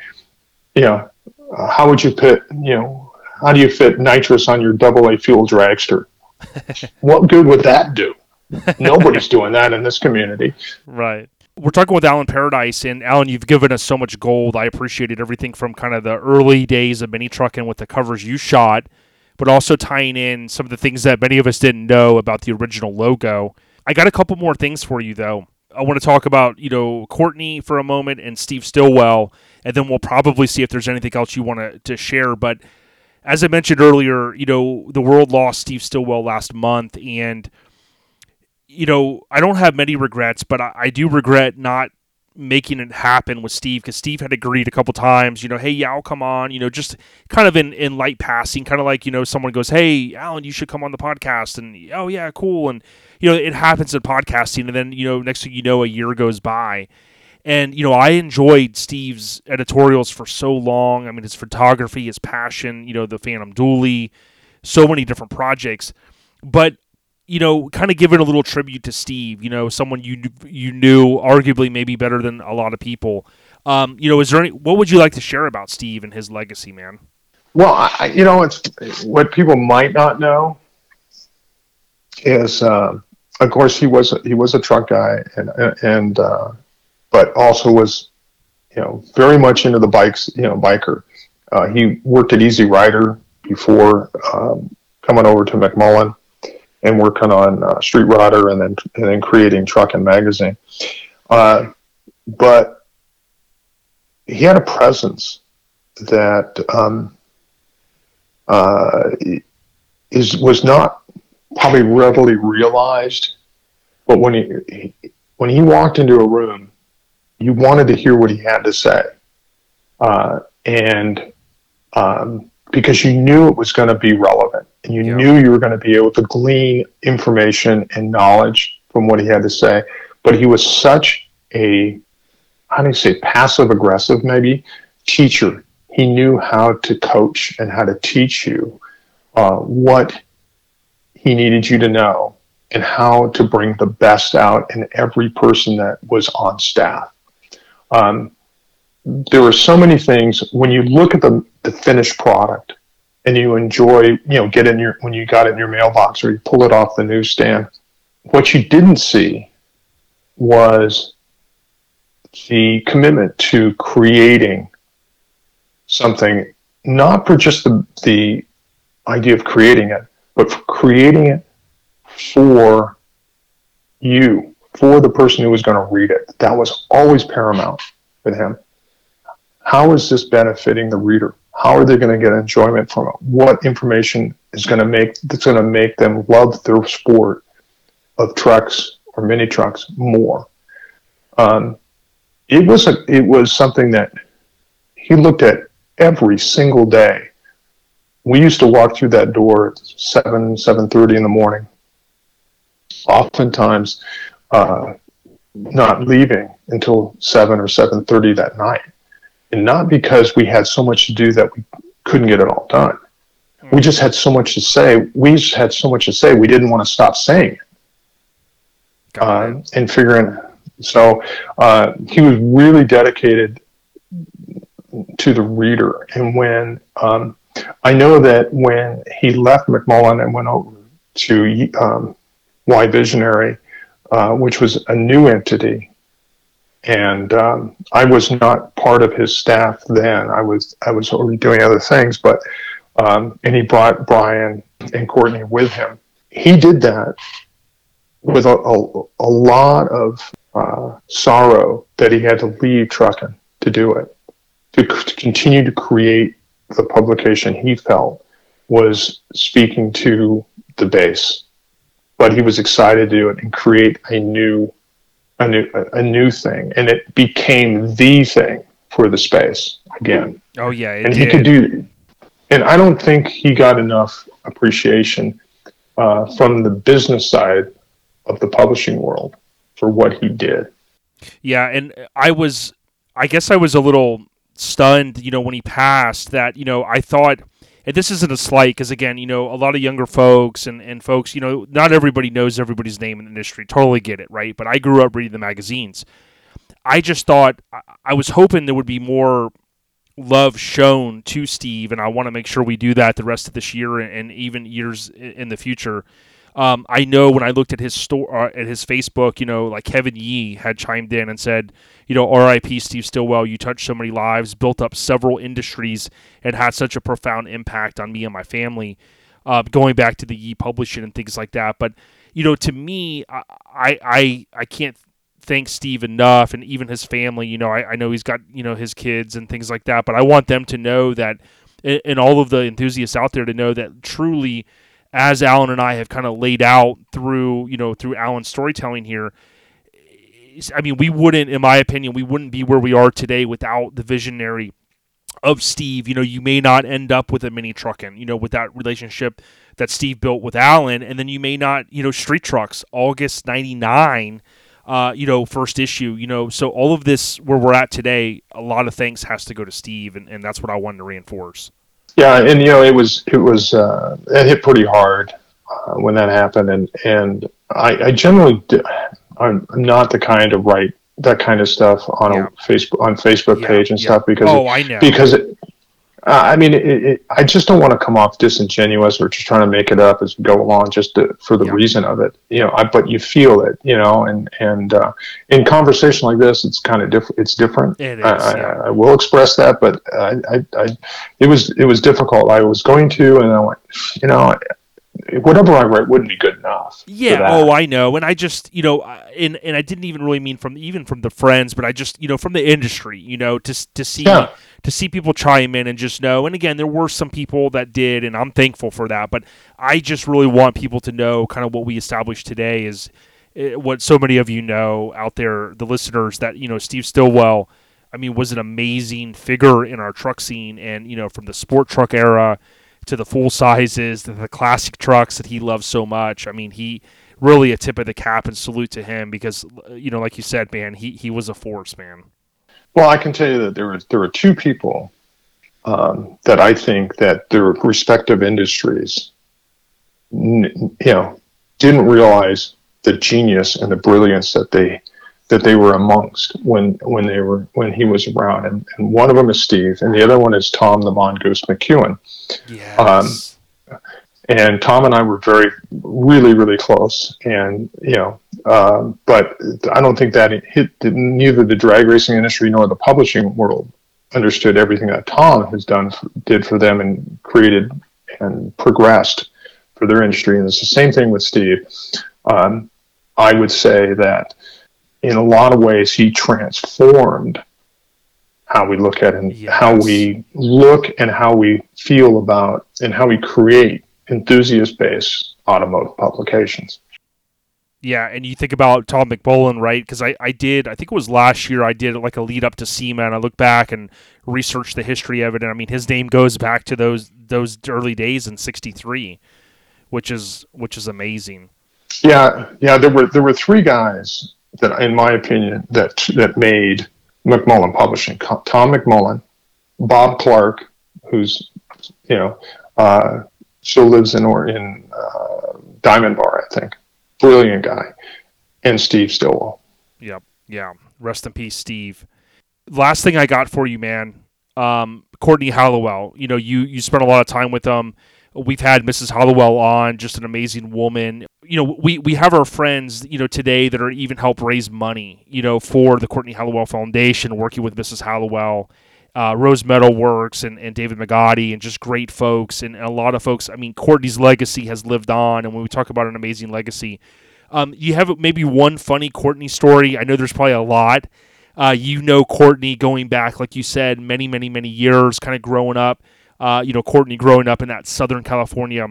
you know, uh, how would you fit? You know, how do you fit nitrous on your double A fuel dragster? what good would that do? Nobody's doing that in this community. Right. We're talking with Alan Paradise, and Alan, you've given us so much gold. I appreciated everything from kind of the early days of mini trucking with the covers you shot, but also tying in some of the things that many of us didn't know about the original logo. I got a couple more things for you, though. I want to talk about, you know, Courtney for a moment and Steve Stillwell, and then we'll probably see if there's anything else you want to, to share. But as I mentioned earlier, you know, the world lost Steve Stillwell last month, and – you know, I don't have many regrets, but I, I do regret not making it happen with Steve because Steve had agreed a couple times, you know, hey, yeah, I'll come on, you know, just kind of in, in light passing, kind of like, you know, someone goes, hey, Alan, you should come on the podcast. And, oh, yeah, cool. And, you know, it happens in podcasting. And then, you know, next thing you know, a year goes by. And, you know, I enjoyed Steve's editorials for so long. I mean, his photography, his passion, you know, the Phantom Dually, so many different projects. But you know, kind of giving a little tribute to Steve. You know, someone you you knew arguably maybe better than a lot of people. Um, you know, is there any? What would you like to share about Steve and his legacy, man? Well, I, you know, it's what people might not know is, uh, of course, he was he was a truck guy, and and uh, but also was, you know, very much into the bikes. You know, biker. Uh, he worked at Easy Rider before um, coming over to McMullen and working on uh, Street Rodder and then and then creating Truckin' Magazine. Uh, but he had a presence that um, uh, is was not probably readily realized. But when he, he when he walked into a room, you wanted to hear what he had to say, uh, and um, because you knew it was going to be relevant and you yeah. knew you were going to be able to glean information and knowledge from what he had to say. But he was such a, how do you say, passive aggressive maybe, teacher. He knew how to coach and how to teach you uh, what he needed you to know and how to bring the best out in every person that was on staff. Um, there are so many things when you look at the, the finished product and you enjoy, you know, get in your when you got it in your mailbox or you pull it off the newsstand. What you didn't see was the commitment to creating something, not for just the, the idea of creating it, but for creating it for you, for the person who was going to read it. That was always paramount with him. How is this benefiting the reader? How are they going to get enjoyment from it? What information is going to make that's going to make them love their sport of trucks or mini trucks more? Um, it was a, it was something that he looked at every single day. We used to walk through that door at seven seven thirty in the morning. Oftentimes, uh, not leaving until seven or seven thirty that night and not because we had so much to do that we couldn't get it all done. We just had so much to say. We just had so much to say. We didn't want to stop saying it. Uh, and figuring, so uh, he was really dedicated to the reader. And when um, I know that when he left McMullen and went over to um, Y Visionary, uh, which was a new entity and um, I was not part of his staff then. I was I was already doing other things, but um, and he brought Brian and Courtney with him. He did that with a, a, a lot of uh, sorrow that he had to leave Truckin' to do it, to, to continue to create the publication he felt was speaking to the base, but he was excited to do it and create a new, a new, a new thing, and it became the thing for the space again. Oh yeah, and he could do, and I don't think he got enough appreciation uh, from the business side of the publishing world for what he did. Yeah, and I was, I guess I was a little stunned, you know, when he passed. That you know, I thought, and this isn't a slight, because again, you know, a lot of younger folks and and folks, you know, not everybody knows everybody's name in the industry. Totally get it, right? But I grew up reading the magazines. I just thought I was hoping there would be more love shown to Steve, and I want to make sure we do that the rest of this year and even years in the future. Um, I know when I looked at his store uh, at his Facebook, you know, like Kevin Yee had chimed in and said, you know, R.I.P. Steve Stillwell. You touched so many lives, built up several industries, and had such a profound impact on me and my family. Uh, going back to the Yee publishing and things like that, but you know, to me, I I I can't thank Steve enough, and even his family. You know, I, I know he's got you know his kids and things like that, but I want them to know that, and all of the enthusiasts out there to know that truly as Alan and I have kind of laid out through, you know, through Alan's storytelling here, I mean, we wouldn't, in my opinion, we wouldn't be where we are today without the visionary of Steve. You know, you may not end up with a Mini Truckin', you know, with that relationship that Steve built with Alan, and then you may not, you know, Street Trucks, August '99. Uh, you know, first issue, you know, so all of this where we're at today, a lot of thanks has to go to Steve, and, and that's what I wanted to reinforce. Yeah, and you know, it was it was uh, it hit pretty hard uh, when that happened, and and I, I generally I'm not the kind to write that kind of stuff on yeah. a Facebook on Facebook yeah, page and yeah. stuff because oh, I know. because it, uh, I mean, it, it, I just don't want to come off disingenuous or just trying to make it up as we go along, just to, for the yeah. reason of it, you know. I, but you feel it, you know, and and uh, in conversation like this, it's kind of different. It's different. It is, I, yeah. I, I, will express that, but I, I, I, it was it was difficult. I was going to, and I went, you know, whatever I write wouldn't be good enough. Yeah. Oh, I know. And I just, you know, and and I didn't even really mean from even from the friends, but I just, you know, from the industry, you know, to to see yeah. to see people chime in and just know. And again, there were some people that did, and I'm thankful for that. But I just really want people to know kind of what we established today is eh, what so many of you know out there, the listeners, that you know, Steve Stillwell. I mean, was an amazing figure in our truck scene, and you know, from the sport truck era to the full sizes, to the classic trucks that he loves so much. I mean, he really a tip of the cap and salute to him because you know, like you said, man, he he was a force, man. Well, I can tell you that there were there were two people um, that I think that their respective industries, you know, didn't realize the genius and the brilliance that they that they were amongst when when they were when he was around, and, and one of them is Steve, and the other one is Tom the Mongoose McEwen. Yes. Um, and Tom and I were very, really, really close, and you know, uh, but I don't think that hit neither the drag racing industry nor the publishing world understood everything that Tom has done did for them and created and progressed for their industry, and it's the same thing with Steve. Um, I would say that in a lot of ways, he transformed how we look at and yes. how we look and how we feel about and how we create enthusiast based automotive publications. Yeah, and you think about Tom McMullen, right? Because I, I did, I think it was last year, I did like a lead up to SEMA, and I look back and researched the history of it. And I mean, his name goes back to those those early days in '63, which is which is amazing. Yeah, yeah. There were there were three guys that, in my opinion, that that made McMullen Publishing. Tom McMullen, Bob Clark, who's you know uh, still lives in or in uh, Diamond Bar, I think. Brilliant guy, and Steve Stillwell. Yep, yeah. Rest in peace, Steve. Last thing I got for you, man. Um, Courtney Halliwell. You know, you you spent a lot of time with them. We've had Mrs. Halliwell on, just an amazing woman. You know, we, we have our friends, you know, today that are even help raise money, you know, for the Courtney Halliwell Foundation, working with Mrs. Halliwell, uh, Rose Metal Works, and, and David Magadi, and just great folks. And, and, a lot of folks, I mean, Courtney's legacy has lived on. And when we talk about an amazing legacy, Um, you have maybe one funny Courtney story. I know there's probably a lot. Uh, you know Courtney going back, like you said, many, many, many years, kind of growing up. Uh, you know Courtney growing up in that Southern California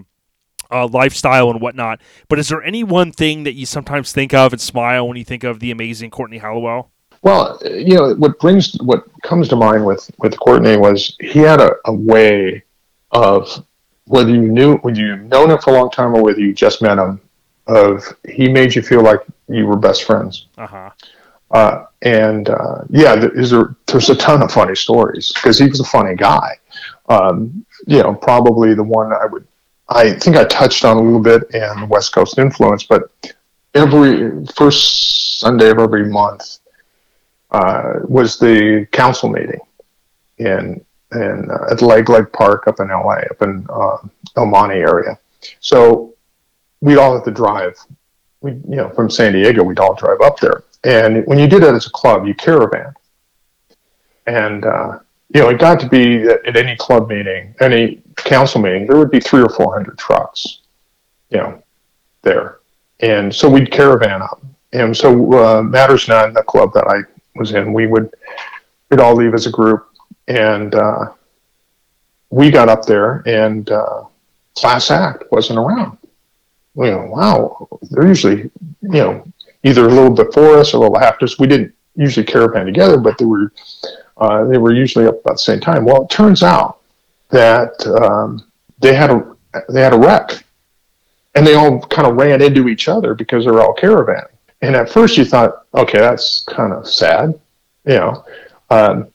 uh, lifestyle and whatnot. But is there any one thing that you sometimes think of and smile when you think of the amazing Courtney Halliwell? Well, you know what brings what comes to mind with with Courtney was he had a, a way of whether you knew whether you've known him for a long time or whether you just met him of he made you feel like you were best friends. Uh-huh. Uh, and uh, yeah, there's a, there's a ton of funny stories because he was a funny guy. Um, you know, probably the one I would, I think I touched on a little bit in West Coast influence, but every first Sunday of every month uh, was the council meeting in in uh, at Legg Lake Park up in LA, up in uh, El Monte area. So we'd all have to drive. We, you know, from San Diego, we'd all drive up there. And when you did that as a club, you caravan. And uh, you know, it got to be at any club meeting, any council meeting, there would be three or four hundred trucks, you know, there. And so we'd caravan up. And so uh, Matters None, the club that I was in, we would we'd all leave as a group, and uh, we got up there, and uh, Class Act wasn't around. You know, wow, they're usually you know either a little before us or a little after us. We didn't usually caravan together, but they were uh, they were usually up about the same time. Well, it turns out that um, they had a they had a wreck, and they all kind of ran into each other because they were all caravanning. And at first, you thought, okay, that's kind of sad, you know. Um,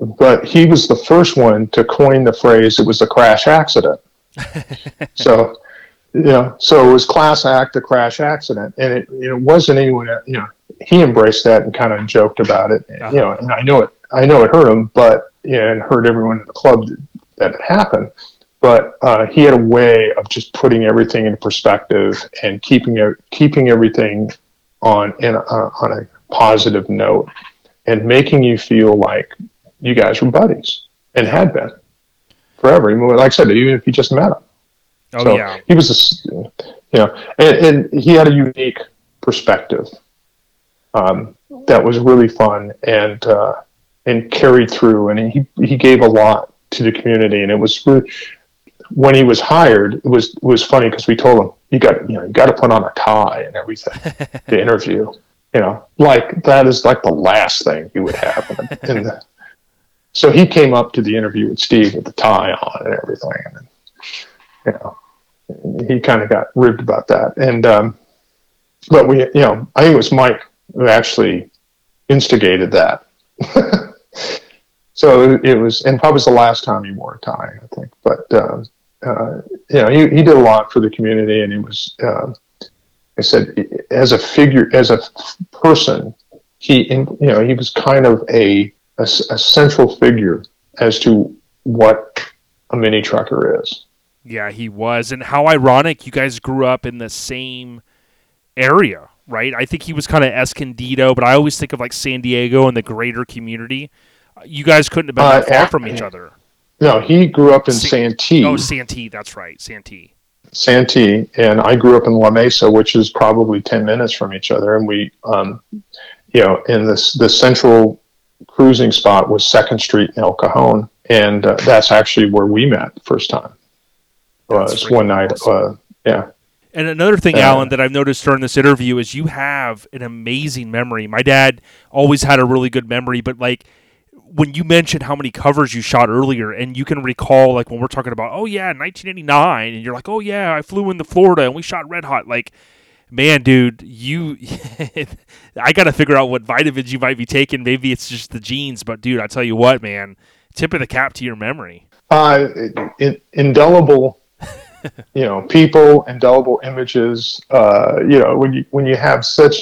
but he was the first one to coin the phrase "it was a crash accident." so, you know, so it was class act, a crash accident, and it, it wasn't anyone. You know, he embraced that and kind of joked about it. Uh-huh. You know, and I know it. I know it hurt him, but know, and hurt everyone in the club that it happened. But uh, he had a way of just putting everything in perspective and keeping it, keeping everything on in a, on a positive note and making you feel like you guys were buddies and had been forever. Like I said, even if you just met him. Oh so yeah, he was a, you know, and, and he had a unique perspective um, that was really fun and uh, and carried through, and he he gave a lot to the community, and it was when he was hired, it was it was funny because we told him you got you know you got to put on a tie and everything to interview. You know, like that is like the last thing you would have in, in the. So he came up to the interview with Steve with the tie on and everything, and you know, he kind of got ribbed about that. And um, but we, you know, I think it was Mike who actually instigated that. so it was, and probably was the last time he wore a tie, I think. But uh, uh, you know, he, he did a lot for the community, and he was, uh, I said, as a figure, as a person, he, you know, he was kind of a, a, a central figure as to what a mini trucker is. Yeah, he was, and how ironic you guys grew up in the same area, right? I think he was kind of Escondido, but I always think of like San Diego and the greater community. You guys couldn't have been that uh, far from each other. No, he grew up in Santee. Oh, Santee, that's right, Santee. Santee, and I grew up in La Mesa, which is probably ten minutes from each other. And we, um, you know, in this the central cruising spot was Second Street in El Cajon, and uh, that's actually where we met first time. Was one night, uh, yeah. And another thing, uh, Alan, that I've noticed during this interview is you have an amazing memory. My dad always had a really good memory, but like when you mentioned how many covers you shot earlier, and you can recall like when we're talking about, oh yeah, 1989, and you're like, oh yeah, I flew into Florida and we shot Red Hot, like. Man, dude, you, I got to figure out what vitamins you might be taking. Maybe it's just the genes, but dude, I tell you what, man, tip of the cap to your memory. Uh, in, indelible, you know, people, indelible images. Uh, you know, when you when you have such,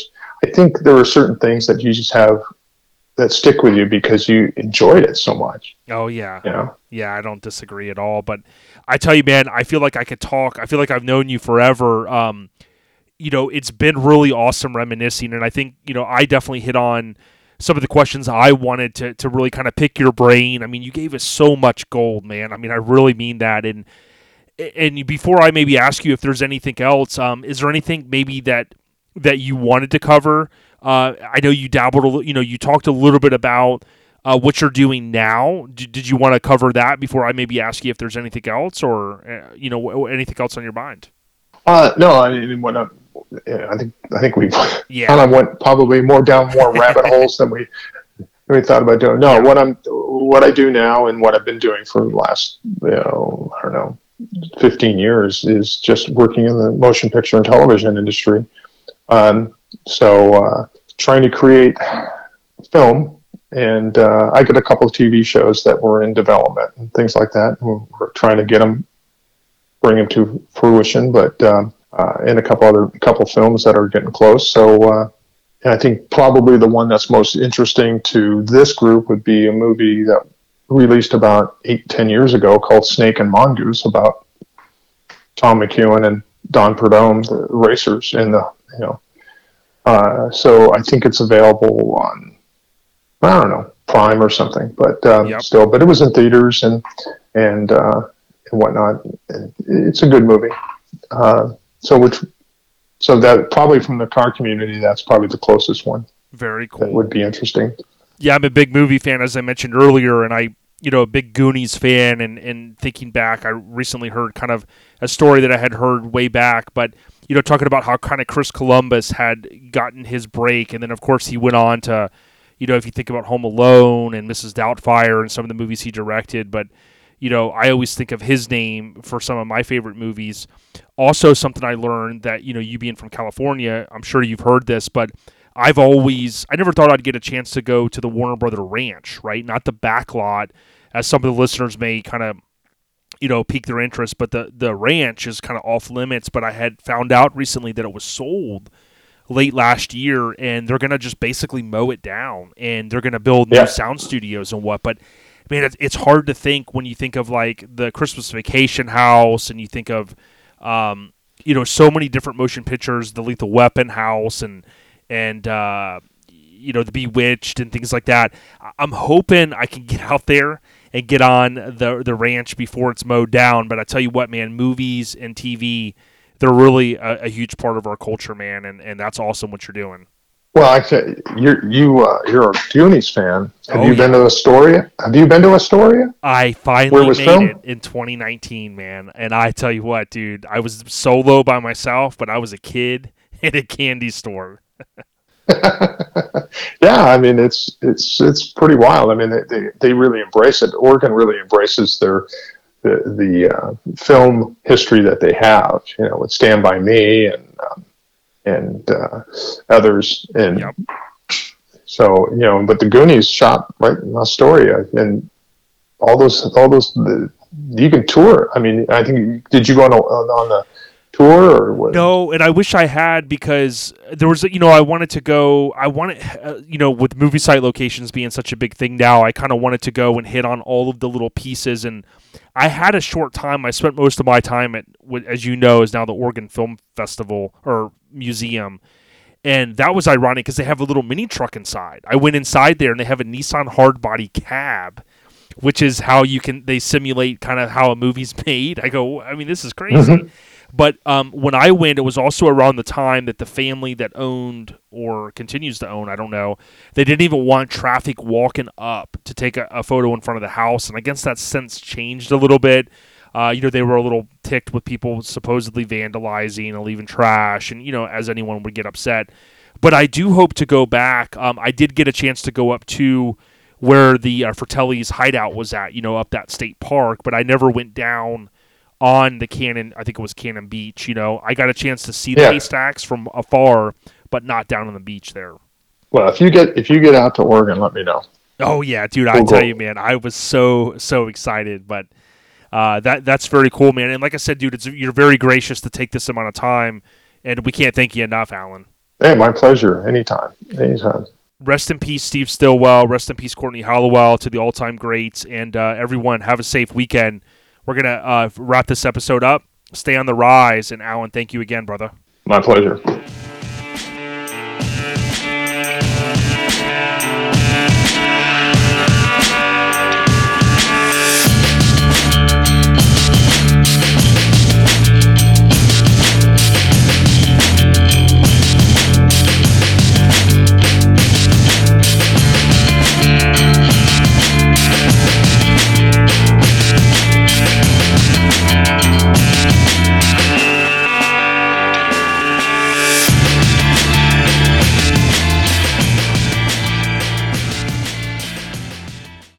I think there are certain things that you just have that stick with you because you enjoyed it so much. Oh yeah. You know? Yeah, I don't disagree at all. But I tell you, man, I feel like I could talk. I feel like I've known you forever. Um, you know, it's been really awesome reminiscing, and I think you know I definitely hit on some of the questions I wanted to to really kind of pick your brain. I mean, you gave us so much gold, man. I mean, I really mean that. And and before I maybe ask you if there's anything else, um, is there anything maybe that that you wanted to cover? Uh, I know you dabbled, a you know, you talked a little bit about uh, what you're doing now. Did, did you want to cover that before I maybe ask you if there's anything else or uh, you know wh- anything else on your mind? Uh, no, I mean, what I, yeah, I think I think we Yeah. kind of went probably more down more rabbit holes than we than we thought about doing. No, what I'm what I do now and what I've been doing for the last you know I don't know 15 years is just working in the motion picture and television industry. Um, so uh, trying to create film, and uh, I got a couple of TV shows that were in development and things like that. We're, trying to get them, bring them to fruition, but um, uh, and a couple other couple films that are getting close. So. Uh, I think probably the one that's most interesting to this group would be a movie that released about eight, ten years ago called Snake and Mongoose about Tom McEwen and Don Prudhomme, the racers in the, you know. Uh, so I think it's available on, I don't know, Prime or something, but um, Yep. still, but it was in theaters and, and, uh, and whatnot. It's a good movie. Uh, so which, so that probably from the car community, that's probably the closest one Very cool. that cool. would be interesting. Yeah, I'm a big movie fan, as I mentioned earlier, and I, you know, a big Goonies fan. And, and thinking back, I recently heard kind of a story that I had heard way back, but you know, talking about how kind of Chris Columbus had gotten his break, and then of course he went on to, you know, if you think about Home Alone and Mrs. Doubtfire and some of the movies he directed, but you know, I always think of his name for some of my favorite movies. Also, something I learned that you know, you being from California, I'm sure you've heard this, but I've always, I never thought I'd get a chance to go to the Warner Brother Ranch, right? Not the back lot, as some of the listeners may kind of, you know, pique their interest, but the, the ranch is kind of off limits. But I had found out recently that it was sold late last year and they're going to just basically mow it down and they're going to build new Yeah. sound studios and what. But man, it's, it's hard to think when you think of like the Christmas Vacation House and you think of, um, you know, so many different motion pictures, the Lethal Weapon House and, and, uh, you know, the Bewitched and things like that. I'm hoping I can get out there and get on the the ranch before it's mowed down. But I tell you what, man, movies and TV, they're really a, a huge part of our culture, man, and, and that's awesome what you're doing. Well, actually, you're you uh, you're a Goonies fan. Have Oh, you been to Astoria? Have you been to Astoria? I Where finally was made filmed? it in 2019, man. And I tell you what, dude, I was solo by myself, but I was a kid in a candy store. yeah, I mean it's it's it's pretty wild. I mean they they, they really embrace it. Oregon really embraces their the the uh, film history that they have. You know, with Stand by Me and um, and uh, others. And Yep. so you know, but the Goonies shot right in Astoria, and all those all those the, you can tour. I mean, I think did you go on a, on the tour or what? No, and I wish I had because there was, you know, I wanted to go. I wanted, uh, you know, with movie site locations being such a big thing now, I kind of wanted to go and hit on all of the little pieces. And I had a short time. I spent most of my time at, what, as you know, is now the Oregon Film Festival or Museum. And that was ironic because they have a little mini truck inside. I went inside there and they have a Nissan hardbody cab, which is how you can they simulate kind of how a movie's made. I go, I mean, this is crazy. But um, when I went, it was also around the time that the family that owned or continues to own, I don't know, they didn't even want traffic walking up to take a, a photo in front of the house. And I guess that sense changed a little bit. Uh, you know, they were a little ticked with people supposedly vandalizing and leaving trash, and you know, as anyone would get upset. But I do hope to go back. Um, I did get a chance to go up to where the uh, Fratelli's hideout was at, you know, up that state park, but I never went down on the Cannon. I think it was Cannon Beach. You know, I got a chance to see the Yeah. haystacks from afar, but not down on the beach there. Well, if you get if you get out to Oregon, let me know. Oh yeah, dude! I tell cool. you, man, I was so so excited. But uh, that that's very cool, man. And like I said, dude, it's you're very gracious to take this amount of time, and we can't thank you enough, Alan. Hey, my pleasure. Anytime. Anytime. Rest in peace, Steve Stillwell. Rest in peace, Courtney Hollowell, to the all-time greats, and uh, everyone. Have a safe weekend. We're gonna uh, wrap this episode up. Stay on the rise, and Alan, thank you again, brother. My pleasure.